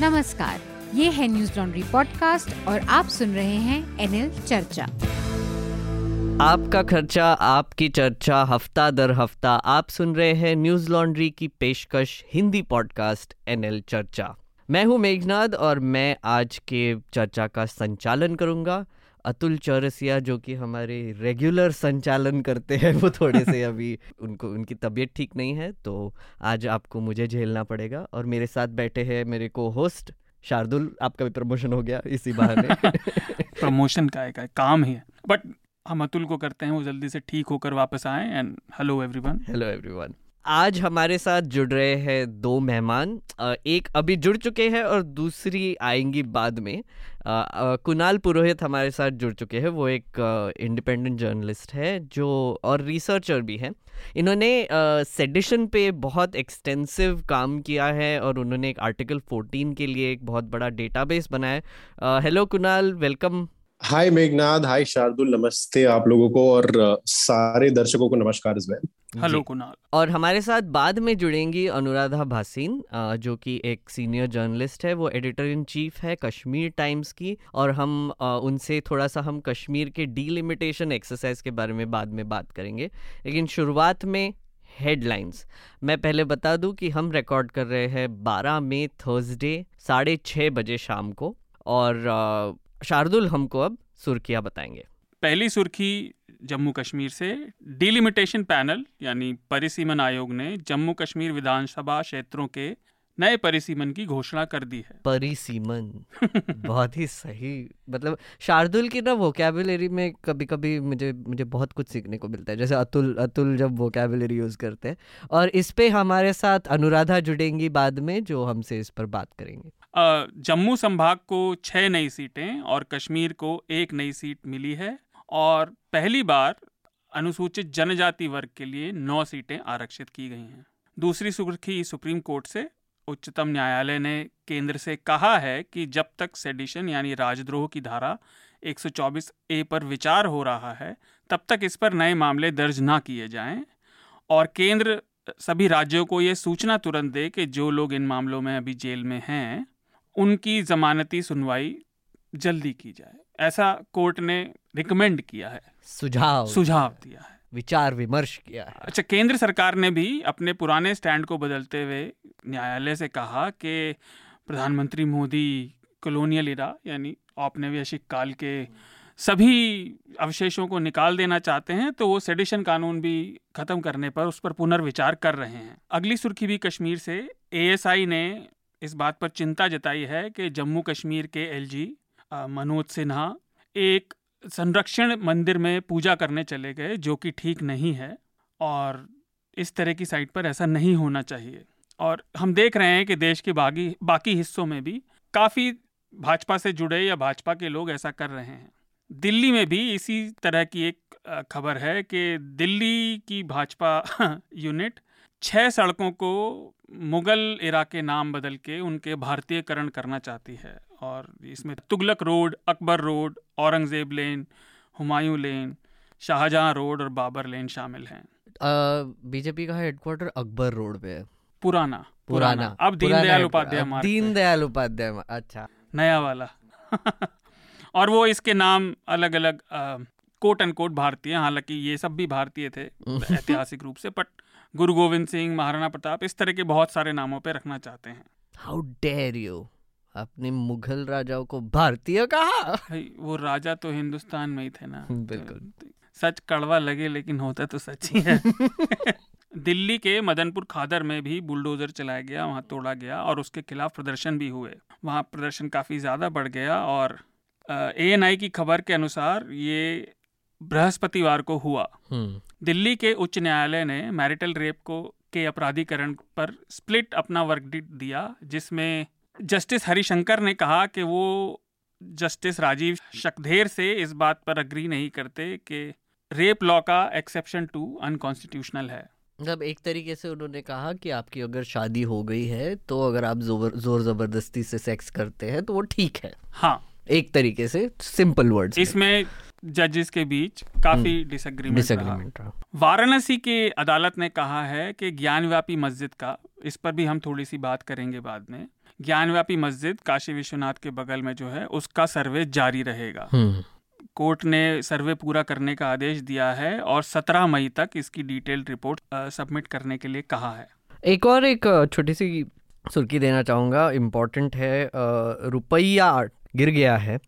नमस्कार, ये है न्यूज़ लॉन्ड्री पॉडकास्ट और आप सुन रहे हैं एनएल चर्चा। आपका खर्चा, आपकी चर्चा, हफ़्ता दर हफ़्ता, आप सुन रहे हैं न्यूज़ लॉन्ड्री की पेशकश हिंदी पॉडकास्ट एनएल चर्चा। मैं हूँ मेघनाद और मैं आज के चर्चा का संचालन करूँगा। अतुल चौरसिया जो कि हमारे रेगुलर संचालन करते हैं वो थोड़े से अभी उनको उनकी तबीयत ठीक नहीं है तो आज आपको मुझे झेलना पड़ेगा और मेरे साथ बैठे हैं मेरे को होस्ट शार्दुल। आपका भी प्रमोशन हो गया इसी बहाने। प्रमोशन का एक काम ही। है बट हम अतुल को करते हैं वो जल्दी से ठीक होकर वापस आए and hello everyone hello everyone आज हमारे साथ जुड़ रहे हैं दो मेहमान। एक अभी जुड़ चुके हैं और दूसरी आएँगी बाद में। कुणाल पुरोहित हमारे साथ जुड़ चुके हैं। वो एक इंडिपेंडेंट जर्नलिस्ट है जो और रिसर्चर भी हैं। इन्होंने सेडिशन पे बहुत एक्सटेंसिव काम किया है और उन्होंने एक आर्टिकल 14 के लिए एक बहुत बड़ा डेटाबेस बनाया hello Kunal welcome hi Meghnath hi Shardul नमस्ते आप लोगों को और सारे दर्शकों को नमस्कार इस वेल हेलो कुणाल और हमारे साथ बाद में जुड़ेंगी अनुराधा भासीन जो कि एक सीनियर जर्नलिस्ट है. वो एडिटर इन चीफ है कश्मीर टाइम्स की और हम उनसे थोड़ा सा हम कश्मीर के डीलिमिटेशन एक्सरसाइज के बारे में बाद में बात करेंगे. लेकिन शुरुआत में हेडलाइंस मैं पहले बता दूँ कि हम रिकॉर्ड कर रहे हैं 12 मई थर्सडे साढ़े छः बजे शाम को और शार्दुल हमको अब सुर्खियाँ बताएँगे। पहली सुर्खी जम्मू कश्मीर से। डिलिमिटेशन पैनल यानी परिसीमन आयोग ने जम्मू कश्मीर विधानसभा क्षेत्रों के नए परिसीमन की घोषणा कर दी है। परिसीमन? बहुत ही सही। मतलब शार्दुल की ना वोकेबुलरी में कभी कभी मुझे मुझे बहुत कुछ सीखने को मिलता है। जैसे अतुल अतुल जब वोकेबुलरी यूज़ करते हैं। और इस पे हमारे साथ अनुराधा जुड़ेंगी बाद में जो हमसे इस पर बात करेंगे। जम्मू संभाग को छः नई सीटें और कश्मीर को एक नई सीट मिली है और पहली बार अनुसूचित जनजाति वर्ग के लिए नौ सीटें आरक्षित की गई हैं। दूसरी सुर्खी सुप्रीम कोर्ट से, उच्चतम न्यायालय ने केंद्र से कहा है कि जब तक सेडिशन यानी राजद्रोह की धारा 124 ए पर विचार हो रहा है, तब तक इस पर नए मामले दर्ज ना किए जाएँ और केंद्र, सभी राज्यों को ये सूचना तुरंत दे कि जो लोग इन मामलों में अभी जेल में हैं उनकी जमानती सुनवाई जल्दी की जाए। ऐसा कोर्ट ने रिकमेंड किया है। सुझाव सुझाव दिया है। विचार विमर्श किया है। अच्छा केंद्र सरकार ने भी अपने पुराने स्टैंड को बदलते हुए न्यायालय से कहा कि प्रधानमंत्री मोदी कॉलोनियल इरा यानी औपनिवेशिक काल के सभी अवशेषों को निकाल देना चाहते हैं तो वो सेडिशन कानून भी खत्म करने पर उस पर पुनर्विचार कर रहे हैं। अगली सुर्खी भी कश्मीर से एएसआई ने इस बात पर चिंता जताई है कि जम्मू कश्मीर के एलजी मनोज सिन्हा एक संरक्षण मंदिर में पूजा करने चले गए, जो कि ठीक नहीं है और इस तरह की साइट पर ऐसा नहीं होना चाहिए। और हम देख रहे हैं कि देश के बाकी बाकी हिस्सों में भी काफ़ी भाजपा से जुड़े या भाजपा के लोग ऐसा कर रहे हैं। दिल्ली में भी इसी तरह की एक खबर है कि दिल्ली की भाजपा यूनिट छह सड़कों को मुगल इरा के नाम बदल के उनके भारतीयकरण करना चाहती है और इसमें Tughlaq road Akbar road Aurangzeb lane Humayun lane Shahjahan road और बाबर लेन शामिल हैं। बीजेपी का हेडक्वार्टर अकबर रोड पे है। पुराना पुराना, अब दीनदयाल उपाध्याय दीनदयाल उपाध्याय अच्छा। नया वाला। और वो इसके नाम अलग अलग कोट एंड कोट भारतीय हालाँकि ये सब भी भारतीय थे ऐतिहासिक रूप से बट गुरु गोविंद सिंह महाराणा प्रताप इस तरह के बहुत सारे नामों पे रखना चाहते हैं। हाउ डेयर यू अपने मुगल राजाओं को भारतीय कहा? वो राजा तो हिंदुस्तान में ही थे ना। बिल्कुल। तो सच कड़वा लगे लेकिन होता तो सच ही है। दिल्ली के मदनपुर खादर में भी बुलडोजर चलाया गया वहाँ तोड़ा गया और उसके खिलाफ प्रदर्शन भी हुए। वहाँ प्रदर्शन काफ़ी ज़्यादा बढ़ गया और ए एन आई की खबर के अनुसार ये बृहस्पतिवार को हुआ। हम्म। दिल्ली के उच्च न्यायालय ने मैरिटल रेप को के अपराधीकरण पर स्प्लिट अपना वर्कडिट दिया जिसमें जस्टिस हरिशंकर ने कहा कि वो जस्टिस राजीव शक्धेर से इस बात पर अग्री नहीं करते कि रेप लॉ का एक्सेप्शन टू अनकॉन्स्टिट्यूशनल है। मतलब एक तरीके से उन्होंने कहा कि आपकी अगर शादी हो गई है तो अगर आप ज़ोर ज़ोर ज़बरदस्ती से सेक्स करते हैं तो वो ठीक है। हाँ एक तरीके से सिंपल वर्ड इसमें जजेस के बीच काफ़ी डिसएग्रीमेंट डिसएग्रीमेंट रहा। वाराणसी की अदालत ने कहा है कि ज्ञानव्यापी मस्जिद का इस पर भी हम थोड़ी सी बात करेंगे बाद में ज्ञानव्यापी मस्जिद काशी विश्वनाथ के बगल में जो है उसका सर्वे जारी रहेगा। हम्म। कोर्ट ने सर्वे पूरा करने का आदेश दिया है और 17 मई तक इसकी डिटेल्ड रिपोर्ट सबमिट करने के लिए कहा है। एक और एक छोटी सी सुर्खी देना चाहूँगा। इम्पोर्टेंट है रुपया गिर गया है।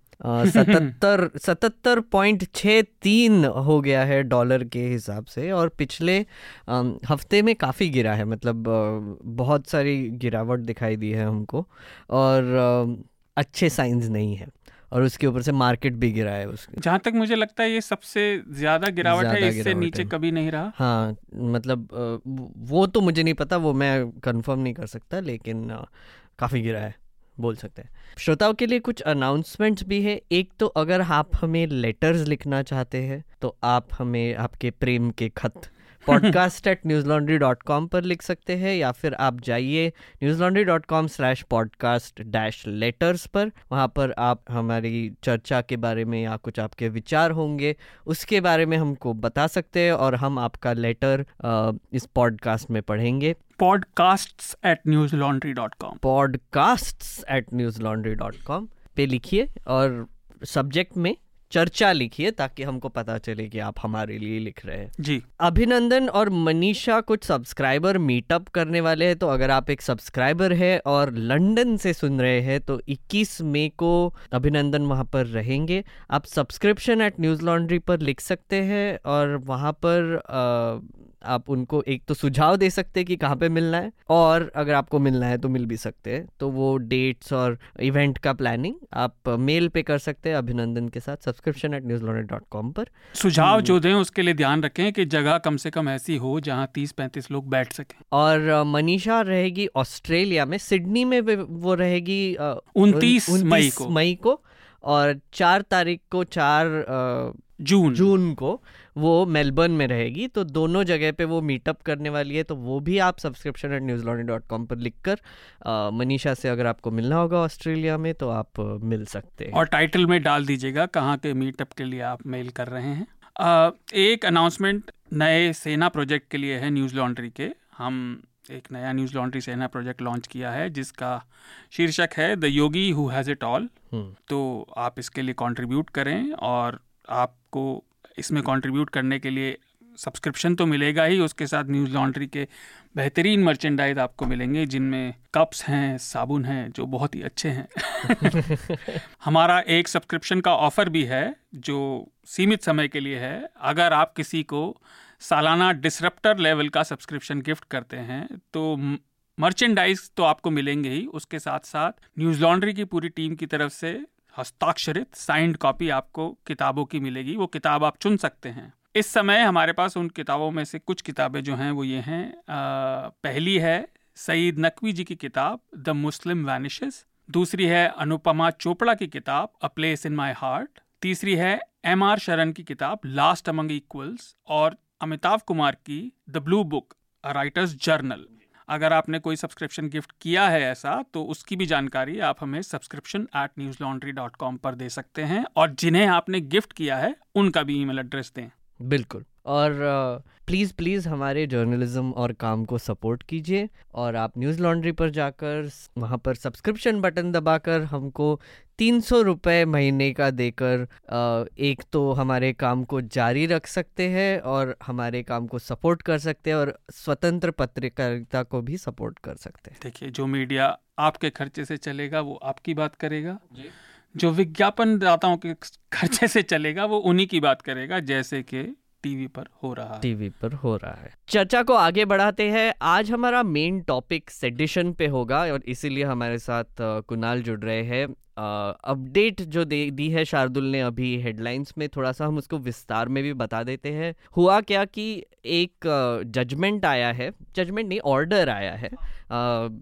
सतहत्तर सतहत्तर पॉइंट छः तीन हो गया है डॉलर के हिसाब से और पिछले अम, हफ़्ते में काफ़ी गिरा है मतलब अ, बहुत सारी गिरावट दिखाई दी है हमको और अ, अच्छे साइंस नहीं है और उसके ऊपर से मार्केट भी गिरा है उसके। जहाँ तक मुझे लगता है ये सबसे ज़्यादा गिरावट है इससे नीचे है। कभी नहीं रहा। हाँ मतलब वो तो मुझे नहीं पता वो मैं कंफर्म नहीं कर सकता लेकिन काफ़ी गिरा है। बोल सकते हैं। श्रोताओं के लिए कुछ अनाउंसमेंट्स भी है। एक तो अगर आप हमें लेटर्स लिखना चाहते हैं तो आप हमें आपके प्रेम के खत podcast at Newslaundry dot com पर लिख सकते हैं या फिर आप जाइए Newslaundry dot com slash podcast dash letters पर। वहाँ पर आप हमारी चर्चा के बारे में या कुछ आपके विचार होंगे उसके बारे में हमको बता सकते हैं और हम आपका लेटर इस पॉडकास्ट में पढ़ेंगे। Podcast at Newslaundry dot com podcast at Newslaundry dot com पे लिखिए और सब्जेक्ट में चर्चा लिखिए ताकि हमको पता चले कि आप हमारे लिए लिख रहे हैं। जी। अभिनंदन और मनीषा कुछ सब्सक्राइबर मीटअप करने वाले हैं तो अगर आप एक सब्सक्राइबर है और लंदन से सुन रहे हैं तो 21 मई को अभिनंदन वहाँ पर रहेंगे। आप सब्सक्रिप्शन एट न्यूज़ लॉन्ड्री पर लिख सकते हैं और वहाँ पर अ, आप उनको एक तो सुझाव दे सकते हैं कि कहाँ पे मिलना है और अगर आपको मिलना है तो मिल भी सकते हैं। तो वो डेट्स और इवेंट का प्लानिंग आप मेल पे कर सकते हैं अभिनंदन के साथ। Subscription at Newslaundry dot com पर। सुझाव जो। दें उसके लिए ध्यान रखें कि जगह कम से कम ऐसी हो जहाँ तीस पैंतीस लोग बैठ सकें। और मनीषा रहेगी ऑस्ट्रेलिया में सिडनी में वो रहेगी उनतीस मई को। मई को और चार तारीख को चार जून। जून को। वो मेलबर्न में रहेगी तो दोनों जगह पे वो मीटअप करने वाली है तो वो भी आप subscription at news dot com पर लिख कर मनीषा से अगर आपको मिलना होगा ऑस्ट्रेलिया में तो आप मिल सकते हैं। और टाइटल में डाल दीजिएगा कहाँ के मीटअप के लिए आप मेल कर रहे हैं। अ, एक अनाउंसमेंट नए सेना प्रोजेक्ट के लिए है न्यूज़ लॉन्ड्री के। हम एक नया न्यूज़ लॉन्ड्री सेना प्रोजेक्ट लॉन्च किया है जिसका शीर्षक है the Yogi who has it all तो आप इसके लिए कंट्रीब्यूट करें और आपको इसमें कंट्रीब्यूट करने के लिए सब्सक्रिप्शन तो मिलेगा ही उसके साथ न्यूज़ लॉन्ड्री के बेहतरीन मर्चेंडाइज आपको मिलेंगे जिनमें कप्स हैं साबुन हैं जो बहुत ही अच्छे हैं। हमारा एक सब्सक्रिप्शन का ऑफ़र भी है जो सीमित समय के लिए है। अगर आप किसी को सालाना डिसरप्टर लेवल का सब्सक्रिप्शन गिफ्ट करते हैं तो मर्चेंडाइज तो आपको मिलेंगे ही उसके साथ साथ न्यूज़ लॉन्ड्री की पूरी टीम की तरफ़ से हस्ताक्षरित साइंड कॉपी आपको किताबों की मिलेगी। वो किताब आप चुन सकते हैं। इस समय हमारे पास उन किताबों में से कुछ किताबें जो हैं, वो ये हैं। पहली है सईद नकवी जी की किताब, द मुस्लिम वैनिशेस। दूसरी है अनुपमा चोपड़ा की किताब a place in my heart तीसरी है एम आर शरण की किताब लास्ट अमंग इक्वल्स और अमिताभ कुमार की the blue book writer's journal अगर आपने कोई सब्सक्रिप्शन गिफ्ट किया है ऐसा तो उसकी भी जानकारी आप हमें subscription at Newslaundry dot com पर दे सकते हैं और जिन्हें आपने गिफ्ट किया है, उनका भी ईमेल एड्रेस दें। बिल्कुल। और प्लीज़ प्लीज़ हमारे जर्नलिज्म और काम को सपोर्ट कीजिए और आप न्यूज़ लॉन्ड्री पर जाकर, वहाँ पर सब्सक्रिप्शन बटन दबाकर हमको तीन सौ रुपये महीने का देकर एक तो हमारे काम को जारी रख सकते हैं और हमारे काम को सपोर्ट कर सकते हैं और स्वतंत्र पत्रकारिता को भी सपोर्ट कर सकते हैं। देखिए जो मीडिया आपके खर्चे से चलेगा वो आपकी बात करेगा। जो। विज्ञापन दाताओं के खर्चे से चलेगा वो उन्हीं की बात करेगा जैसे कि टीवी पर हो रहा है। टीवी पर हो रहा है। चर्चा को आगे बढ़ाते हैं। आज हमारा मेन टॉपिक सेडिशन पे होगा और इसीलिए हमारे साथ कुणाल जुड़ रहे हैं। अपडेट जो दे, दी है शार्दुल ने अभी हेडलाइंस में, थोड़ा सा हम उसको विस्तार में भी बता देते हैं। हुआ क्या कि एक जजमेंट आया है। जजमेंट नहीं ऑर्डर आया है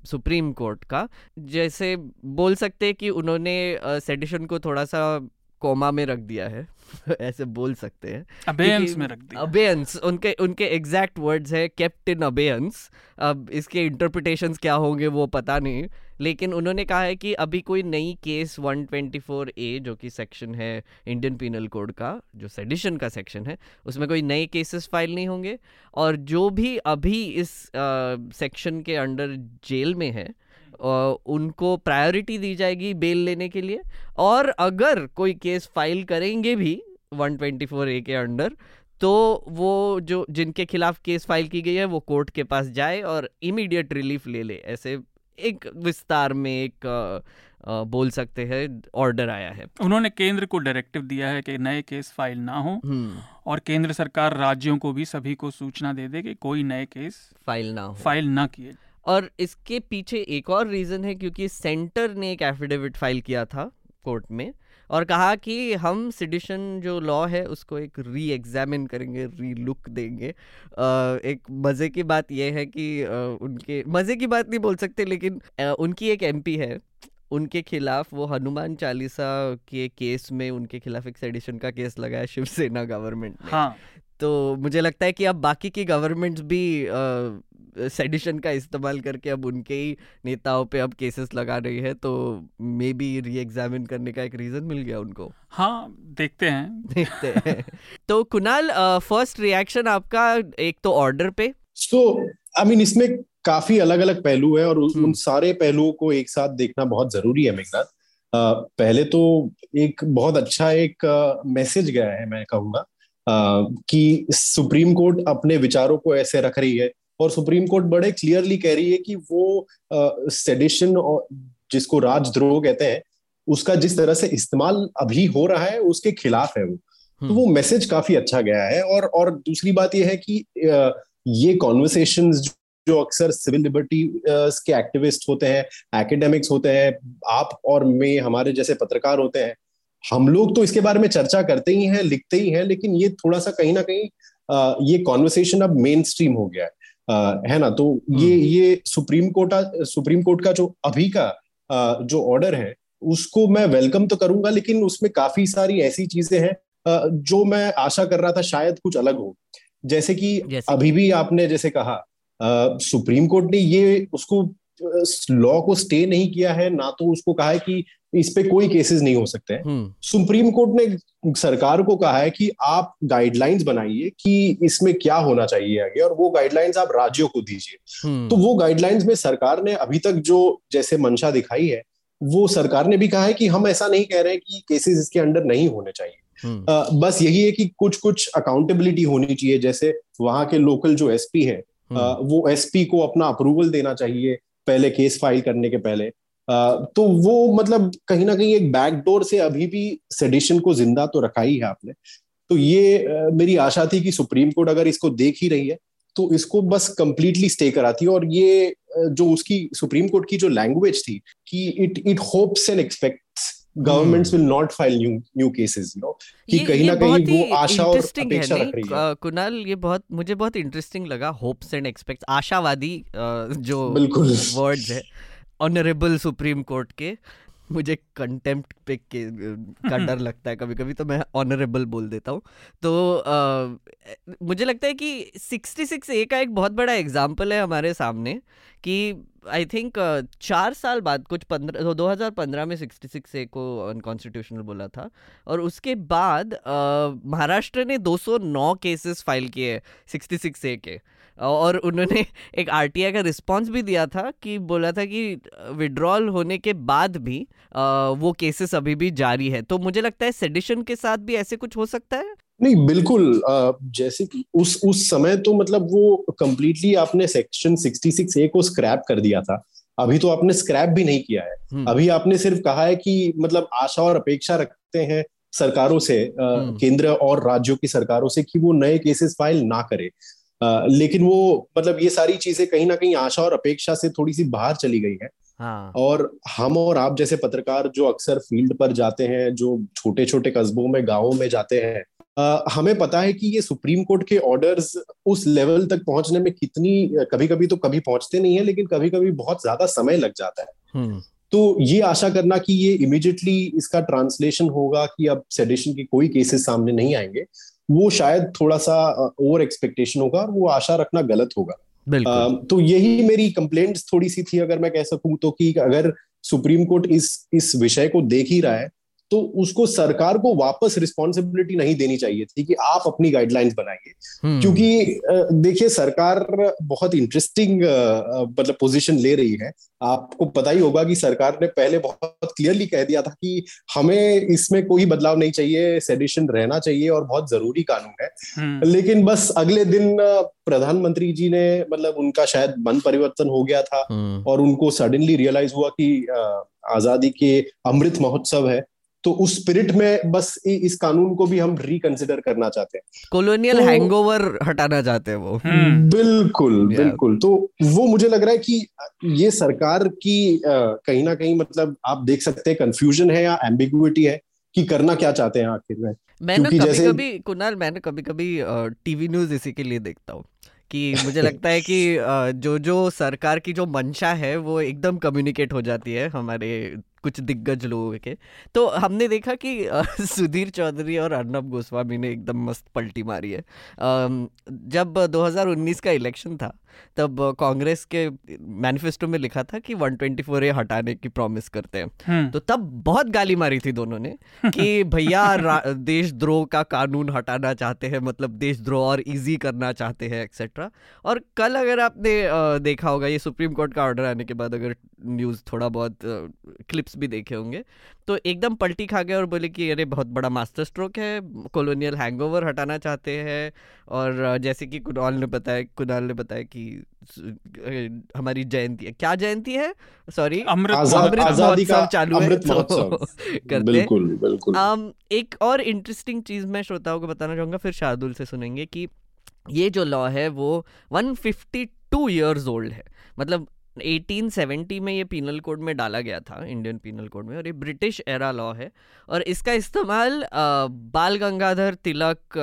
सुप्रीम कोर्ट का। जैसे बोल सकते हैं कि उन्होंने सेडिशन को थोड़ा सा कोमा में रख दिया है। ऐसे बोल सकते हैं। अबेयंस में रख दिया। अबेयंस उनके उनके एग्जैक्ट वर्ड्स है केप्ट इन अबेयंस अब इसके इंटरप्रिटेशन क्या होंगे वो पता नहीं। लेकिन उन्होंने कहा है कि अभी कोई नई केस 124 ए जो कि सेक्शन है इंडियन पिनल कोड का जो सेडिशन का सेक्शन है उसमें कोई नए केसेस फ़ाइल नहीं होंगे। और जो भी अभी इस सेक्शन के अंडर जेल में है उनको प्रायोरिटी दी जाएगी बेल लेने के लिए। और अगर कोई केस फ़ाइल करेंगे भी 124 ए के अंडर तो वो जो जिनके खिलाफ केस फ़ाइल की गई है वो कोर्ट के पास जाए और इमीडिएट रिलीफ ले ले। ऐसे एक विस्तार में एक आ, आ, बोल सकते हैं ऑर्डर आया है। उन्होंने केंद्र को डायरेक्टिव दिया है कि नए केस फ़ाइल ना हो हम्म। और केंद्र सरकार राज्यों को भी सभी को सूचना दे दे कि कोई नए केस फ़ाइल ना हो। फ़ाइल ना किए। और इसके पीछे एक और रीजन है, क्योंकि सेंटर ने एक एफिडेविट फ़ाइल किया था कोर्ट में और कहा कि हम सिडिशन जो लॉ है, उसको एक री एग्जामिन करेंगे री लुक देंगे एक मज़े की बात यह है कि उनके, मज़े की बात नहीं बोल सकते, लेकिन उनकी एक एमपी है, उनके खिलाफ वो हनुमान चालीसा के केस में उनके खिलाफ एक सेडिशन का केस लगाया शिवसेना गवर्नमेंट ने। हाँ। तो मुझे लगता है कि अब बाकी की गवर्नमेंट्स भी सेडिशन का इस्तेमाल करके अब उनके ही नेताओं पे अब केसेस लगा रही है तो मे बी री एग्जामिन करने का एक रीजन मिल गया उनको। हाँ देखते हैं। देखते हैं। तो कुणाल फ़र्स्ट रिएक्शन आपका एक तो ऑर्डर पे। सो आई मीन इसमें काफ़ी अलग अलग पहलू है और उन हम्म। सारे पहलुओं को एक साथ देखना बहुत ज़रूरी है मेघनाथ। पहले तो एक बहुत अच्छा एक मैसेज गया है मैं कहूँगा। कि सुप्रीम कोर्ट अपने विचारों को ऐसे रख रही है और सुप्रीम कोर्ट बड़े क्लियरली कह रही है कि वो सेडिशन और जिसको राजद्रोह कहते हैं उसका जिस तरह से इस्तेमाल अभी हो रहा है उसके खिलाफ है वो तो वो मैसेज हम्म। काफ़ी अच्छा गया है और और दूसरी बात यह है कि ये कॉन्वर्सेशन जो अक्सर सिविल लिबर्टी के एक्टिविस्ट होते हैं एकेडमिक्स होते हैं आप और मैं हमारे जैसे पत्रकार होते हैं हम लोग तो इसके बारे में चर्चा करते ही हैं लिखते ही हैं लेकिन ये थोड़ा सा कहीं ना कहीं ये कॉन्वर्सेशन अब मेन स्ट्रीम हो गया है। है ना? तो ये हम्म। ये सुप्रीम कोर्ट सुप्रीम कोर्ट का जो अभी का जो ऑर्डर है उसको मैं वेलकम तो करूँगा लेकिन उसमें काफ़ी सारी ऐसी चीज़ें हैं जो मैं आशा कर रहा था शायद कुछ अलग हो। जैसे कि जैसे? अभी भी आपने जैसे कहा आ, सुप्रीम कोर्ट ने ये उसको लॉ को स्टे नहीं किया है ना तो उसको कहा है कि इस पे कोई केसेस नहीं हो सकते हैं। सुप्रीम कोर्ट ने सरकार को कहा है कि आप गाइडलाइंस बनाइए कि इसमें क्या होना चाहिए आगे और वो गाइडलाइंस आप राज्यों को दीजिए। हम्म। तो वो गाइडलाइंस में सरकार ने अभी तक जो जैसे मंशा दिखाई है वो सरकार ने भी कहा है कि हम ऐसा नहीं कह रहे हैं कि केसेस इसके अंडर नहीं होने चाहिए। हम्म। बस यही है कि कुछ कुछ अकाउंटेबिलिटी होनी चाहिए जैसे वहाँ के लोकल जो एसपी है वो एसपी को अपना अप्रूवल देना चाहिए पहले केस फ़ाइल करने के पहले। तो वो मतलब कहीं ना कहीं एक बैकडोर से अभी भी सेडिशन को ज़िंदा तो रखा ही है आपने। तो ये मेरी आशा थी कि सुप्रीम कोर्ट अगर इसको देख ही रही है तो इसको बस कंप्लीटली स्टे कराती और ये जो उसकी सुप्रीम कोर्ट की जो लैंग्वेज थी कि it it hopes and expects governments will not file new new cases you know कि कहीं ना कहीं वो आशा और अपेक्षा रख रही है। कुणाल ये बहुत मुझे बहुत इंटरेस्टिंग लगा होप्स एंड एक्सपेक्ट्स आशावादी जो बिल्कुल। वर्ड्स है। ऑनरेबल सुप्रीम कोर्ट के मुझे कंटेम्प्ट पे के का डर लगता है कभी कभी तो मैं ऑनरेबल बोल देता हूँ। तो आ, मुझे लगता है कि 66 ए का एक बहुत बड़ा एग्ज़ाम्पल है हमारे सामने कि आई थिंक चार साल बाद कुछ पंद्रह दो हज़ार पंद्रह में सिक्सटी सिक्स ए को अनकॉन्स्टिट्यूशनल बोला था और उसके बाद महाराष्ट्र ने 209 केसेस फ़ाइल किए सिक्सटी सिक्स ए के। और उन्होंने एक आर का रिस्पॉन्स भी दिया था कि बोला था कि विड्रॉल होने के बाद भी आ, वो केसेस अभी भी जारी है। तो मुझे लगता है सेडिशन के साथ भी ऐसे कुछ हो सकता है? नहीं बिल्कुल जैसे कि उस उस समय तो मतलब वो कंप्लीटली आपने सेक्शन 66 ए को स्क्रैप कर दिया था। अभी तो आपने स्क्रैप भी नहीं किया है। हम्म। अभी आपने सिर्फ़ कहा है कि मतलब आशा और अपेक्षा रखते हैं सरकारों से हम्म। केंद्र और राज्यों की सरकारों से कि वो नए केसेस फ़ाइल ना करे। लेकिन वो मतलब ये सारी चीज़ें कहीं ना कहीं आशा और अपेक्षा से थोड़ी सी बाहर चली गई है हाँ. और हम और आप जैसे पत्रकार जो अक्सर फ़ील्ड पर जाते हैं जो छोटे छोटे कस्बों में गाँवों में जाते हैं आ, हमें पता है कि ये सुप्रीम कोर्ट के ऑर्डर्स उस लेवल तक पहुँचने में कितनी कभी कभी तो कभी पहुँचते नहीं है लेकिन कभी कभी बहुत ज़्यादा समय लग जाता है हम्म। तो ये आशा करना कि ये इमिजिएटली इसका ट्रांसलेशन होगा कि अब सेडिशन के कोई केसेस सामने नहीं आएँगे वो शायद थोड़ा सा ओवर एक्सपेक्टेशन होगा और वो आशा रखना गलत होगा। आ, तो यही मेरी कंप्लेंट्स थोड़ी सी थी अगर मैं कह सकूँ तो कि अगर सुप्रीम कोर्ट इस इस विषय को देख ही रहा है तो उसको सरकार को वापस रिस्पॉन्सिबिलिटी नहीं देनी चाहिए थी कि आप अपनी गाइडलाइंस बनाइए हम्म। क्योंकि देखिए सरकार बहुत इंटरेस्टिंग मतलब पोजीशन ले रही है आपको पता ही होगा कि सरकार ने पहले बहुत क्लियरली कह दिया था कि हमें इसमें कोई बदलाव नहीं चाहिए सेडिशन रहना चाहिए और बहुत ज़रूरी कानून है हम्म। लेकिन बस अगले दिन प्रधानमंत्री जी ने मतलब उनका शायद मन परिवर्तन हो गया था हम्म। और उनको सडनली रियलाइज़ हुआ कि आज़ादी के अमृत महोत्सव है तो उस स्पिरिट में बस इस कानून को भी हम रिकंसिडर करना चाहते हैं। कॉलोनियल तो- हैंगओवर हटाना चाहते हैं वो। हम्म। बिल्कुल बिल्कुल। तो वो मुझे लग रहा है कि ये सरकार की कहीं ना कहीं मतलब आप देख सकते हैं कंफ्यूजन है या एम्बिगुइटी है कि करना क्या चाहते हैं आखिर में। मैं ना कभी जैसे- कभी कुणाल मैंने कभी कभी टीवी न्यूज़ इसी के लिए देखता हूँ कि मुझे लगता है कि जो जो सरकार की जो मंशा है वो एकदम कम्युनिकेट हो जाती है हमारे कुछ दिग्गज लोगों के। तो हमने देखा कि सुधीर चौधरी और अर्नब गोस्वामी ने एकदम मस्त पलटी मारी है। जब 2019 का इलेक्शन था तब कांग्रेस के मैनिफेस्टो में लिखा था कि 124 ए हटाने की प्रॉमिस करते हैं। हम्म। तो तब बहुत गाली मारी थी दोनों ने कि भैया देशद्रोह का कानून हटाना चाहते हैं मतलब देशद्रोह और इजी करना चाहते हैं एक्सेट्रा और कल अगर आपने देखा होगा ये सुप्रीम कोर्ट का ऑर्डर आने के बाद अगर न्यूज़ थोड़ा बहुत क्लिप्स भी देखे होंगे। तो एकदम पलटी खा गए और बोले कि अरे बहुत बड़ा मास्टर स्ट्रोक है कॉलोनियल हैंगओवर हटाना चाहते हैं। और जैसे कि कुणाल ने बताया कुणाल ने बताया कि हमारी जयंती है। क्या जयंती है? सॉरी अमृत अमृत महोत्सव। चालू है। तो करते हैं। बिल्कुल बिल्कुल। um, एक और इंटरेस्टिंग चीज़ मैं श्रोताओं को बताना चाहूँगा फिर शार्दुल से सुनेंगे कि ये जो लॉ है वो 152 इयर्स ओल्ड है। मतलब 1870 में ये पीनल कोड में डाला गया था इंडियन पीनल कोड में और ये ब्रिटिश एरा लॉ है। और इसका इस्तेमाल बाल गंगाधर तिलक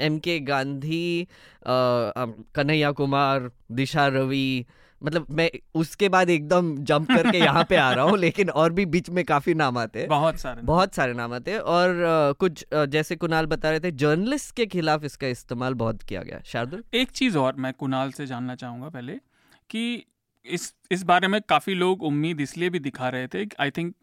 एम के गांधी कन्हैया कुमार दिशा रवि मतलब मैं उसके बाद एकदम जंप करके यहाँ पे आ रहा हूँ लेकिन और भी बीच में काफ़ी नाम आते हैं। बहुत सारे बहुत सारे नाम आते हैं और अ, कुछ अ, जैसे कुणाल बता रहे थे जर्नलिस्ट के खिलाफ इसका इस्तेमाल बहुत किया गया। शार्दुल? एक चीज़ और मैं कुणाल से जानना चाहूँगा पहले कि इस इस बारे में काफ़ी लोग उम्मीद इसलिए भी दिखा रहे थे आई थिंक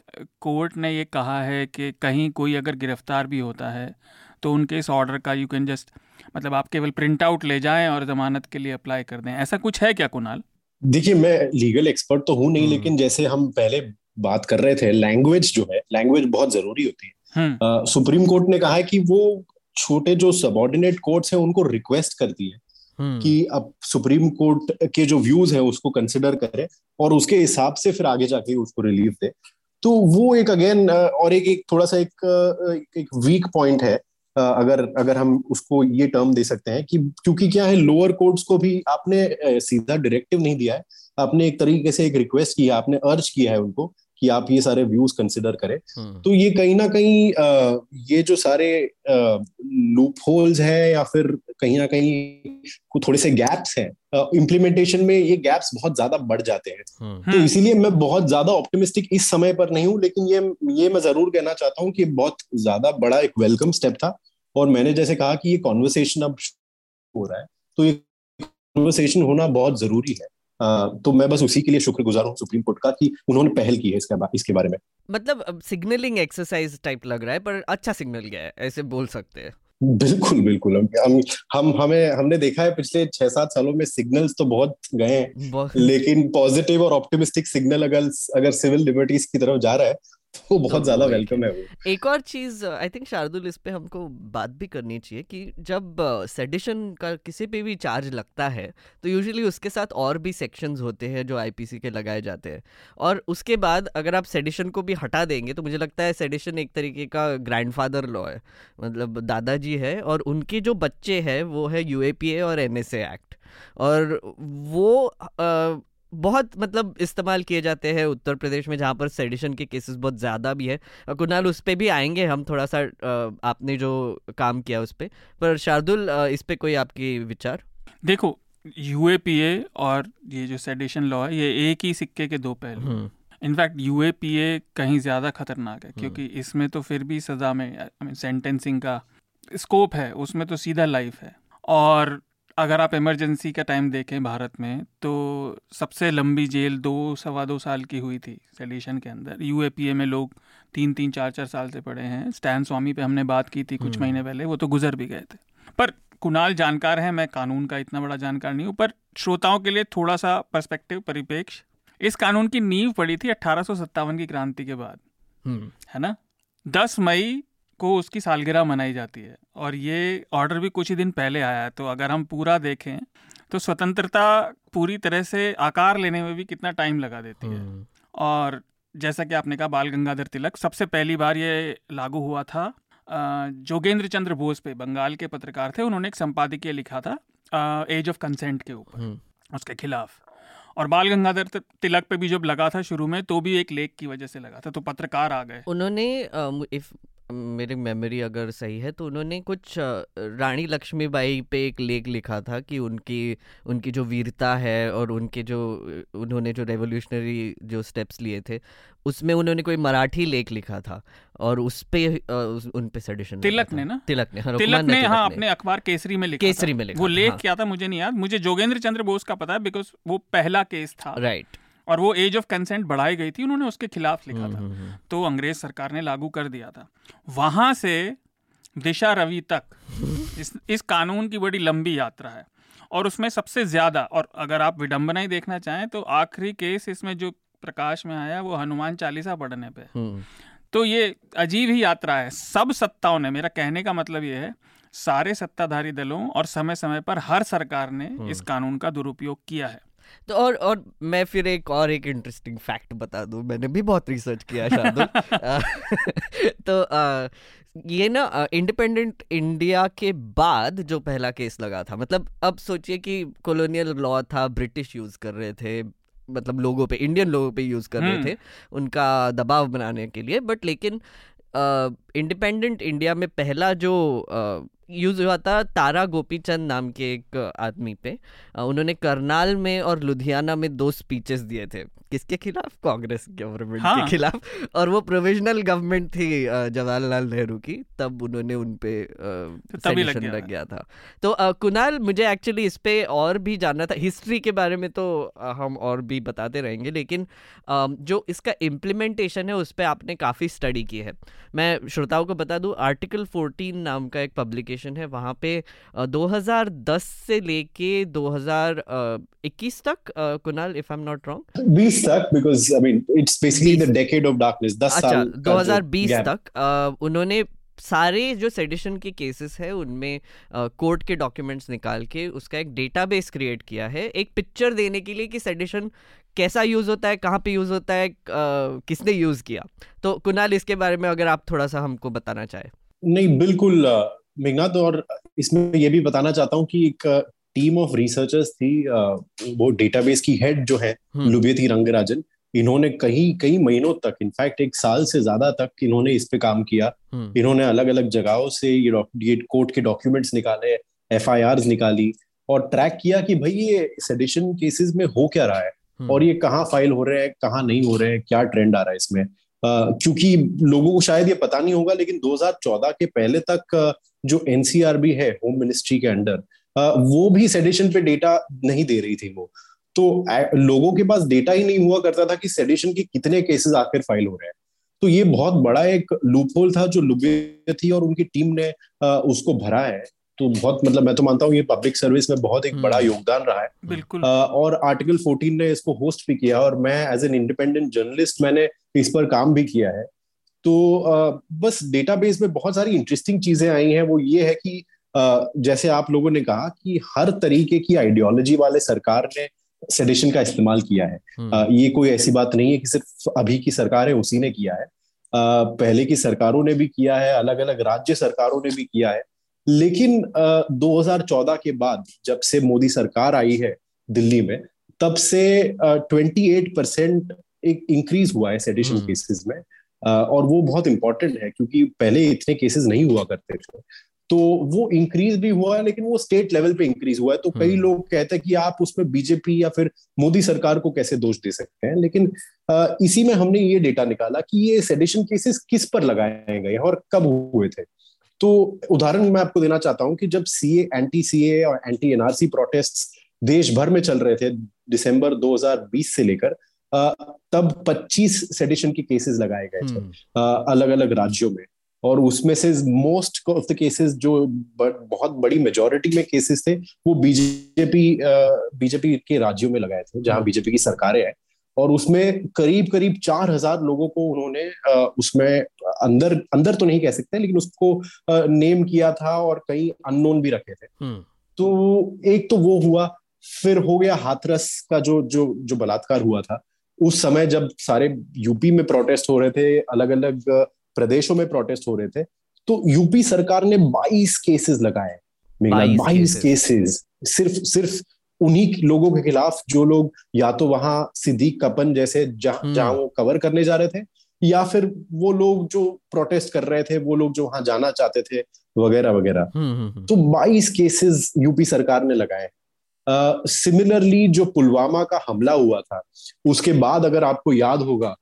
कोर्ट ने ये कहा है कि कहीं कोई अगर गिरफ़्तार भी होता है तो उनके इस ऑर्डर का यू कैन जस्ट मतलब आप केवल प्रिंट आउट ले जाएँ और जमानत के लिए अप्लाई कर दें। ऐसा कुछ है क्या कुणाल? देखिए मैं लीगल एक्सपर्ट तो हूँ नहीं हम्म। लेकिन जैसे हम पहले बात कर रहे थे लैंग्वेज जो है लैंग्वेज बहुत ज़रूरी होती है। हम्म। सुप्रीम कोर्ट ने कहा है कि वो छोटे जो सबॉर्डिनेट कोर्ट्स हैं उनको रिक्वेस्ट करती है। कि अब सुप्रीम कोर्ट के जो व्यूज़ है उसको कंसिडर करे और उसके हिसाब से फिर आगे जाके उसको रिलीफ दे। तो वो एक अगेन और एक एक थोड़ा सा एक एक, एक वीक पॉइंट है। अगर अगर हम उसको ये टर्म दे सकते हैं कि क्योंकि क्या है लोअर कोर्ट्स को भी आपने सीधा डायरेक्टिव नहीं दिया है। आपने एक तरीके से एक रिक्वेस्ट किया आपने अर्ज़ किया है उनको। कि आप ये सारे व्यूज़ कंसिडर करें। हम्म, तो ये कहीं ना कहीं ये जो सारे लूप होल्स हैं या फिर कहीं ना कहीं कुछ थोड़े से गैप्स हैं इम्प्लीमेंटेशन में ये गैप्स बहुत ज़्यादा बढ़ जाते हैं। हम्म, तो हम्म, इसीलिए मैं बहुत ज़्यादा ऑप्टिमिस्टिक इस समय पर नहीं हूँ लेकिन ये ये मैं ज़रूर कहना चाहता हूँ कि बहुत ज़्यादा बड़ा एक वेलकम स्टेप था। और मैंने जैसे कहा कि ये कॉन्वर्सेशन अब हो रहा है तो ये कॉन्वर्सेशन होना बहुत ज़रूरी है। तो मैं बस उसी के लिए शुक्रगुजार हूँ सुप्रीम कोर्ट का कि उन्होंने पहल की है इसके इसके बारे में। मतलब सिग्नलिंग एक्सरसाइज टाइप लग रहा है पर अच्छा सिग्नल गया है ऐसे बोल सकते हैं। बिल्कुल बिल्कुल। हम हम हम हमें हमने देखा है पिछले छह सात सालों में सिग्नल्स तो बहुत गए हैं लेकिन पॉजिटिव और ऑप्टिमिस्टिक सिग्नल अगर अगर सिविल लिबर्टीज की तरफ़ जा रहा है तो बहुत तो ज़्यादा वेलकम है वो। एक और चीज़ आई थिंक शार्दुल इस पे हमको बात भी करनी चाहिए कि जब सेडिशन का किसी पे भी चार्ज लगता है तो यूजुअली उसके साथ और भी सेक्शंस होते हैं जो आईपीसी के लगाए जाते हैं। और उसके बाद अगर आप सेडिशन को भी हटा देंगे तो मुझे लगता है सेडिशन एक तरीके का ग्रैंडफादर लॉ है। मतलब दादाजी है और उनके जो बच्चे हैं वो है यूएपीए और एनएसए एक्ट और वो अ, बहुत मतलब इस्तेमाल किए जाते हैं उत्तर प्रदेश में जहाँ पर सेडिशन के केसेस बहुत ज़्यादा भी है। कुणाल उस पर भी आएँगे हम थोड़ा सा आपने जो काम किया उस पर पर शार्दुल इस पे कोई आपकी विचार? देखो यूएपीए और ये जो सेडिशन लॉ है ये एक ही सिक्के के दो पहलू हम्म, इनफैक्ट यूएपीए कहीं ज़्यादा खतरनाक है हम्म। क्योंकि इसमें तो फिर भी सज़ा में सेंटेंसिंग का स्कोप है उसमें तो सीधा लाइफ है। और अगर आप इमरजेंसी का टाइम देखें भारत में तो सबसे लंबी जेल दो सवा दो साल की हुई थी सेडिशन के अंदर। यूएपीए में लोग तीन तीन चार चार साल से पड़े हैं। स्टैन स्वामी पे हमने बात की थी कुछ महीने पहले वो तो गुजर भी गए थे। पर कुणाल जानकार है मैं कानून का इतना बड़ा जानकार नहीं हूँ पर श्रोताओं के लिए थोड़ा सा पर्सपेक्टिव परिपेक्ष इस कानून की नींव पड़ी थी अट्ठारह की क्रांति के बाद है ना? दस मई को उसकी सालगिरह मनाई जाती है। और ये ऑर्डर भी कुछ ही दिन पहले आया है तो अगर हम पूरा देखें तो स्वतंत्रता पूरी तरह से आकार लेने में भी कितना टाइम लगा देती है। और जैसा कि आपने कहा बाल गंगाधर तिलक सबसे पहली बार ये लागू हुआ था जोगेंद्र चंद्र बोस पे बंगाल के पत्रकार थे उन्होंने एक संपादकीय लिखा था एज ऑफ़ कंसेंट के ऊपर उसके खिलाफ। और बाल गंगाधर तिलक पे भी जब लगा था शुरू में तो भी एक लेख की वजह से लगा था तो पत्रकार आ गए। उन्होंने इफ़ मेरी मेमोरी अगर सही है तो उन्होंने कुछ रानी लक्ष्मीबाई पे एक लेख लिखा था कि उनकी उनकी जो वीरता है और उनके जो उन्होंने जो रेवोल्यूशनरी जो स्टेप्स लिए थे उसमें उन्होंने कोई मराठी लेख लिखा था और उस पे उन पे सडिशन तिलक ने ना? तिलक ने हाँ, तिलक ने हाँ अपने अखबार केसरी में लिखा केसरी में लिखा वो लेख हाँ. क्या था मुझे नहीं याद मुझे जोगेंद्र चंद्र बोस का पता है बिकॉज़ वो पहला केस था। राइट और वो एज ऑफ़ कंसेंट बढ़ाई गई थी उन्होंने उसके खिलाफ लिखा था। हम्म, हम्म, हम्म। तो अंग्रेज़ सरकार ने लागू कर दिया था। वहाँ से दिशा रवि तक इस इस कानून की बड़ी लंबी यात्रा है। और उसमें सबसे ज़्यादा और अगर आप विडंबना ही देखना चाहें तो आखिरी केस इसमें जो प्रकाश में आया वो हनुमान चालीसा पढ़ने पे। तो ये अजीब ही यात्रा है। सब सत्ताओं ने मेरा कहने का मतलब ये है सारे सत्ताधारी दलों और समय समय पर हर सरकार ने इस कानून का दुरुपयोग किया है। तो और और मैं फिर एक और एक इंटरेस्टिंग फैक्ट बता दूँ मैंने भी बहुत रिसर्च किया शायद तो आ, ये ना इंडिपेंडेंट इंडिया के बाद जो पहला केस लगा था मतलब अब सोचिए कि कॉलोनियल लॉ था ब्रिटिश यूज़ कर रहे थे मतलब लोगों पे इंडियन लोगों पे यूज़ कर रहे हम्म। थे उनका दबाव बनाने के लिए बट लेकिन इंडिपेंडेंट इंडिया में पहला जो यूज़ हुआ था तारा गोपीचंद नाम के एक आदमी पे। उन्होंने करनाल में और लुधियाना में दो स्पीचेस दिए थे। किसके खिलाफ? कांग्रेस गवर्नमेंट हाँ। के खिलाफ। और वो प्रोविजनल गवर्नमेंट थी जवाहरलाल नेहरू की। तब उन्होंने उन पे तभी लग गया, लग गया था। तो कुणाल मुझे एक्चुअली इस पे और भी जानना था। हिस्ट्री के बारे में तो हम और भी बताते रहेंगे। लेकिन जो इसका इम्प्लीमेंटेशन है उस पर आपने काफ़ी स्टडी की है। मैं श्रोताओं को बता दूँ आर्टिकल 14 नाम का एक पब्लिकेशन है वहाँ पे 2010 से लेके 2021 तक Kunal if I am not wrong 20 तक because I mean it's basically the decade of darkness 10 अच्छा, साल 2020 तक उन्होंने सारे जो सेडिशन के केसेस है उनमें कोर्ट के डॉक्यूमेंट्स निकाल के उसका एक डेटाबेस क्रिएट किया है। एक पिक्चर देने के लिए कि सेडिशन कैसा यूज़ होता है कहाँ पे यूज़ होता है आ, किसने यूज़ किया। तो कुणाल इसके बारे में अगर आप थोड़ा सा हमको बताना चाहे। नहीं बिल्कुल मेघनाथ और इसमें ये भी बताना चाहता हूँ कि एक टीम ऑफ़ रिसर्चर्स थी वो डेटाबेस की हेड जो है हम्म। लुबेती रंगराजन इन्होंने कई कई महीनों तक इनफैक्ट एक साल से ज़्यादा तक इन्होंने इस पे काम किया हम्म। इन्होंने अलग अलग जगहों से ये ये कोर्ट के डॉक्यूमेंट्स निकाले एफ़ निकाली और ट्रैक किया कि भाई ये सेडिशन केसेस में हो क्या रहा है हम्म। और ये कहाँ फ़ाइल हो रहे हैं कहाँ नहीं हो रहे हैं क्या ट्रेंड आ रहा है इसमें क्योंकि लोगों को शायद ये पता नहीं होगा, लेकिन 2014 के पहले तक जो एनसीआरबी है होम मिनिस्ट्री के अंडर वो भी सेडिशन पे डेटा नहीं दे रही थी वो। तो लोगों के पास डेटा ही नहीं हुआ करता था कि सेडिशन के कितने केसेस आखिर फ़ाइल हो रहे हैं। तो ये बहुत बड़ा एक लूपहोल था जो लुबे थी और उनकी टीम ने उसको भरा है। तो बहुत मतलब मैं तो मानता हूँ ये पब्लिक सर्विस में बहुत एक हम्म। बड़ा योगदान रहा है। बिल्कुल। और आर्टिकल 14 ने इसको होस्ट भी किया और मैं एज एन इंडिपेंडेंट जर्नलिस्ट मैंने इस पर काम भी किया है। तो बस डेटाबेस में बहुत सारी इंटरेस्टिंग चीज़ें आई हैं। वो ये है कि जैसे आप लोगों ने कहा कि हर तरीके की आइडियोलॉजी वाले सरकार ने सेडिशन का इस्तेमाल किया है। हम्म। ये कोई ऐसी बात नहीं है कि सिर्फ़ अभी की सरकार है उसी ने किया है। पहले की सरकारों ने भी किया है अलग अलग राज्य सरकारों ने भी किया है। लेकिन 2014 के बाद जब से मोदी सरकार आई है दिल्ली में तब से ट्वेंटी एट परसेंट एक इंक्रीज हुआ है सेडिशन केसेस हम्म। में और वो बहुत इंपॉर्टेंट है क्योंकि पहले इतने केसेस नहीं हुआ करते थे तो वो इंक्रीज भी हुआ है लेकिन वो स्टेट लेवल पे इंक्रीज हुआ है तो कई हम्म। लोग कहते हैं कि आप उसमें बीजेपी या फिर मोदी सरकार को कैसे दोष दे सकते हैं लेकिन इसी में हमने ये डेटा निकाला कि ये सेडिशन केसेस किस पर लगाए गए और कब हुए थे तो उदाहरण मैं आपको देना चाहता हूँ कि जब सीए एंटी सीए और एंटी एनआरसी प्रोटेस्ट देश भर में चल रहे थे दिसंबर 2020 से लेकर तब 25 सेडिशन के केसेस लगाए गए थे अलग अलग राज्यों में। और उसमें से मोस्ट ऑफ़ द केसेस जो बहुत बड़ी मेजोरिटी में केसेस थे वो बीजेपी बीजेपी के राज्यों में लगाए थे जहाँ बीजेपी की सरकारें हैं। और उसमें करीब करीब चार हज़ार लोगों को उन्होंने उसमें अंदर अंदर तो नहीं कह सकते लेकिन उसको नेम किया था और कई अननोन भी रखे थे। हम्म। तो एक तो वो हुआ फिर हो गया हाथरस का जो जो जो बलात्कार हुआ था। उस समय जब सारे यूपी में प्रोटेस्ट हो रहे थे अलग अलग प्रदेशों में प्रोटेस्ट हो रहे थे तो यूपी सरकार ने 22 केसेस लगाए बाईस केसेस सिर्फ़ सिर्फ़ उन्हीं लोगों के खिलाफ जो लोग या तो वहाँ सिद्दीक कपन जैसे जहाँ हम्म। जहाँ वो कवर करने जा रहे थे या फिर वो लोग जो प्रोटेस्ट कर रहे थे वो लोग जो वहाँ जाना चाहते थे वगैरह वगैरह हम्म, हम्म, तो 22 केसेस यूपी सरकार ने लगाए सिमिलरली uh, जो पुलवामा का हमला हुआ था उसके बाद अगर आपको याद होगा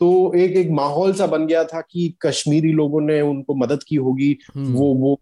तो एक एक माहौल सा बन गया था कि कश्मीरी लोगों ने उनको मदद की होगी। वो वो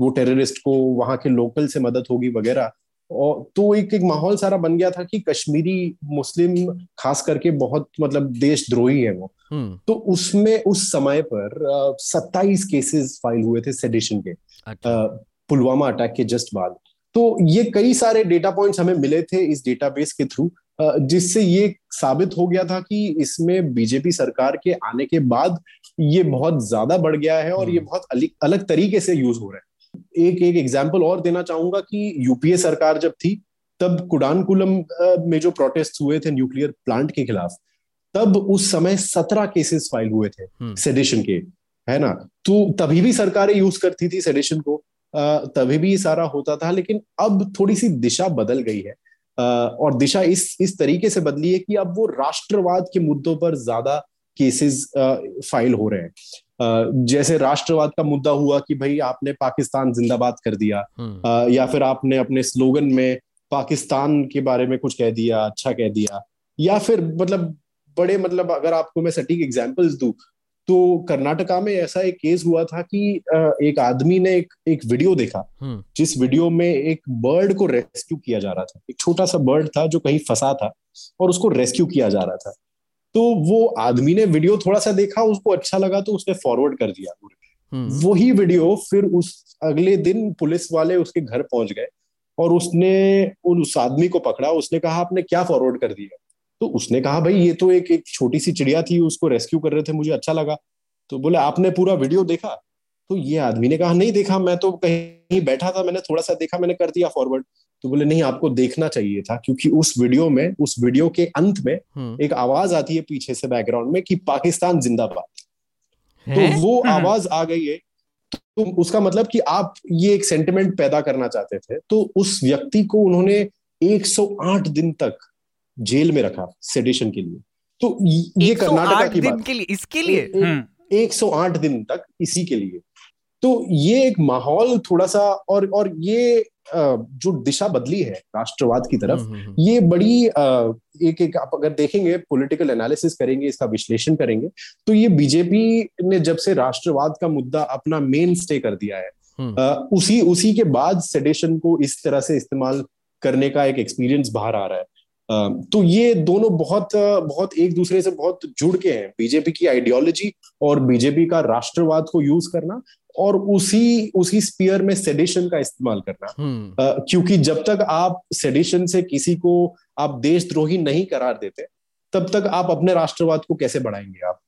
वो टेररिस्ट को वहाँ के लोकल से मदद होगी वगैरह और तो एक एक माहौल सारा बन गया था कि कश्मीरी मुस्लिम खास करके बहुत मतलब देशद्रोही है वो हम्म। तो उसमें उस समय पर सत्ताईस केसेस फ़ाइल हुए थे सेडिशन के अच्छा। पुलवामा अटैक के जस्ट बाद तो ये कई सारे डेटा पॉइंट्स हमें मिले थे इस डेटाबेस के थ्रू जिससे ये साबित हो गया था कि इसमें बीजेपी सरकार के आने के बाद ये बहुत ज़्यादा बढ़ गया है और ये हम्म। बहुत अलग तरीके से यूज़ हो रहा है एक एक एग्ज़ाम्पल और देना चाहूँगा कि यूपीए सरकार जब थी तब कुडानकुलम में जो प्रोटेस्ट हुए थे न्यूक्लियर प्लांट के खिलाफ तब उस समय सत्रह केसेस फ़ाइल हुए थे सेडिशन हम्म। के है ना? तो तभी भी सरकारें यूज़ करती थी सेडिशन को तभी भी सारा होता था लेकिन अब थोड़ी सी दिशा बदल गई है। और दिशा इस इस तरीके से बदली है कि अब वो राष्ट्रवाद के मुद्दों पर ज़्यादा केसेस फ़ाइल हो रहे हैं। जैसे राष्ट्रवाद का मुद्दा हुआ कि भाई आपने पाकिस्तान जिंदाबाद कर दिया हम्म। या फिर आपने अपने स्लोगन में पाकिस्तान के बारे में कुछ कह दिया अच्छा कह दिया या फिर मतलब बड़े मतलब अगर आपको मैं सटीक एग्जाम्पल्स दू तो कर्नाटका में ऐसा एक केस हुआ था कि एक आदमी ने एक एक वीडियो देखा हम्म। जिस वीडियो में एक बर्ड को रेस्क्यू किया जा रहा था एक छोटा सा बर्ड था जो कहीं फंसा था और उसको रेस्क्यू किया जा रहा था तो वो आदमी ने वीडियो थोड़ा सा देखा उसको अच्छा लगा तो उसने फॉरवर्ड कर दिया। हम्म। वही वीडियो फिर उस अगले दिन पुलिस वाले उसके घर पहुँच गए और उसने उस आदमी को पकड़ा उसने कहा आपने क्या फॉरवर्ड कर दिया? तो उसने कहा भाई ये तो एक एक छोटी सी चिड़िया थी उसको रेस्क्यू कर रहे थे मुझे अच्छा लगा। तो बोले आपने पूरा वीडियो देखा? तो ये आदमी ने कहा नहीं देखा मैं तो कहीं बैठा था मैंने थोड़ा सा देखा मैंने कर दिया फॉरवर्ड तो बोले नहीं आपको देखना चाहिए था क्योंकि उस वीडियो में उस वीडियो के अंत में हम्म। एक आवाज़ आती है पीछे से बैकग्राउंड में कि पाकिस्तान जिंदाबाद। तो वो हम्म। आवाज़ आ गई है। तो उसका मतलब कि आप ये एक सेंटिमेंट पैदा करना चाहते थे तो उस व्यक्ति को उन्होंने 108 दिन तक जेल में रखा सेडिशन के लिए। तो ये कर्नाटका की बात के लिए इसके लिए? एक सौ आठ दिन तक इसी के लिए। तो ये एक माहौल थोड़ा सा और और ये जो दिशा बदली है राष्ट्रवाद की तरफ़ हम्म, हम्म, हम्म। ये बड़ी एक एक आप अगर देखेंगे पॉलिटिकल एनालिसिस करेंगे इसका विश्लेषण करेंगे तो ये बीजेपी ने जब से राष्ट्रवाद का मुद्दा अपना मेन स्टे कर दिया है उसी उसी के बाद सेडेशन को इस तरह से इस्तेमाल करने का एक एक्सपीरियंस बाहर आ रहा है तो ये दोनों बहुत बहुत एक दूसरे से बहुत जुड़ के हैं। बीजेपी की आइडियोलॉजी और बीजेपी का राष्ट्रवाद को यूज़ करना और उसी उसी स्पीयर में सेडिशन का इस्तेमाल करना। uh, क्योंकि जब तक आप सेडिशन से किसी को आप देशद्रोही नहीं करार देते तब तक आप अपने राष्ट्रवाद को कैसे बढ़ाएँगे आप?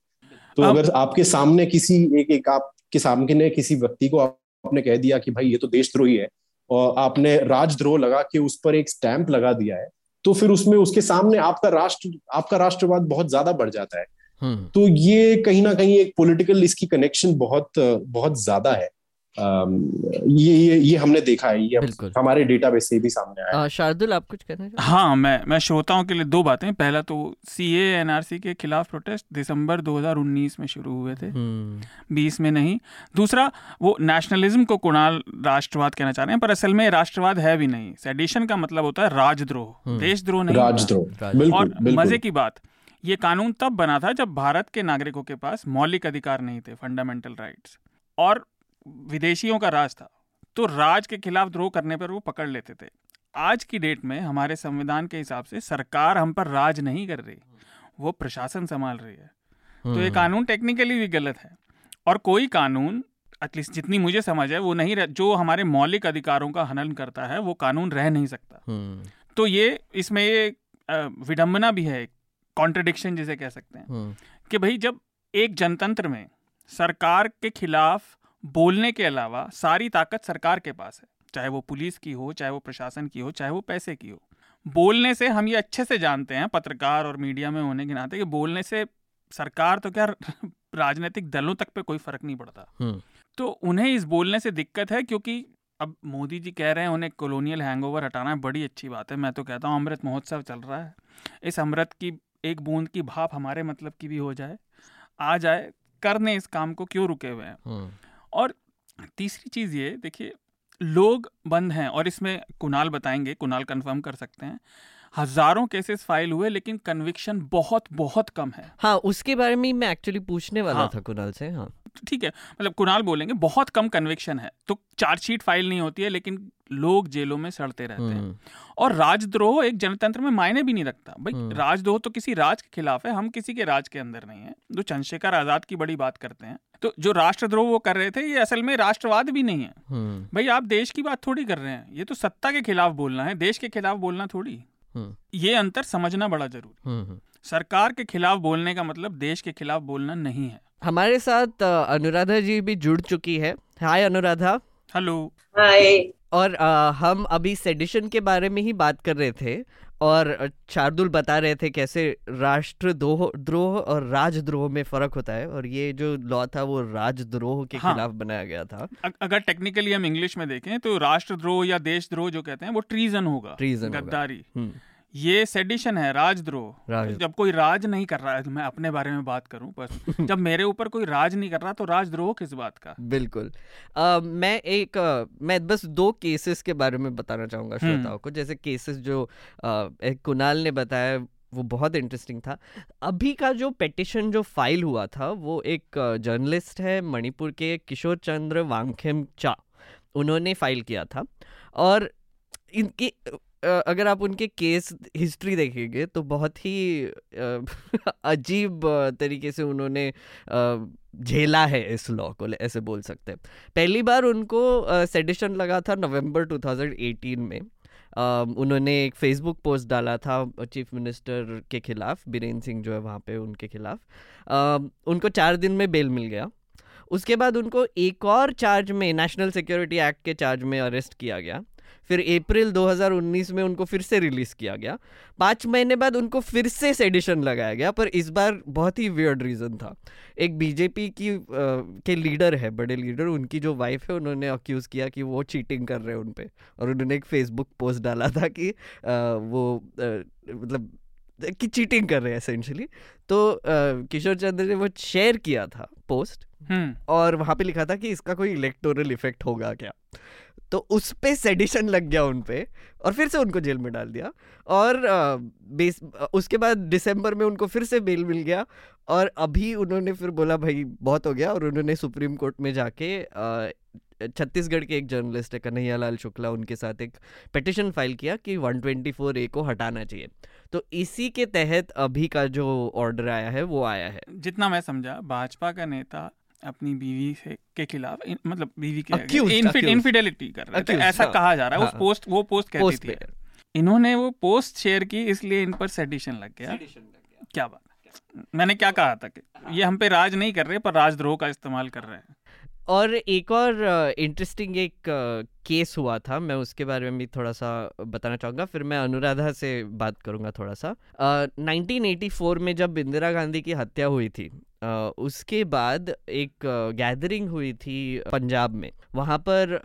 तो आप... अगर आपके सामने किसी एक एक आपके सामने किसी व्यक्ति को आपने कह दिया कि भाई ये तो देशद्रोही है और आपने राजद्रोह लगा के उस पर एक स्टैंप लगा दिया है तो फिर उसमें उसके सामने आपका राष्ट्र आपका राष्ट्रवाद बहुत ज़्यादा बढ़ जाता है हम्म। तो ये कहीं ना कहीं एक पॉलिटिकल इसकी कनेक्शन बहुत बहुत ज़्यादा है ये ये ये हमने देखा है ये हमारे डेटाबेस से भी सामने आया है। शार्दुल आप कुछ कहना चाहते हाँ मैं मैं श्रोताओं के लिए दो बातें। पहला तो सी एनआरसी के खिलाफ प्रोटेस्ट दिसंबर 2019 में शुरू हुए थे। 20 हम्म। में नहीं। दूसरा वो नेशनलिज्म को कुणाल राष्ट्रवाद कहना चाह रहे हैं पर असल में राष्ट्रवाद है भी नहीं। सेडिशन का मतलब होता है राजद्रोह। हम्म। देशद्रोह नहीं। राजद्रोह। और मज़े की बात ये कानून तब बना था जब भारत के नागरिकों के पास मौलिक अधिकार नहीं थे फंडामेंटल राइट्स और विदेशियों का राज था तो राज के खिलाफ द्रोह करने पर वो पकड़ लेते थे। आज की डेट में हमारे संविधान के हिसाब से सरकार हम पर राज नहीं कर रही वो प्रशासन संभाल रही है। तो ये हम्म। कानून टेक्निकली भी गलत है और कोई कानून एटलीस्ट जितनी मुझे समझ है वो नहीं रह, जो हमारे मौलिक अधिकारों का हनन करता है वो कानून रह नहीं सकता। हम्म, तो ये इसमें ये विडंबना भी है कॉन्ट्रडिक्शन जिसे कह सकते हैं हम्म, कि भाई जब एक जनतंत्र में सरकार के खिलाफ बोलने के अलावा सारी ताकत सरकार के पास है चाहे वो पुलिस की हो चाहे वो प्रशासन की हो चाहे वो पैसे की हो। बोलने से हम ये अच्छे से जानते हैं पत्रकार और मीडिया में होने के नाते कि बोलने से सरकार तो क्या राजनीतिक दलों तक पे कोई फ़र्क नहीं पड़ता। हम्म, तो उन्हें इस बोलने से दिक्कत है क्योंकि अब मोदी जी कह रहे हैं उन्हें कॉलोनियल हैंगओवर हटाना है बड़ी अच्छी बात है। मैं तो कहता हूँ अमृत महोत्सव चल रहा है। इस अमृत की एक बूंद की भाप हमारे मतलब की भी हो जाए आ जाए करने इस काम को क्यों रुके हुए हैं? हम्म, और तीसरी चीज़ ये देखिए लोग बंद हैं और इसमें कुणाल बताएँगे कुणाल कंफर्म कर सकते हैं। हज़ारों केसेस फ़ाइल हुए लेकिन कन्विक्शन बहुत बहुत कम है। हाँ उसके बारे में मैं एक्चुअली पूछने वाला हाँ। था कुणाल से हाँ। ठीक है मतलब कुणाल बोलेंगे बहुत कम कन्विक्शन है। तो चार्जशीट फ़ाइल नहीं होती है लेकिन लोग जेलों में सड़ते रहते हैं। हम्म, और राजद्रोह एक जनतंत्र में मायने भी नहीं रखता। भाई हम्म। राजद्रोह तो किसी राज के खिलाफ है हम किसी के राज के अंदर नहीं है। जो चंद्रशेखर आज़ाद की बड़ी बात करते हैं तो जो राष्ट्रद्रोह वो कर रहे थे ये असल में राष्ट्रवाद भी नहीं है। हम्म, भाई आप देश की बात थोड़ी कर रहे हैं ये तो सत्ता के खिलाफ बोलना है देश के खिलाफ बोलना थोड़ी। ये अंतर समझना बड़ा ज़रूरी। सरकार के खिलाफ बोलने का मतलब देश के खिलाफ बोलना नहीं है। हमारे साथ अनुराधा जी भी जुड़ चुकी है। हाय अनुराधा। हेलो। हाय। और अ, हम अभी सेडिशन के बारे में ही बात कर रहे थे और शार्दुल बता रहे थे कैसे राष्ट्रद्रोह द्रोह और राजद्रोह में फ़र्क होता है और ये जो लॉ था वो राजद्रोह के हाँ। खिलाफ बनाया गया था। अ- अगर टेक्निकली हम इंग्लिश में देखें तो राष्ट्रद्रोह या देशद्रोह जो कहते हैं वो ट्रीजन होगा। ट्रीजन गद्दारी। हम्म, ये सेडिशन है राजद्रोह। राज जब कोई राज नहीं कर रहा है मैं अपने बारे में बात करूँ बस। जब मेरे ऊपर कोई राज नहीं कर रहा तो राजद्रोह किस बात का? बिल्कुल। अ, मैं एक अ, मैं बस दो केसेस के बारे में बताना चाहूँगा हम्म। श्रोताओं को। जैसे केसेस जो एक कुणाल ने बताया वो बहुत इंटरेस्टिंग था। अभी का जो पेटिशन जो फ़ाइल हुआ था वो एक जर्नलिस्ट है मणिपुर के किशोर चंद्र वांगखेम चा। उन्होंने फ़ाइल किया था। और इनकी अगर आप उनके केस हिस्ट्री देखेंगे तो बहुत ही अजीब तरीके से उन्होंने झेला है इस लॉ को ऐसे बोल सकते हैं। पहली बार उनको सेडिशन लगा था नवंबर 2018 में। उन्होंने एक फेसबुक पोस्ट डाला था चीफ मिनिस्टर के खिलाफ बीरेन सिंह जो है वहाँ पे उनके खिलाफ। उनको चार दिन में बेल मिल गया। उसके बाद उनको एक और चार्ज में नेशनल सिक्योरिटी एक्ट के चार्ज में अरेस्ट किया गया। फिर अप्रैल 2019 में उनको फिर से रिलीज़ किया गया। पाँच महीने बाद उनको फिर से सेडिशन लगाया गया पर इस बार बहुत ही वियर्ड रीज़न था। एक बीजेपी की अ, के लीडर है बड़े लीडर उनकी जो वाइफ है उन्होंने अक्यूज़ किया कि वो चीटिंग कर रहे हैं उन पे। और उन्होंने एक फेसबुक पोस्ट डाला था कि अ, वो मतलब कि चीटिंग कर रहे हैं एसेंशली तो अ, किशोर चंद्र ने वो शेयर किया था पोस्ट हम्म। और वहाँ पे लिखा था कि इसका कोई इलेक्टोरल इफ़ेक्ट होगा क्या। तो उस पे सेडिशन लग गया उन पे और फिर से उनको जेल में डाल दिया। और अ, बेस उसके बाद दिसंबर में उनको फिर से बेल मिल गया और अभी उन्होंने फिर बोला भाई बहुत हो गया। और उन्होंने सुप्रीम कोर्ट में जाके छत्तीसगढ़ के एक जर्नलिस्ट है कन्हैया लाल शुक्ला उनके साथ एक पटिशन फ़ाइल किया कि 124 ए को हटाना चाहिए। तो इसी के तहत अभी का जो ऑर्डर आया है वो आया है। जितना मैं समझा भाजपा का नेता अपनी बीवी से के खिलाफ इन, मतलब बीवी के. इनफिडेलिटी कर रहे थे ऐसा हाँ, कहा जा रहा है हाँ, उस पोस्ट वो पोस्ट कहती थी। इन्होंने वो पोस्ट शेयर की इसलिए इन पर सेडिशन लग गया। क्या बात मैंने क्या कहा था कि ये हम पे राज नहीं कर रहे पर राजद्रोह का इस्तेमाल कर रहे हैं। और एक और इंटरेस्टिंग एक केस हुआ था मैं उसके बारे में भी थोड़ा सा बताना चाहूँगा फिर मैं अनुराधा से बात करूँगा थोड़ा सा अ, 1984 में जब इंदिरा गांधी की हत्या हुई थी अ, उसके बाद एक गैदरिंग uh, हुई थी पंजाब में। वहाँ पर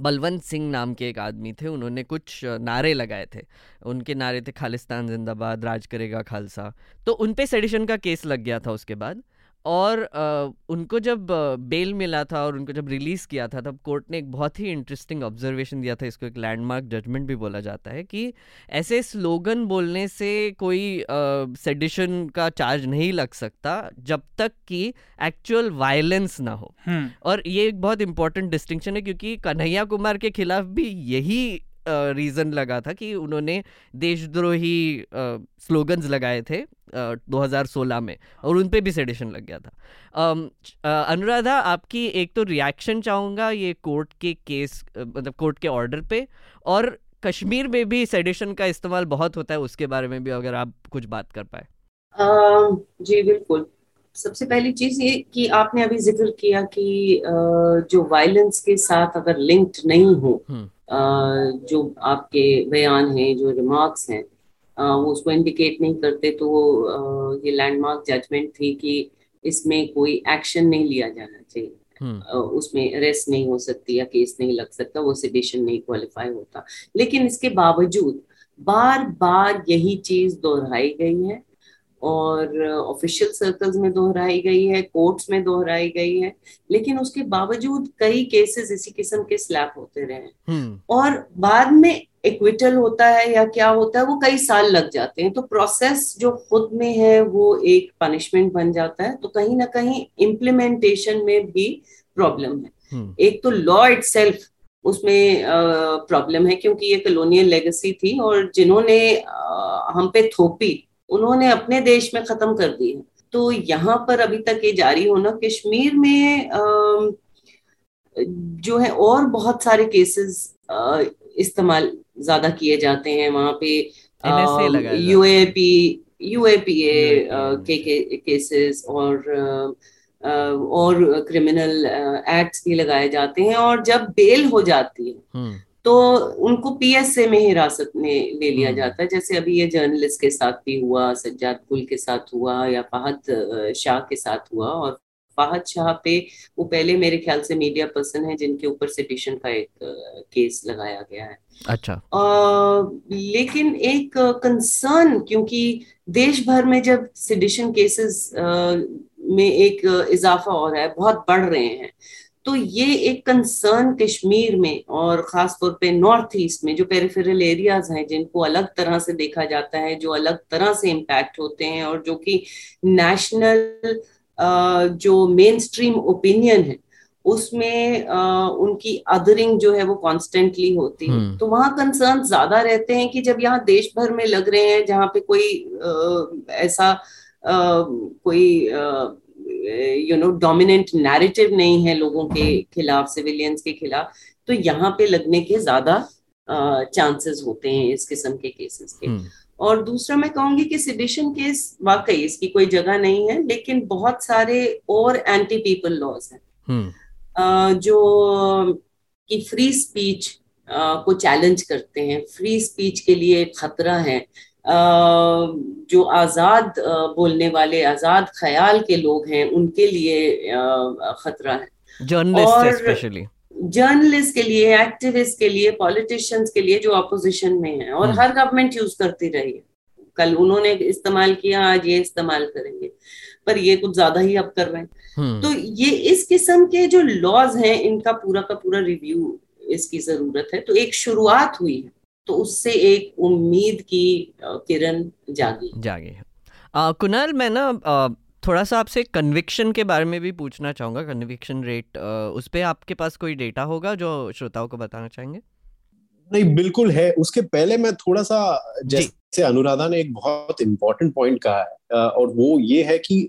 बलवंत सिंह नाम के एक आदमी थे उन्होंने कुछ नारे लगाए थे। उनके नारे थे खालिस्तान जिंदाबाद राज करेगा खालसा। तो उन पे सेडिशन का केस लग गया था उसके बाद। और आ, उनको जब बेल मिला था और उनको जब रिलीज़ किया था तब कोर्ट ने एक बहुत ही इंटरेस्टिंग ऑब्जर्वेशन दिया था इसको एक लैंडमार्क जजमेंट भी बोला जाता है कि ऐसे स्लोगन बोलने से कोई सेडिशन का चार्ज नहीं लग सकता जब तक कि एक्चुअल वायलेंस ना हो हम्म। और ये एक बहुत इंपॉर्टेंट डिस्टिंक्शन है क्योंकि कन्हैया कुमार के खिलाफ भी यही रीज़न लगा था कि उन्होंने देशद्रोही स्लोगन्स लगाए थे 2016 में और उन पे भी सेडिशन लग गया था। अनुराधा आपकी एक तो रिएक्शन चाहूँगा ये कोर्ट के केस मतलब कोर्ट के ऑर्डर पे और कश्मीर में भी सेडिशन का इस्तेमाल बहुत होता है उसके बारे में भी अगर आप कुछ बात कर पाए। जी बिल्कुल। सबसे पहली चीज़ ये कि आपने अभी ज़िक्र किया कि जो वायलेंस के साथ अगर लिंक्ड नहीं हो हम्म। जो आपके बयान हैं जो रिमार्क्स हैं वो उसको इंडिकेट नहीं करते तो वो ये लैंडमार्क जजमेंट थी कि इसमें कोई एक्शन नहीं लिया जाना चाहिए हम्म। उसमें अरेस्ट नहीं हो सकती या केस नहीं लग सकता वो सिडिशन नहीं क्वालिफाई होता लेकिन इसके बावजूद बार बार यही चीज़ दोहराई गई है और ऑफिशियल सर्कल्स में दोहराई गई है कोर्ट्स में दोहराई गई है लेकिन उसके बावजूद कई केसेस इसी किस्म के स्लैप होते रहे हम्म। और बाद में इक्विटल होता है या क्या होता है वो कई साल लग जाते हैं तो प्रोसेस जो खुद में है वो एक पनिशमेंट बन जाता है तो कहीं ना कहीं इम्प्लीमेंटेशन में भी प्रॉब्लम है हम्म। एक तो लॉ इट उसमें प्रॉब्लम है क्योंकि ये कलोनियल लेगेसी थी और जिन्होंने हम पे थोपी उन्होंने अपने देश में खत्म कर दी है। तो यहाँ पर अभी तक ये जारी होना कश्मीर में जो है और बहुत सारे केसेस इस्तेमाल ज़्यादा किए जाते हैं। वहाँ पे यूएपी यूएपीए के केसेस और और क्रिमिनल एक्ट्स भी लगाए जाते हैं। और जब बेल हो जाती है हम्म। तो उनको पीएसए में हिरासत में ले लिया हम्म। जाता है। जैसे अभी ये जर्नलिस्ट के साथ भी हुआ सज्जाद कुल के साथ हुआ या फहद शाह के साथ हुआ और फाहद शाह पे वो पहले मेरे ख्याल से मीडिया पर्सन है जिनके ऊपर सिटिशन का एक केस लगाया गया है। अच्छा। आ, लेकिन एक कंसर्न क्योंकि देश भर में जब सिडिशन केसेस में एक इजाफा हो रहा है बहुत बढ़ रहे हैं तो ये एक कंसर्न कश्मीर में और खास तौर पे नॉर्थ ईस्ट में जो पेरिफेरल एरियाज़ हैं जिनको अलग तरह से देखा जाता है जो अलग तरह से इम्पैक्ट होते हैं और जो कि नेशनल जो मेन स्ट्रीम ओपिनियन है उसमें उनकी अदरिंग जो है वो कॉन्स्टेंटली होती है हम्म। तो वहाँ कंसर्न ज़्यादा रहते हैं कि जब यहाँ देश भर में लग रहे हैं जहाँ पे कोई ऐसा कोई यू नो डोमिनेंट नैरेटिव नहीं है लोगों के खिलाफ सिविलियंस के खिलाफ तो यहाँ पे लगने के ज़्यादा चांसेस होते हैं इस किस्म के केसेस के हम्म। और दूसरा मैं कहूँगी कि सिडिशन केस वाकई इसकी कोई जगह नहीं है लेकिन बहुत सारे और एंटी पीपल लॉज हैं हम्म। जो कि फ्री स्पीच को चैलेंज करते हैं फ्री स्पीच के लिए खतरा है जो आज़ाद बोलने वाले आज़ाद ख्याल के लोग हैं उनके लिए खतरा है। जर्नलिस्ट स्पेशली जर्नलिस्ट के लिए एक्टिविस्ट के लिए पॉलिटिशियंस के लिए जो अपोजिशन में है और हम्म। हर गवर्नमेंट यूज़ करती रही है। कल उन्होंने इस्तेमाल किया आज ये इस्तेमाल करेंगे। पर ये कुछ ज़्यादा ही अब कर रहे हैं। हम्म। तो ये इस किस्म के जो लॉज हैं इनका पूरा का पूरा रिव्यू इसकी ज़रूरत है। तो एक शुरुआत हुई है। तो उससे एक उम्मीद की किरण जागी। जागी कुणाल मैं ना थोड़ा सा आपसे कन्विक्शन के बारे में भी पूछना चाहूँगा। कन्विक्शन रेट उस पर आपके पास कोई डेटा होगा जो श्रोताओं को बताना चाहेंगे? नहीं बिल्कुल है। उसके पहले मैं थोड़ा सा जैसे अनुराधा ने एक बहुत इंपॉर्टेंट पॉइंट कहा है और वो ये है कि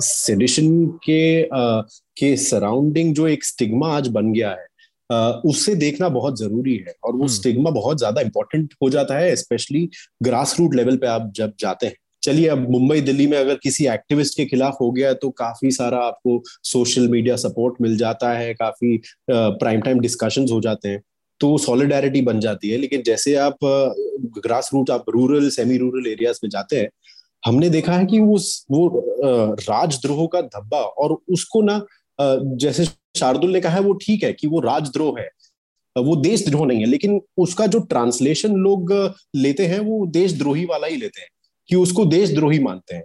सेडिशन के के सराउंडिंग जो एक स्टिग्मा आज बन गया है उससे देखना बहुत ज़रूरी है और वो स्टिग्मा हम्म। बहुत ज़्यादा इंपॉर्टेंट हो जाता है स्पेशली ग्रास रूट लेवल पे आप जब जाते हैं चलिए अब मुंबई दिल्ली में अगर किसी एक्टिविस्ट के खिलाफ हो गया तो काफ़ी सारा आपको सोशल मीडिया सपोर्ट मिल जाता है काफ़ी प्राइम टाइम डिस्कशन हो जाते हैं तो सॉलिडारिटी बन जाती है लेकिन जैसे आप ग्रास रूट आप रूरल सेमी रूरल एरियाज़ में जाते हैं हमने देखा है कि वो वो राजद्रोह का धब्बा और उसको ना जैसे शार्दुल ने कहा है, वो ठीक है कि वो राजद्रोह है। वो देशद्रोह नहीं है, लेकिन उसका जो ट्रांसलेशन लोग लेते हैं, वो देशद्रोही वाला ही लेते हैं, कि उसको देशद्रोही मानते हैं।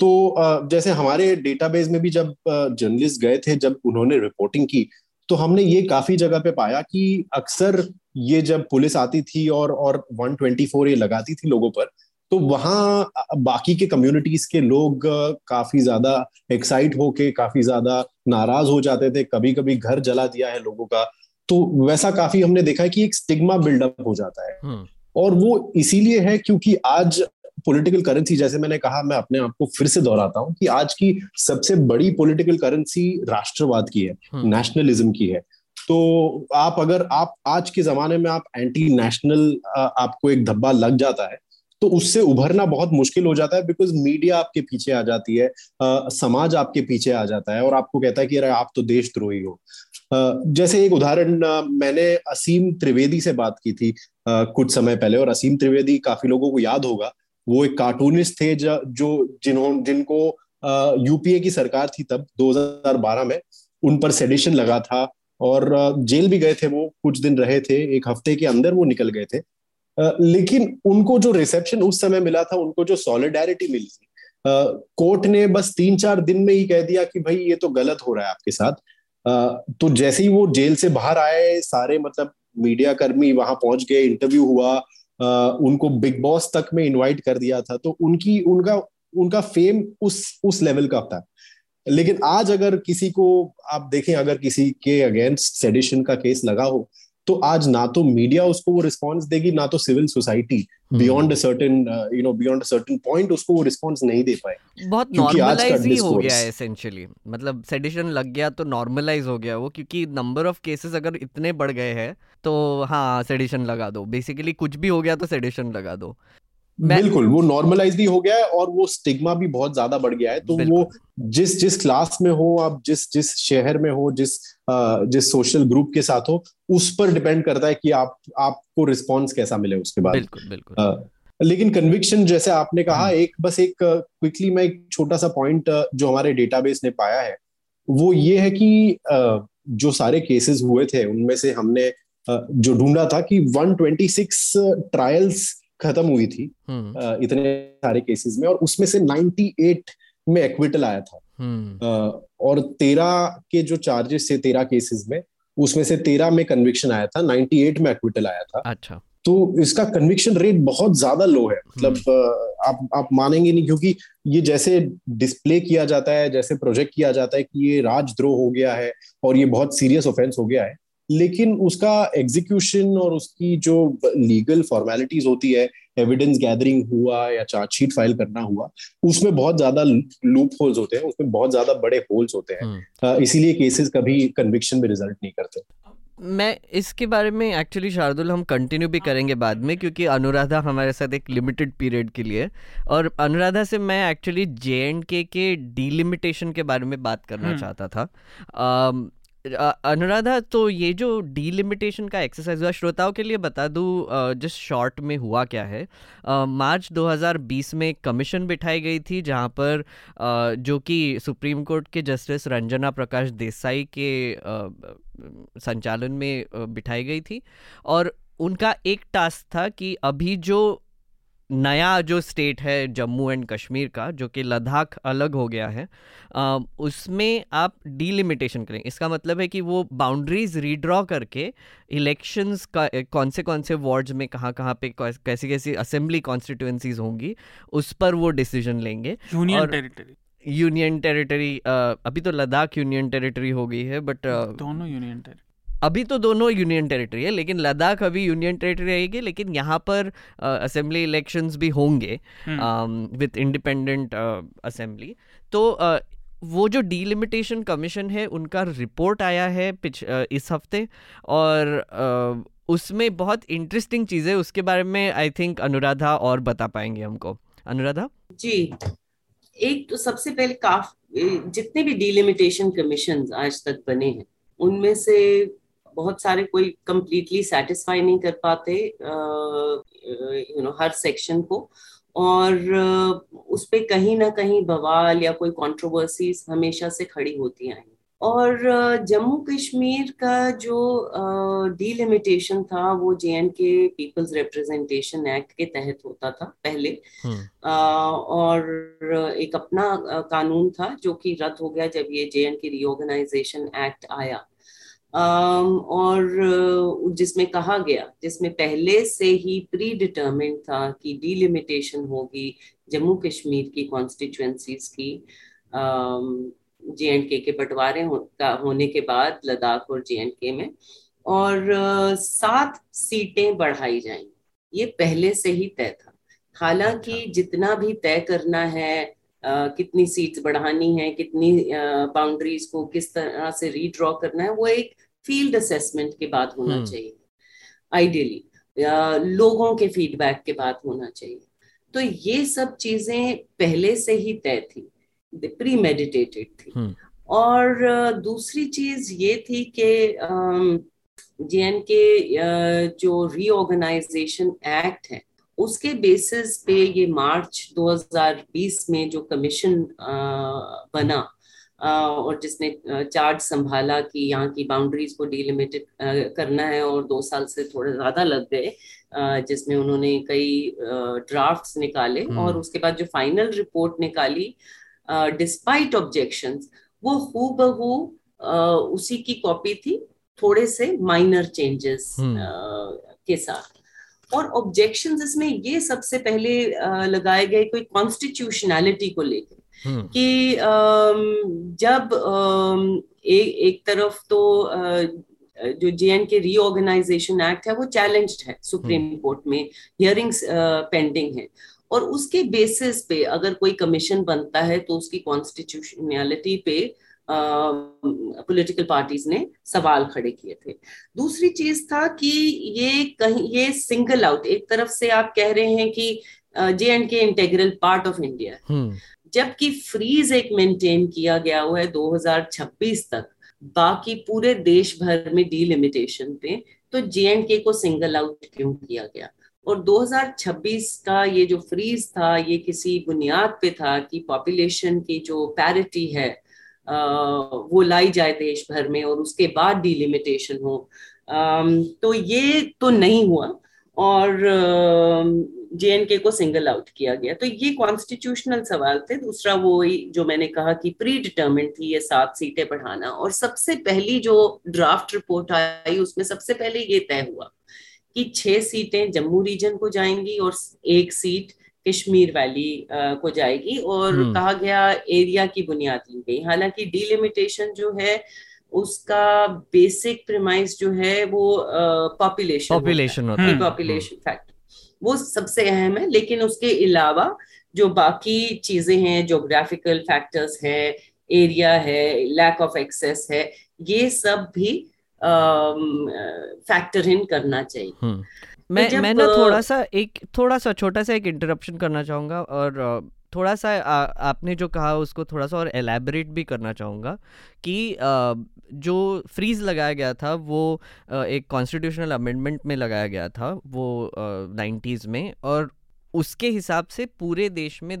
तो जैसे हमारे डेटाबेस में भी जब जर्नलिस्ट गए थे, जब उन्होंने रिपोर्टिंग की तो हमने ये काफ़ी जगह पे पाया कि अक्सर ये जब पुलिस आती थी और और 124 ये लगाती थी लोगों पर तो वहाँ बाकी के कम्युनिटीज के लोग काफ़ी ज़्यादा एक्साइट होके काफ़ी ज़्यादा नाराज़ हो जाते थे कभी कभी घर जला दिया है लोगों का तो वैसा काफ़ी हमने देखा है कि एक स्टिग्मा बिल्डअप हो जाता है हम्म। और वो इसीलिए है क्योंकि आज पॉलिटिकल करेंसी जैसे मैंने कहा मैं अपने आप को फिर से दोहराता हूँ कि आज की सबसे बड़ी पॉलिटिकल करेंसी राष्ट्रवाद की है नेशनलिज्म हम्म। की है तो आप अगर आप आज के जमाने में आप एंटी नेशनल आपको एक धब्बा लग जाता है तो उससे उभरना बहुत मुश्किल हो जाता है बिकॉज़ मीडिया आपके पीछे आ जाती है आ, समाज आपके पीछे आ जाता है और आपको कहता है कि अरे आप तो देशद्रोही हो। आ, जैसे एक उदाहरण मैंने असीम त्रिवेदी से बात की थी आ, कुछ समय पहले और असीम त्रिवेदी काफ़ी लोगों को याद होगा। वो एक कार्टूनिस्ट थे जो जिन्हों जिनको यूपीए की सरकार थी तब 2012 में। उन पर सेडिशन लगा था और जेल भी गए थे वो कुछ दिन रहे थे एक हफ़्ते के अंदर वो निकल गए थे। लेकिन उनको जो रिसेप्शन उस समय मिला था, उनको जो सॉलिडारिटी मिली थी कोर्ट ने बस तीन चार दिन में ही कह दिया कि भाई ये तो गलत हो रहा है आपके साथ। तो जैसे ही वो जेल से बाहर आए, सारे मतलब मीडिया कर्मी वहाँ पहुँच गए इंटरव्यू हुआ उनको बिग बॉस तक में इनवाइट कर दिया था तो उनकी, उनका उनका फेम उस उस लेवल का था। लेकिन आज अगर किसी को आप देखें, अगर किसी के अगेंस्ट सेडिशन का केस लगा हो तो आज ना तो मीडिया उसको वो रिस्पॉन्स देगी ना तो civil society beyond certain you know beyond certain point उसको वो रिस्पॉन्स नहीं दे पाए। बहुत नॉर्मलाइज ही हो गया है एसेंशियली मतलब सेडिशन लग गया तो नॉर्मलाइज हो गया वो क्योंकि नंबर ऑफ़ केसेस अगर इतने बढ़ गए हैं तो हाँ सेडिशन लगा दो। बेसिकली कुछ भी हो गया तो सेडिशन लगा दो। बिल्कुल वो नॉर्मलाइज भी हो गया है और वो स्टिग्मा भी बहुत ज़्यादा बढ़ गया है। तो वो जिस जिस क्लास में हो आप जिस जिस शहर में हो जिस जिस सोशल ग्रुप के साथ हो उस पर डिपेंड करता है कि आप आपको रिस्पॉन्स कैसा मिले उसके बाद। बिल्कुल बिल्कुल। लेकिन कन्विक्शन जैसे आपने कहा हम्म। एक बस एक क्विकली मैं एक छोटा सा पॉइंट जो हमारे डेटाबेस ने पाया है वो ये है कि जो सारे केसेस हुए थे उनमें से हमने जो ढूंढा था कि 126 ट्रायल्स खत्म हुई थी हम्म। इतने सारे केसेस में और उसमें से 98 में एक्विटल आया था हम्म। और तेरह के जो चार्जेस थे तेरह केसेस में उसमें से तेरह में कन्विक्शन आया था 98 में एक्विटल आया था अच्छा तो इसका कन्विक्शन रेट बहुत ज़्यादा लो है मतलब हम्म। आप आप मानेंगे नहीं क्योंकि ये जैसे डिस्प्ले किया जाता है जैसे प्रोजेक्ट किया जाता है कि ये राजद्रोह हो गया है और ये बहुत सीरियस ऑफेंस हो गया है लेकिन उसका एग्जीक्यूशन और उसकी जो लीगल फॉर्मेलिटीज होती है एविडेंस गैदरिंग हुआ या चार्जशीट फ़ाइल करना हुआ उसमें बहुत ज़्यादा लूप होल्स होते हैं उसमें बहुत ज़्यादा बड़े होल्स होते हैं हम्म। इसीलिए केसेस कभी कन्विक्शन में रिज़ल्ट नहीं करते मैं इसके बारे में एक्चुअली शार्दुल हम कंटिन्यू भी करेंगे बाद में क्योंकि अनुराधा हमारे साथ एक लिमिटेड पीरियड के लिए और अनुराधा से मैं एक्चुअली जे एंड के के डीलिमिटेशन के बारे में बात करना हम्म। चाहता था अनुराधा तो ये जो डीलिमिटेशन का एक्सरसाइज हुआ, श्रोताओं के लिए बता दूँ जिस शॉर्ट में हुआ क्या है मार्च 2020 में कमीशन बिठाई गई थी, जहाँ पर जो कि सुप्रीम कोर्ट के जस्टिस रंजना प्रकाश देसाई के संचालन में बिठाई गई थी। और उनका एक टास्क था कि अभी जो नया जो स्टेट है जम्मू एंड कश्मीर का जो कि लद्दाख अलग हो गया है आ, उसमें आप डीलिमिटेशन करें। इसका मतलब है कि वो बाउंड्रीज रीड्रॉ करके इलेक्शंस का कौन से कौन से वार्ड्स में कहाँ कहाँ पे कैसी कैसी असेंबली कॉन्स्टिट्यूंसीज होंगी उस पर वो डिसीज़न लेंगे। यूनियन टेरिटरी यूनियन टेरिटरी अभी तो लद्दाख यूनियन टेरिटरी हो गई है बट दोनों यूनियन टेरिटरी अभी तो दोनों यूनियन टेरिटरी है लेकिन लद्दाख अभी यूनियन टेरिटरी रहेगी लेकिन यहाँ पर असेंबली इलेक्शंस भी होंगे विथ इंडिपेंडेंट असेंबली। तो uh, वो जो डीलिमिटेशन कमीशन है उनका रिपोर्ट आया है पिछ uh, इस हफ़्ते और uh, उसमें बहुत इंटरेस्टिंग चीज़ें उसके बारे में आई थिंक अनुराधा और बता पाएँगे हमको। अनुराधा? जी। एक तो सबसे पहले काफ़ी जितने भी डीलिमिटेशन कमीशन आज तक बने हैं उनमें से बहुत सारे कोई कंप्लीटली सेटिस्फाई नहीं कर पाते यू नो हर सेक्शन को। और उस पर कहीं ना कहीं बवाल या कोई कंट्रोवर्सीज हमेशा से खड़ी होती आई। और जम्मू कश्मीर का जो डीलिमिटेशन था वो J and K people's representation act के तहत होता था पहले। हम्म। और एक अपना कानून था जो कि रद्द हो गया जब ये J and K reorganisation act आया। और जिसमें कहा गया जिसमें पहले से ही प्री डिटर्मिंड था कि डिलिमिटेशन होगी जम्मू कश्मीर की कॉन्स्टिट्युएंसीज की। जे एंड के के बंटवारे हो, का होने के बाद लद्दाख और जे एंड के में। और सात सीटें बढ़ाई जाएँगी। ये पहले से ही तय था। हालाँकि अच्छा। जितना भी तय करना है Uh, कितनी सीट्स बढ़ानी है कितनी बाउंड्रीज uh, को किस तरह से रीड्रॉ करना है वो एक फ़ील्ड असेसमेंट के बाद होना हम्म। चाहिए आइडियली लोगों के फीडबैक के बाद होना चाहिए तो ये सब चीज़ें पहले से ही तय थी प्री मेडिटेटेड थी हम्म। और दूसरी चीज़ ये थी कि जे एन के जो रीऑर्गेनाइजेशन एक्ट है उसके बेसिस पे ये मार्च 2020 में जो कमीशन बना और जिसने चार्ज संभाला कि यहाँ की बाउंड्रीज को डिलिमिटेड करना है और दो साल से थोड़े ज़्यादा लग गए जिसमें उन्होंने कई ड्राफ्ट्स निकाले हम्म। और उसके बाद जो फाइनल रिपोर्ट निकाली डिस्पाइट ऑब्जेक्शन वो हु बहू उसी की कॉपी थी थोड़े से माइनर चेंजेस हम्म। के साथ और ऑब्जेक्शन इसमें ये सबसे पहले लगाए गए कोई कॉन्स्टिट्यूशनैलिटी को लेकर हम्म। कि जब ए, एक तरफ़ तो जो J and K reorganisation act है वो चैलेंज्ड है सुप्रीम कोर्ट में हियरिंग्स पेंडिंग है और उसके बेसिस पे अगर कोई कमीशन बनता है तो उसकी कॉन्स्टिट्यूशनैलिटी पे पॉलिटिकल पार्टीज़ ने सवाल खड़े किए थे। दूसरी चीज़ था कि ये कहीं ये सिंगल आउट एक तरफ़ से आप कह रहे हैं कि J and K integral part of India जबकि फ्रीज एक मेंटेन किया गया हुआ है 2026 तक बाकी पूरे देश भर में डीलिमिटेशन पे तो जे एंड के को सिंगल आउट क्यों किया गया? और 2026 का ये जो फ्रीज था ये किसी बुनियाद पे था कि पॉपुलेशन की जो पैरिटी है वो लाई जाए देश भर में और उसके बाद डिलिमिटेशन हो। तो ये तो नहीं हुआ और जे को सिंगल आउट किया गया। तो ये कॉन्स्टिट्यूशनल सवाल थे। दूसरा वो जो मैंने कहा कि प्री डिटर्मिन थी, ये सात सीटें बढ़ाना और सबसे पहली जो ड्राफ्ट रिपोर्ट आई, उसमें सबसे पहले ये तय हुआ कि छह सीटें जम्मू रीजन को जाएँगी और एक सीट कश्मीर वैली को जाएगी और हम्म। कहा गया एरिया की बुनियाद ली गई। हालाँकि डिलिमिटेशन जो है उसका बेसिक प्रिमाइस जो है वो पॉपुलेशन पॉपुलेशन पॉपुलेशन फैक्टर वो सबसे अहम है लेकिन उसके अलावा जो बाकी चीज़ें हैं जोग्राफिकल फैक्टर्स है एरिया है लैक ऑफ़ एक्सेस है ये सब भी फैक्टर इन करना चाहिए। मैं मैं ना थोड़ा सा एक थोड़ा सा छोटा सा एक इंटरप्शन करना चाहूँगा और थोड़ा सा आ, आपने जो कहा उसको थोड़ा सा और एलैबोरेट भी करना चाहूँगा कि आ, जो फ्रीज लगाया गया था वो आ, एक कॉन्स्टिट्यूशनल अमेंडमेंट में लगाया गया था वो नाइन्टीज़ में और उसके हिसाब से पूरे देश में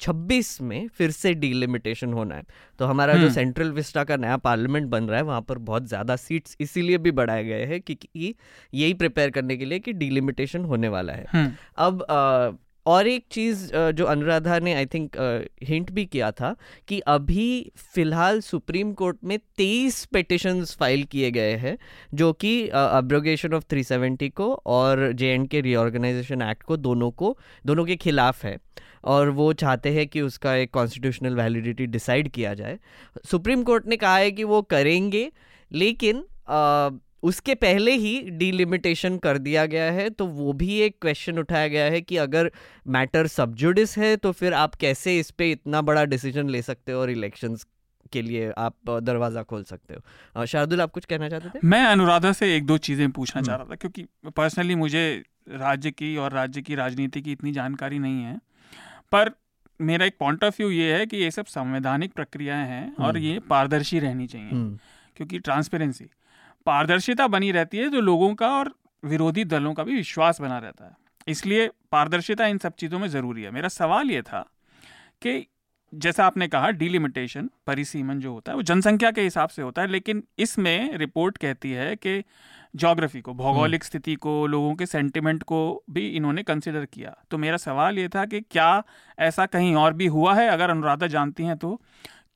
2026 में फिर से डीलिमिटेशन होना है तो हमारा जो सेंट्रल हम्म। विस्टा का नया पार्लियामेंट बन रहा है वहाँ पर बहुत ज़्यादा सीट्स इसीलिए भी बढ़ाए गए हैं क्योंकि यही प्रिपेयर करने के लिए कि डीलिमिटेशन होने वाला है हम्म। अब आ, और एक चीज़ जो अनुराधा ने आई थिंक हिंट भी किया था कि अभी फ़िलहाल सुप्रीम कोर्ट में तेईस पिटिशंस फ़ाइल किए गए हैं जो कि अब्रोगेशन ऑफ़ 370 को और J and K reorganisation act को दोनों को दोनों के खिलाफ है और वो चाहते हैं कि उसका एक कॉन्स्टिट्यूशनल वैलिडिटी डिसाइड किया जाए। सुप्रीम कोर्ट ने कहा है कि वो करेंगे लेकिन आ, उसके पहले ही डीलिमिटेशन कर दिया गया है तो वो भी एक क्वेश्चन उठाया गया है कि अगर मैटर सब्जुडिस है तो फिर आप कैसे इस पर इतना बड़ा डिसीज़न ले सकते हो और इलेक्शंस के लिए आप दरवाज़ा खोल सकते हो? शार्दुल आप कुछ कहना चाहते थे? मैं अनुराधा से एक दो चीज़ें पूछना चाह हम्म। रहा था क्योंकि पर्सनली मुझे राज्य की और राज्य की राजनीति की इतनी जानकारी नहीं है। पर मेरा एक पॉइंट ऑफ़ व्यू ये है कि ये सब संवैधानिक प्रक्रियाएँ हैं और हम्म। ये पारदर्शी रहनी चाहिए हम्म। क्योंकि ट्रांसपेरेंसी पारदर्शिता बनी रहती है जो लोगों का और विरोधी दलों का भी विश्वास बना रहता है इसलिए पारदर्शिता इन सब चीज़ों में ज़रूरी है मेरा सवाल ये था कि जैसा आपने कहा डिलिमिटेशन परिसीमन जो होता है वो जनसंख्या के हिसाब से होता है लेकिन इसमें रिपोर्ट कहती है कि जोग्राफी को भौगोलिक हम्म। स्थिति को लोगों के सेंटिमेंट को भी इन्होंने कंसिडर किया तो मेरा सवाल ये था कि क्या ऐसा कहीं और भी हुआ है अगर अनुराधा जानती हैं तो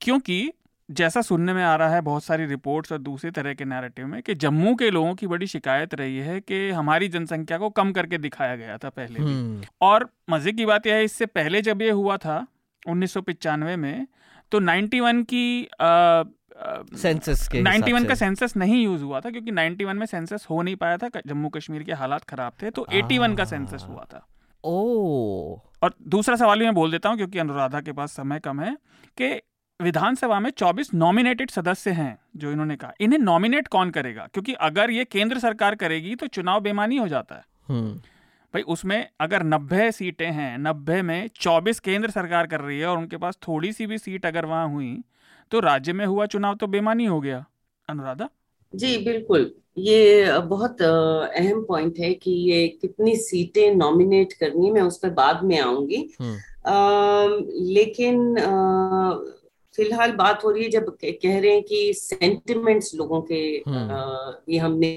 क्योंकि जैसा सुनने में आ रहा है बहुत सारी रिपोर्ट्स और दूसरे तरह के नैरेटिव में कि जम्मू के लोगों की बड़ी शिकायत रही है कि हमारी जनसंख्या को कम करके दिखाया गया था पहले भी हम्म। और मज़े की बात यह है इससे पहले जब ये हुआ था उन्नीस में तो 91 की सेंसस के 91 का सेंसस नहीं यूज़ हुआ था क्योंकि 91 में सेंसस हो नहीं पाया था जम्मू कश्मीर के हालात खराब थे तो 81 का सेंसस हुआ था। ओ और दूसरा सवाल भी मैं बोल देता हूँ क्योंकि अनुराधा के पास समय कम है कि विधानसभा में 24 नॉमिनेटेड सदस्य हैं जो इन्होंने कहा इन्हें नॉमिनेट कौन करेगा? क्योंकि अगर ये केंद्र सरकार करेगी तो चुनाव बेमानी हो जाता है। हम्म। भाई उसमें अगर नब्बे सीटें हैं नब्बे में चौबीस केंद्र सरकार कर रही है और उनके पास थोड़ी सी भी सीट अगर वहाँ हुई तो राज्य में हुआ चुनाव तो बेमानी हो गया। अनुराधा? जी बिल्कुल। ये बहुत अहम पॉइंट है कि ये कितनी सीटें नॉमिनेट करनी मैं उस पर बाद में आऊँगी। हम्म। लेकिन आ, फ़िलहाल बात हो रही है जब कह रहे हैं कि सेंटिमेंट्स लोगों के हम्म। ये हमने